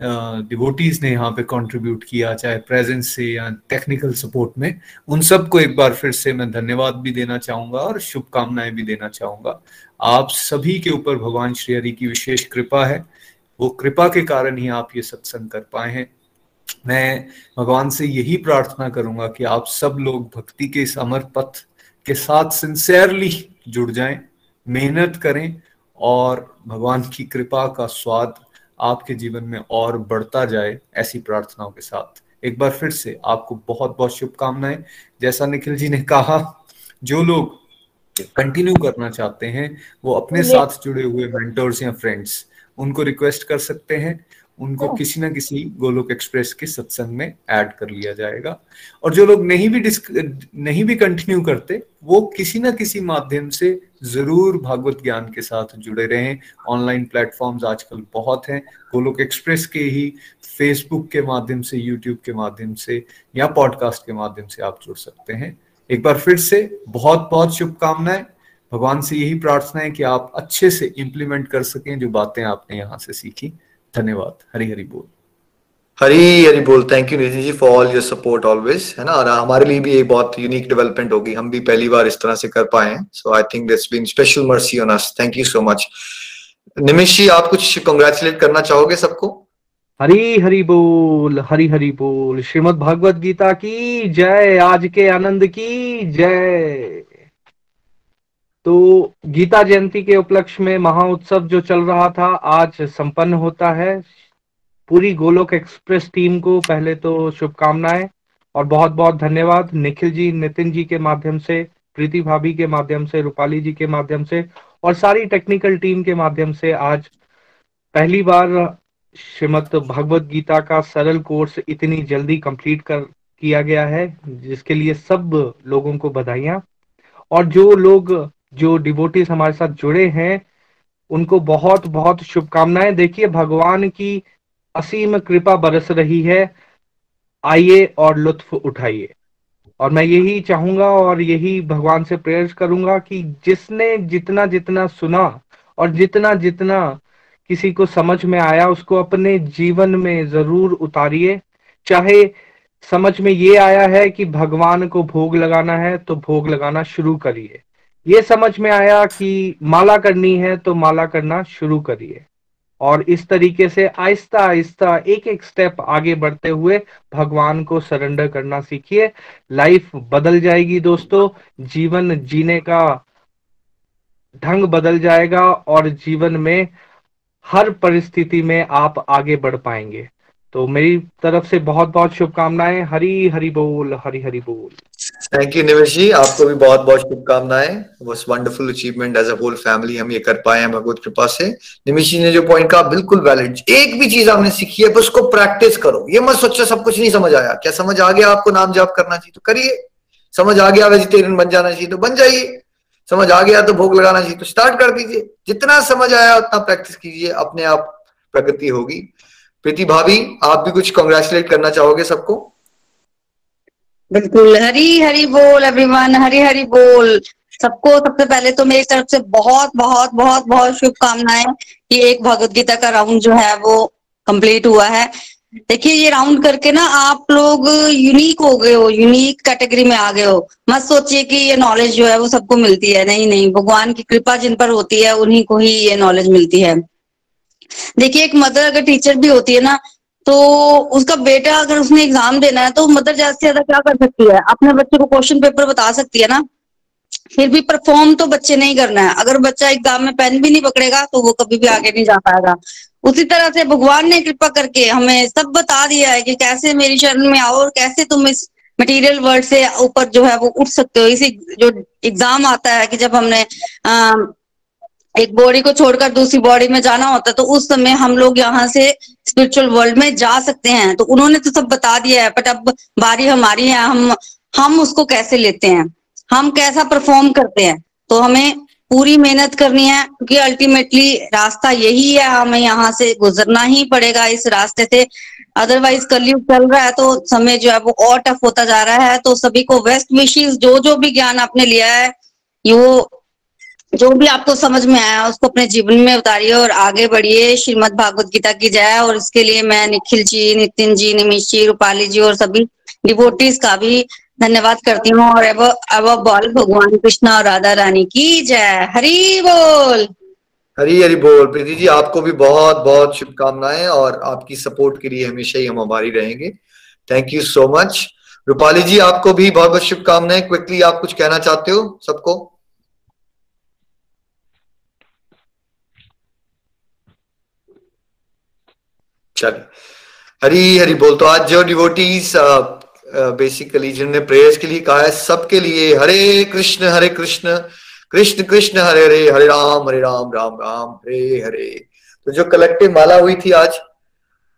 डिवोटीज ने यहाँ पे कंट्रीब्यूट किया, चाहे प्रेजेंस से या टेक्निकल सपोर्ट में, उन सबको एक बार फिर से मैं धन्यवाद भी देना चाहूँगा और शुभकामनाएँ भी देना चाहूँगा। आप सभी के ऊपर भगवान श्री हरि की विशेष कृपा है। वो कृपा के कारण ही आप ये सत्संग कर पाए हैं। मैं भगवान से यही प्रार्थना करूँगा कि आप सब लोग भक्ति के इस अमर पथ के साथ सिंसियरली जुड़ जाएँ, मेहनत करें और भगवान की कृपा का स्वाद आपके जीवन में और बढ़ता जाए ऐसी प्रार्थनाओं के साथ। एक बार फिर से आपको बहुत बहुत शुभकामनाएँ। जैसा निखिल जी ने कहा जो लोग कंटिन्यू करना चाहते हैं वो अपने साथ जुड़े हुए मेंटर्स या फ्रेंड्स उनको रिक्वेस्ट कर सकते हैं। उनको हाँ। किसी ना किसी गोलोक एक्सप्रेस के सत्संग में ऐड कर लिया जाएगा। और जो लोग नहीं भी डिस्क नहीं भी कंटिन्यू करते वो किसी ना किसी माध्यम से ज़रूर भागवत ज्ञान के साथ जुड़े रहें। ऑनलाइन प्लेटफॉर्म्स आजकल बहुत हैं। गोलोक एक्सप्रेस के ही फेसबुक के माध्यम से यूट्यूब के माध्यम से या पॉडकास्ट के माध्यम से आप जुड़ सकते हैं। एक बार फिर से बहुत बहुत शुभकामनाएँ। भगवान से यही प्रार्थना है कि आप अच्छे से इम्प्लीमेंट कर सकें जो बातें आपने यहाँ से सीखी। धन्यवाद। हरी हरी बोल। हरी हरी बोल thank you Nitin ji for all your support always है ना? और हमारे लिए भी एक बहुत यूनिक डेवलपमेंट होगी। हम भी पहली बार इस तरह से कर पाए so I think this been special mercy on us thank you so much Nimish ji, आप कुछ कांग्रेचुलेट करना चाहोगे सबको? हरी हरी बोल, हरी हरी बोल। श्रीमद भागवत गीता की जय, आज के आनंद की जय। तो गीता जयंती के उपलक्ष्य में महाउत्सव जो चल रहा था, आज संपन्न होता है। पूरी गोलोक एक्सप्रेस टीम को पहले तो शुभकामनाएँ और बहुत बहुत धन्यवाद। निखिल जी, नितिन जी के माध्यम से, प्रीति भाभी के माध्यम से, रूपाली जी के माध्यम से और सारी टेक्निकल टीम के माध्यम से आज पहली बार श्रीमद भगवत गीता का सरल कोर्स इतनी जल्दी कंप्लीट कर किया गया है, जिसके लिए सब लोगों को बधाइयाँ। और जो लोग, जो डिवोटीज हमारे साथ जुड़े हैं, उनको बहुत बहुत शुभकामनाएँ। देखिए, भगवान की असीम कृपा बरस रही है, आइए और लुत्फ उठाइए। और मैं यही चाहूँगा और यही भगवान से प्रेयर करूँगा कि जिसने जितना जितना सुना और जितना जितना किसी को समझ में आया, उसको अपने जीवन में ज़रूर उतारिए। चाहे समझ में ये आया है कि भगवान को भोग लगाना है तो भोग लगाना शुरू करिए। ये समझ में आया कि माला करनी है तो माला करना शुरू करिए। और इस तरीके से आहिस्ता आहिस्ता एक एक स्टेप आगे बढ़ते हुए भगवान को सरेंडर करना सीखिए। लाइफ बदल जाएगी दोस्तों। जीवन जीने का ढंग बदल जाएगा और जीवन में हर परिस्थिति में आप आगे बढ़ पाएँगे। तो मेरी तरफ़ से बहुत बहुत शुभकामनाएँ। हरी हरी बोल हरी हरी बोल। Thank you Nimesh ji. आपको भी बहुत बहुत शुभकामनाएँ। बस wonderful achievement as a whole family हम ये कर पाए हैं भगवत कृपा से। निमेश जी ने जो पॉइंट कहा, बिल्कुल वैलिड एक भी चीज़ आपने सीखी है, बस उसको प्रैक्टिस करो। ये मत सोचो, सब कुछ नहीं समझ आया। क्या समझ आ गया आपको नाम जाप करना चाहिए? तो करिए। समझ आ गया वेजिटेरियन बन जाना चाहिए तो बन जाइए। समझ आ गया तो भोग लगाना चाहिए तो स्टार्ट कर दीजिए। जितना समझ आया, उतना प्रैक्टिस कीजिए। अपने आप प्रगति होगी। प्रीति भाभी, आप भी कुछ कॉन्ग्रेचुलेट करना चाहोगे सबको? बिल्कुल, हरी हरी बोल एवरीवन हरी हरी बोल। सबको सबसे पहले तो मेरी तरफ़ से बहुत बहुत बहुत बहुत शुभकामनाएँ कि एक भगवत गीता का राउंड जो है वो कंप्लीट हुआ है। देखिए, ये राउंड करके ना आप लोग यूनिक हो गए हो यूनिक कैटेगरी में आ गए हो। मत सोचिए कि ये नॉलेज जो है वो सबको मिलती है। नहीं नहीं, भगवान की कृपा जिन पर होती है, उन्हीं को ही ये नॉलेज मिलती है। देखिए, एक मदर अगर टीचर भी होती है ना तो उसका बेटा अगर उसने एग्ज़ाम देना है तो मदर ज़्यादा से ज़्यादा क्या कर सकती है? अपने बच्चे को क्वेश्चन पेपर बता सकती है ना। फिर भी परफॉर्म तो बच्चे नहीं करना है। अगर बच्चा एग्ज़ाम में पेन भी नहीं पकड़ेगा तो वो कभी भी आगे नहीं जा पाएगा। उसी तरह से भगवान ने कृपा करके हमें सब बता दिया है कि कैसे मेरी शरण में आओ और कैसे तुम इस मटेरियल वर्ल्ड से ऊपर जो है वो उठ सकते हो। इसी जो एग्ज़ाम आता है कि जब हमने एक बॉडी को छोड़कर दूसरी बॉडी में जाना होता है तो उस समय हम लोग यहाँ से स्पिरिचुअल वर्ल्ड में जा सकते हैं। तो उन्होंने तो सब बता दिया है बट अब बारी हमारी है, हम हम उसको कैसे लेते हैं? हम कैसा परफॉर्म करते हैं? तो हमें पूरी मेहनत करनी है, क्योंकि अल्टीमेटली रास्ता यही है, हमें यहाँ से गुजरना ही पड़ेगा इस रास्ते से। अदरवाइज़ कलयुग चल रहा है तो समय जो है वो और टफ होता जा रहा है तो सभी को वेस्ट विशेष जो जो भी ज्ञान आपने लिया है, वो जो भी आपको समझ में आया, उसको अपने जीवन में उतारिए और आगे बढ़िए। श्रीमद भागवत गीता की जाए और इसके लिए मैं निखिल जी, नितिन जी निमिश जी, रूपाली जी और सभी डिवोटीज का भी धन्यवाद करती हूँ। और अब अब बोल भगवान कृष्ण और राधा रानी की जय। हरी बोल। हरी हरी बोल। प्रीति जी, आपको भी बहुत बहुत शुभकामनाएँ और आपकी सपोर्ट के लिए हमेशा ही हम हमारी रहेंगे। Thank you so much Rupali ji, आपको भी बहुत बहुत शुभकामनाएँ। क्विकली आप कुछ कहना चाहते हो सबको? चलिए हरी हरी बोल तो आज जो डिवोटीज बेसिकली जिन्होंने प्रेयर्स के लिए कहा है, सबके लिए हरे कृष्ण हरे कृष्ण कृष्ण कृष्ण, हरे हरे हरे राम हरे राम राम राम, हरे हरे। तो जो कलेक्टिव माला हुई थी आज,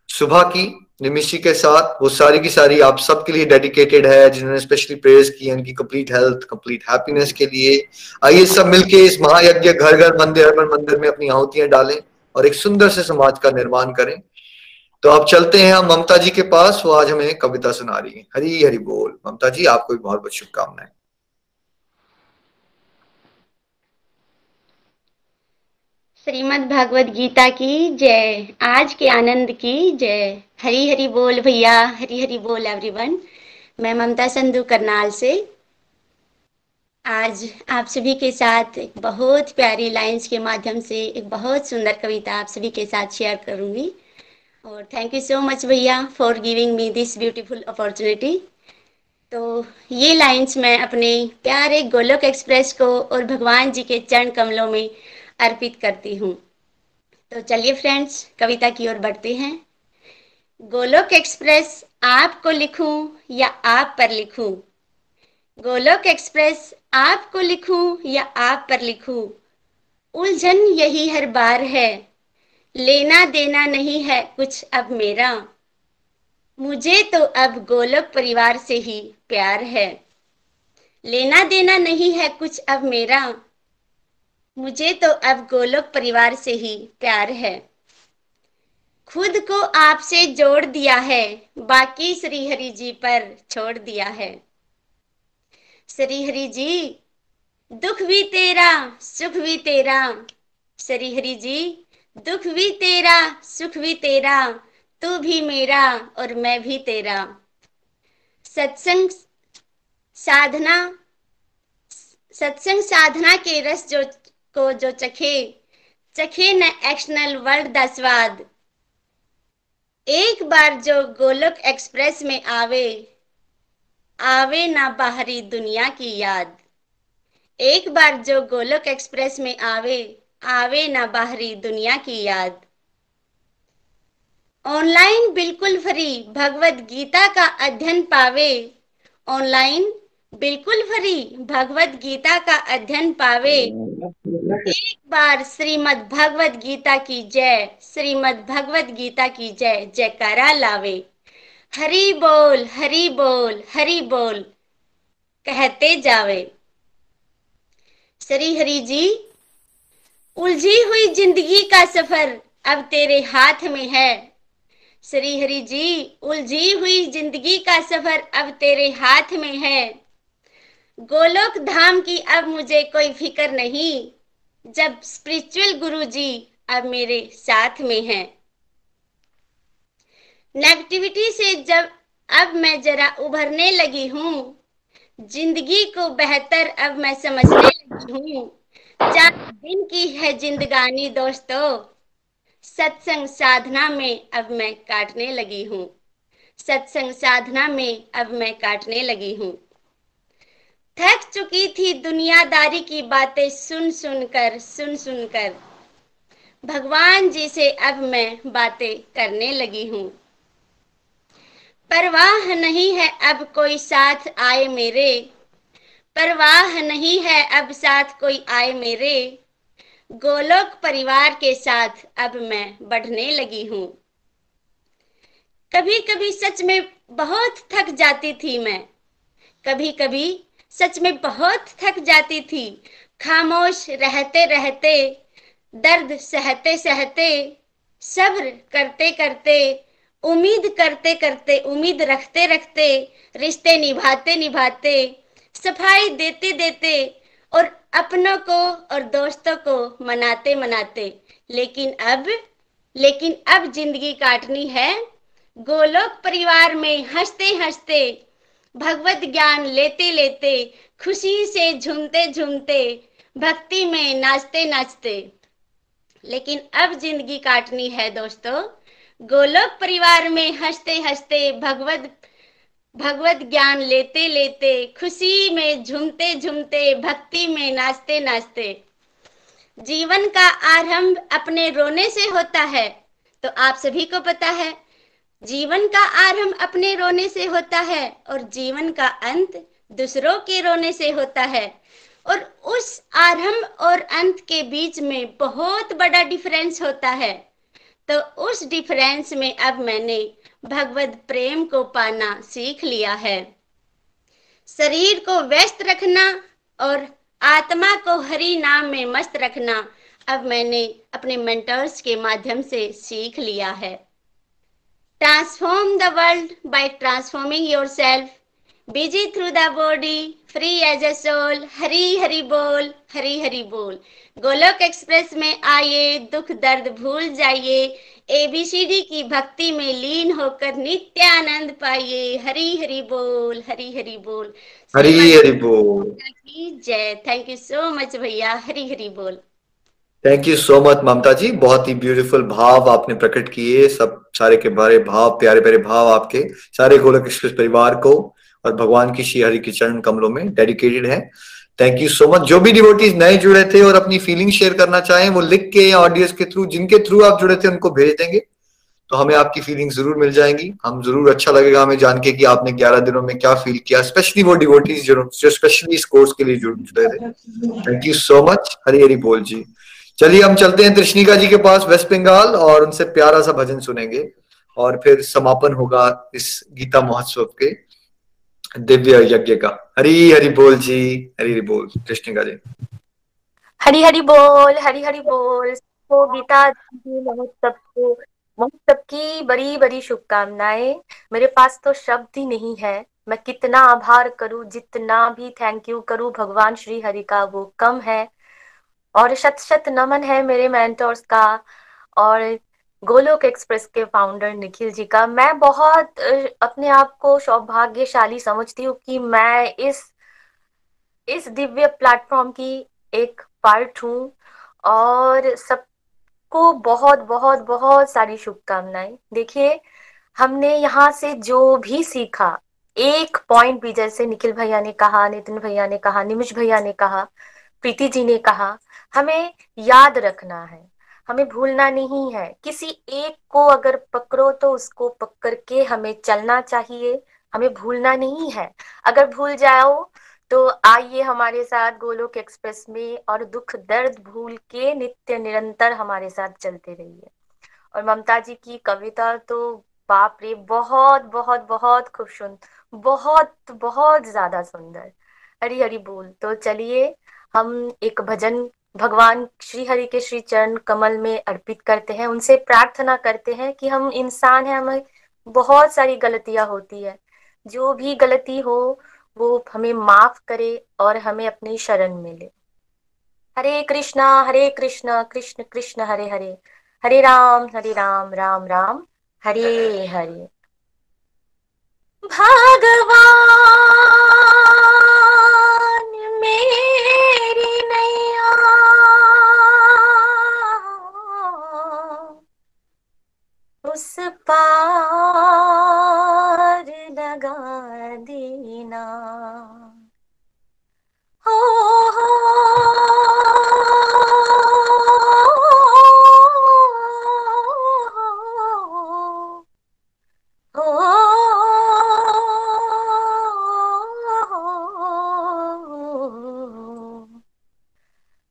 सुबह की, निमिषी के साथ, वो सारी की सारी आप सबके लिए डेडिकेटेड है, जिन्होंने स्पेशली प्रेयर्स की उनकी कंप्लीट हेल्थ कंप्लीट हैप्पीनेस के लिए। आइए सब मिलके इस महायज्ञ घर घर मंदिर, हर मंदिर में अपनी आहुतियाँ डालें और एक सुंदर से समाज का निर्माण करें। तो आप चलते हैं हम ममता जी के पास। वो आज हमें कविता सुना रही है। हरी हरी बोल। ममता जी, आपको भी बहुत बहुत शुभकामनाएँ। श्रीमद भागवत गीता की जय। आज के आनंद की जय। हरी हरी बोल भैया। हरी हरी बोल एवरीवन मैं ममता संधु करनाल से। आज आप सभी के साथ एक बहुत प्यारी लाइंस के माध्यम से एक बहुत सुंदर कविता आप सभी के साथ शेयर करूँगी। और थैंक यू सो मच भैया for giving me this beautiful opportunity तो ये लाइंस मैं अपने प्यारे गोलोक एक्सप्रेस को और भगवान जी के चरण कमलों में अर्पित करती हूँ। तो चलिए फ्रेंड्स कविता की ओर बढ़ते हैं। गोलोक एक्सप्रेस आपको लिखूं या आप पर लिखूं? गोलोक एक्सप्रेस आपको लिखूं या आप पर लिखूं? उलझन यही हर बार है। लेना देना नहीं है कुछ अब मेरा। मुझे तो अब गोलक परिवार से ही प्यार है। लेना देना नहीं है कुछ अब मेरा। मुझे तो अब गोलक परिवार से ही प्यार है। खुद को आपसे जोड़ दिया है, बाकी श्री हरि जी पर छोड़ दिया है। श्री हरि जी, दुख भी तेरा, सुख भी तेरा। श्री हरि जी दुख भी तेरा, सुख भी तेरा, तू भी मेरा और मैं भी तेरा। सत्संग साधना सत्संग साधना के रस जो, को जो चखे चखे न एक्शनल वर्ल्ड द स्वाद एक बार जो गोलक एक्सप्रेस में आवे आवे ना बाहरी दुनिया की याद। एक बार जो गोलक एक्सप्रेस में आवे आवे ना बाहरी दुनिया की याद। ऑनलाइन बिल्कुल फ्री भगवत गीता का अध्ययन पावे। ऑनलाइन बिल्कुल फ्री भगवत गीता का अध्ययन पावे। एक बार श्रीमद भगवत गीता की जय, श्रीमद भगवत गीता की जय, जयकारा लावे। हरी बोल हरी बोल हरी बोल, कहते जावे। श्री हरि जी उलझी हुई ज़िंदगी का सफ़र अब तेरे हाथ में है। श्री हरि जी, उलझी हुई ज़िंदगी का सफ़र अब तेरे हाथ में है। गोलोक धाम की अब मुझे कोई फ़िक्र नहीं, जब स्पिरिचुअल गुरु जी अब मेरे साथ में हैं। नेगेटिविटी से जब अब मैं जरा उभरने लगी हूँ, ज़िंदगी को बेहतर अब मैं समझने लगी हूँ। दिन की है जिंदगानी दोस्तों। सत्संग साधना में अब मैं काटने लगी हूँ। सत्संग साधना में अब मैं काटने लगी हूँ। थक चुकी थी दुनियादारी की बातें सुन सुन कर, सुन सुन कर। भगवान जी से अब मैं बातें करने लगी हूँ। परवाह नहीं है अब कोई साथ आए मेरे। परवाह नहीं है अब साथ कोई आए मेरे। गोलोक परिवार के साथ अब मैं बढ़ने लगी हूँ। कभी कभी सच में बहुत थक जाती थी मैं। कभी कभी सच में बहुत थक जाती थी। खामोश रहते रहते दर्द सहते सहते सब्र करते करते उम्मीद करते करते उम्मीद रखते रखते रिश्ते निभाते निभाते सफ़ाई देते देते और अपनों को और दोस्तों को मनाते मनाते। लेकिन अब लेकिन अब ज़िंदगी काटनी है। गोलोक परिवार में हँसते हँसते, भगवत ज्ञान लेते लेते, खुशी से झूमते झूमते, भक्ति में नाचते नाचते। लेकिन अब ज़िंदगी काटनी है दोस्तों। गोलोक परिवार में हँसते हँसते, भगवत भगवत ज्ञान लेते लेते, खुशी में झूमते झूमते, भक्ति में नाचते नाचते। जीवन का आरंभ अपने रोने से होता है तो आप सभी को पता है, जीवन का आरंभ अपने रोने से होता है और जीवन का अंत दूसरों के रोने से होता है। और उस आरंभ और अंत के बीच में बहुत बड़ा डिफरेंस होता है। तो उस डिफरेंस में अब मैंने भगवत प्रेम को पाना सीख लिया है। शरीर को व्यस्त रखना और आत्मा को हरि नाम में मस्त रखना अब मैंने अपने मेंटर्स के माध्यम से सीख लिया है। Transform the world by transforming your self busy through the body free as a soul Hari Hari बोल हरी हरी बोल। गोलोक एक्सप्रेस में आइए दुख दर्द भूल जाइए एबीसीडी की भक्ति में लीन होकर नित्य आनंद पाइए। हरी हरी बोल हरी हरी बोल। हरी हरी बोल। जय। थैंक यू सो मच भैया। हरी हरी बोल। Thank you so much Mamta ji बहुत ही ब्यूटीफुल भाव आपने प्रकट किए। सब सारे के बारे भाव प्यारे प्यारे भाव आपके। सारे गोलक एक्सप्रेस परिवार को। और भगवान की श्री हरि के चरण कमलों में डेडिकेटेड है। थैंक यू सो मच जो भी डिवोटीज नए जुड़े थे और अपनी फीलिंग शेयर करना चाहें, वो लिख के या ऑडियोज के थ्रू जिनके थ्रू आप जुड़े थे, उनको भेज देंगे। तो हमें आपकी फीलिंग ज़रूर मिल जाएँगी। हम ज़रूर अच्छा लगेगा हमें जान के कि आपने 11 दिनों में क्या फील किया स्पेशली वो डिवोटीज जो जो स्पेशली इस कोर्स के लिए जुड़े थे। Thank you so much Hari Hari बोल जी। चलिए, हम चलते हैं कृष्णिका जी के पास वेस्ट बंगाल और उनसे प्यारा सा भजन सुनेंगे। और फिर समापन होगा इस गीता महोत्सव के। दिव्य यज्ञ का। हरी हरि बोल जी, हरी हरि बोल, कृष्णिका जी। हरी हरी बोल, हरी हरी बोल तो गीता जी, महोत्सव को, महोत्सव की बड़ी बड़ी शुभकामनाएँ। मेरे पास तो शब्द ही नहीं है। मैं कितना आभार करूँ, जितना भी थैंक यू करूँ, भगवान श्री हरि का वो कम है। और शत शत नमन है मेरे मेंटोर्स का। और गोलोक एक्सप्रेस के फाउंडर निखिल जी का। मैं बहुत अपने आप को सौभाग्यशाली समझती हूँ कि मैं इस इस दिव्य प्लेटफॉर्म की एक पार्ट हूँ और सबको बहुत बहुत बहुत सारी शुभकामनाएँ। देखिए, हमने यहाँ से जो भी सीखा, एक पॉइंट भी जैसे निखिल भैया ने कहा, नितिन भैया ने कहा, निमिष भैया ने कहा, प्रीति जी ने कहा, हमें याद रखना है। हमें भूलना नहीं है। किसी एक को अगर पकड़ो तो उसको पकड़ के हमें चलना चाहिए। हमें भूलना नहीं है। अगर भूल जाओ तो आइए हमारे साथ गोलोक एक्सप्रेस में और दुख दर्द भूल के नित्य निरंतर हमारे साथ चलते रहिए। और ममता जी की कविता तो बाप रे, बहुत बहुत बहुत खूब सुन बहुत बहुत ज़्यादा सुंदर। हरी हरी बोल। तो चलिए हम एक भजन भगवान श्री हरि के श्री चरण कमल में अर्पित करते हैं, उनसे प्रार्थना करते हैं कि हम इंसान हैं, हमें बहुत सारी गलतियाँ होती है। जो भी गलती हो, वो हमें माफ़ करे और हमें अपनी शरण मिले। हरे कृष्णा हरे कृष्णा, कृष्ण कृष्ण, हरे हरे। हरे राम हरे राम राम राम, हरे हरे। भगवान! उस पार लगा देना। हो हो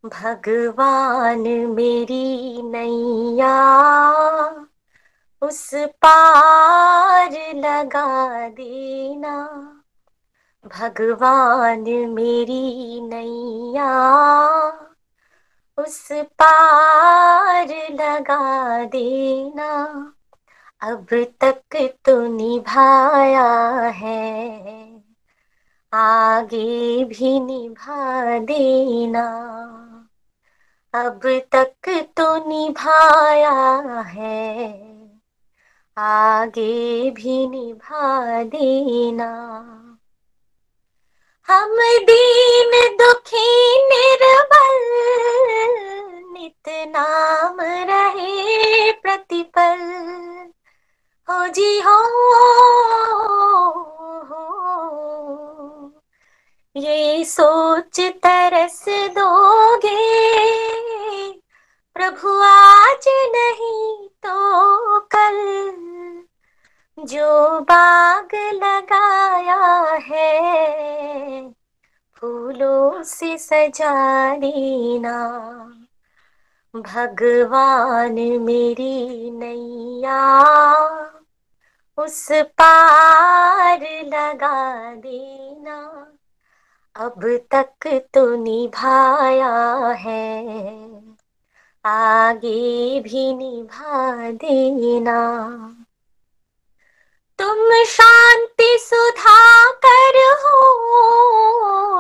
भगवान मेरी नैया। उस पार लगा देना। भगवान मेरी नैया। उस पार लगा देना। अब तक तो निभाया है। आगे भी निभा देना। अब तक तो निभाया है। आगे भी निभा देना। हम दीन दुखी निर्बल नित नाम रहे प्रतिपल। हो जी हो, हो। ये सोच तरस दोगे प्रभु आज नहीं तो कल जो बाग लगाया है, फूलों से सजा देना भगवान मेरी नैया, उस पार लगा देना। अब तक तो निभाया है। आगे भी निभा देना। तुम शांति सुधा कर हो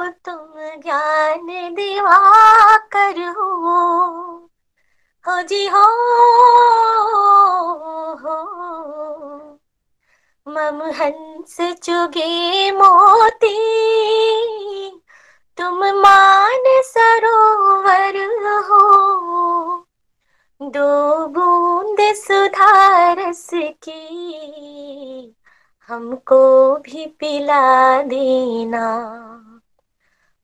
तुम ज्ञान दिवा कर हो। हो जी हो, हो। मम हंस चुगे मोती तुम मान सरोवर हो। दो बूंद सुधारस की, हमको भी पिला देना।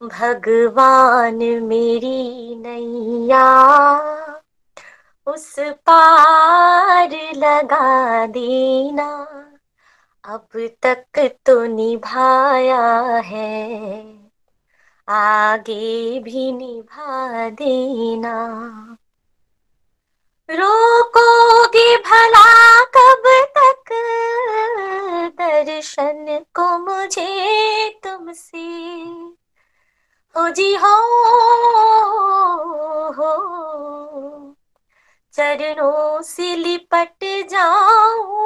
भगवान मेरी नैया, उस पार लगा देना। अब तक तो निभाया है। आगे भी निभा देना। रोकोगे भला कब तक? दर्शन को मुझे तुमसे। हो जी हो, हो। चरणों से लिपट जाऊँ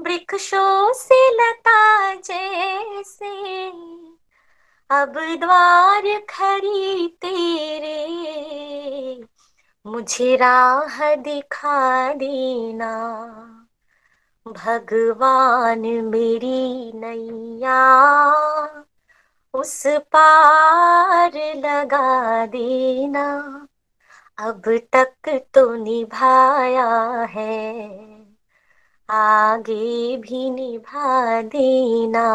वृक्षों से लता जैसे। अब द्वार खरी तेरे। मुझे राह दिखा देना। भगवान मेरी नैया, उस पार लगा देना। अब तक तो निभाया है, आगे भी निभा देना।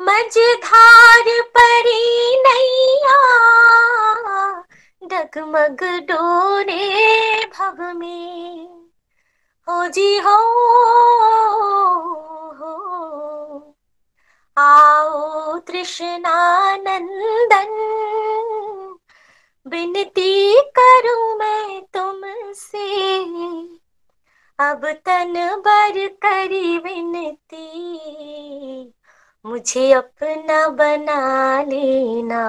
मझधार परी नैया डगमग डोरे भव में। हो जी हो, हो। आ कृष्णानंदन विनती करूँ मैं तुमसे। अब तन बर करी विनती मुझे अपना बना लेना।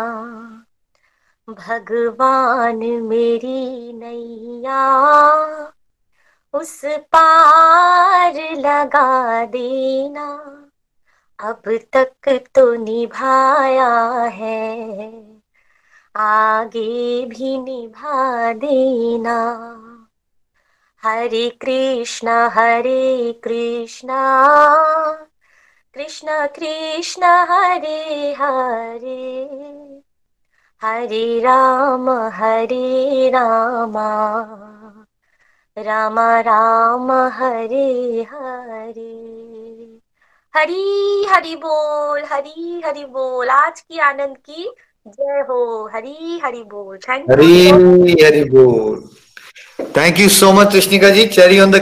भगवान मेरी नैया, उस पार लगा देना। अब तक तो निभाया है, आगे भी निभा देना। हरे कृष्ण हरे कृष्ण कृष्ण कृष्ण हरे हरे। हरे राम हरे रामा। राम राम हरे हरे। हरी हरि बोल हरी हरि बोल। आज की आनंद की जय हो। हरी हरि बोल। थैंक हरी यू हरी बोल। Thank you so much Krishnika ji cherry on the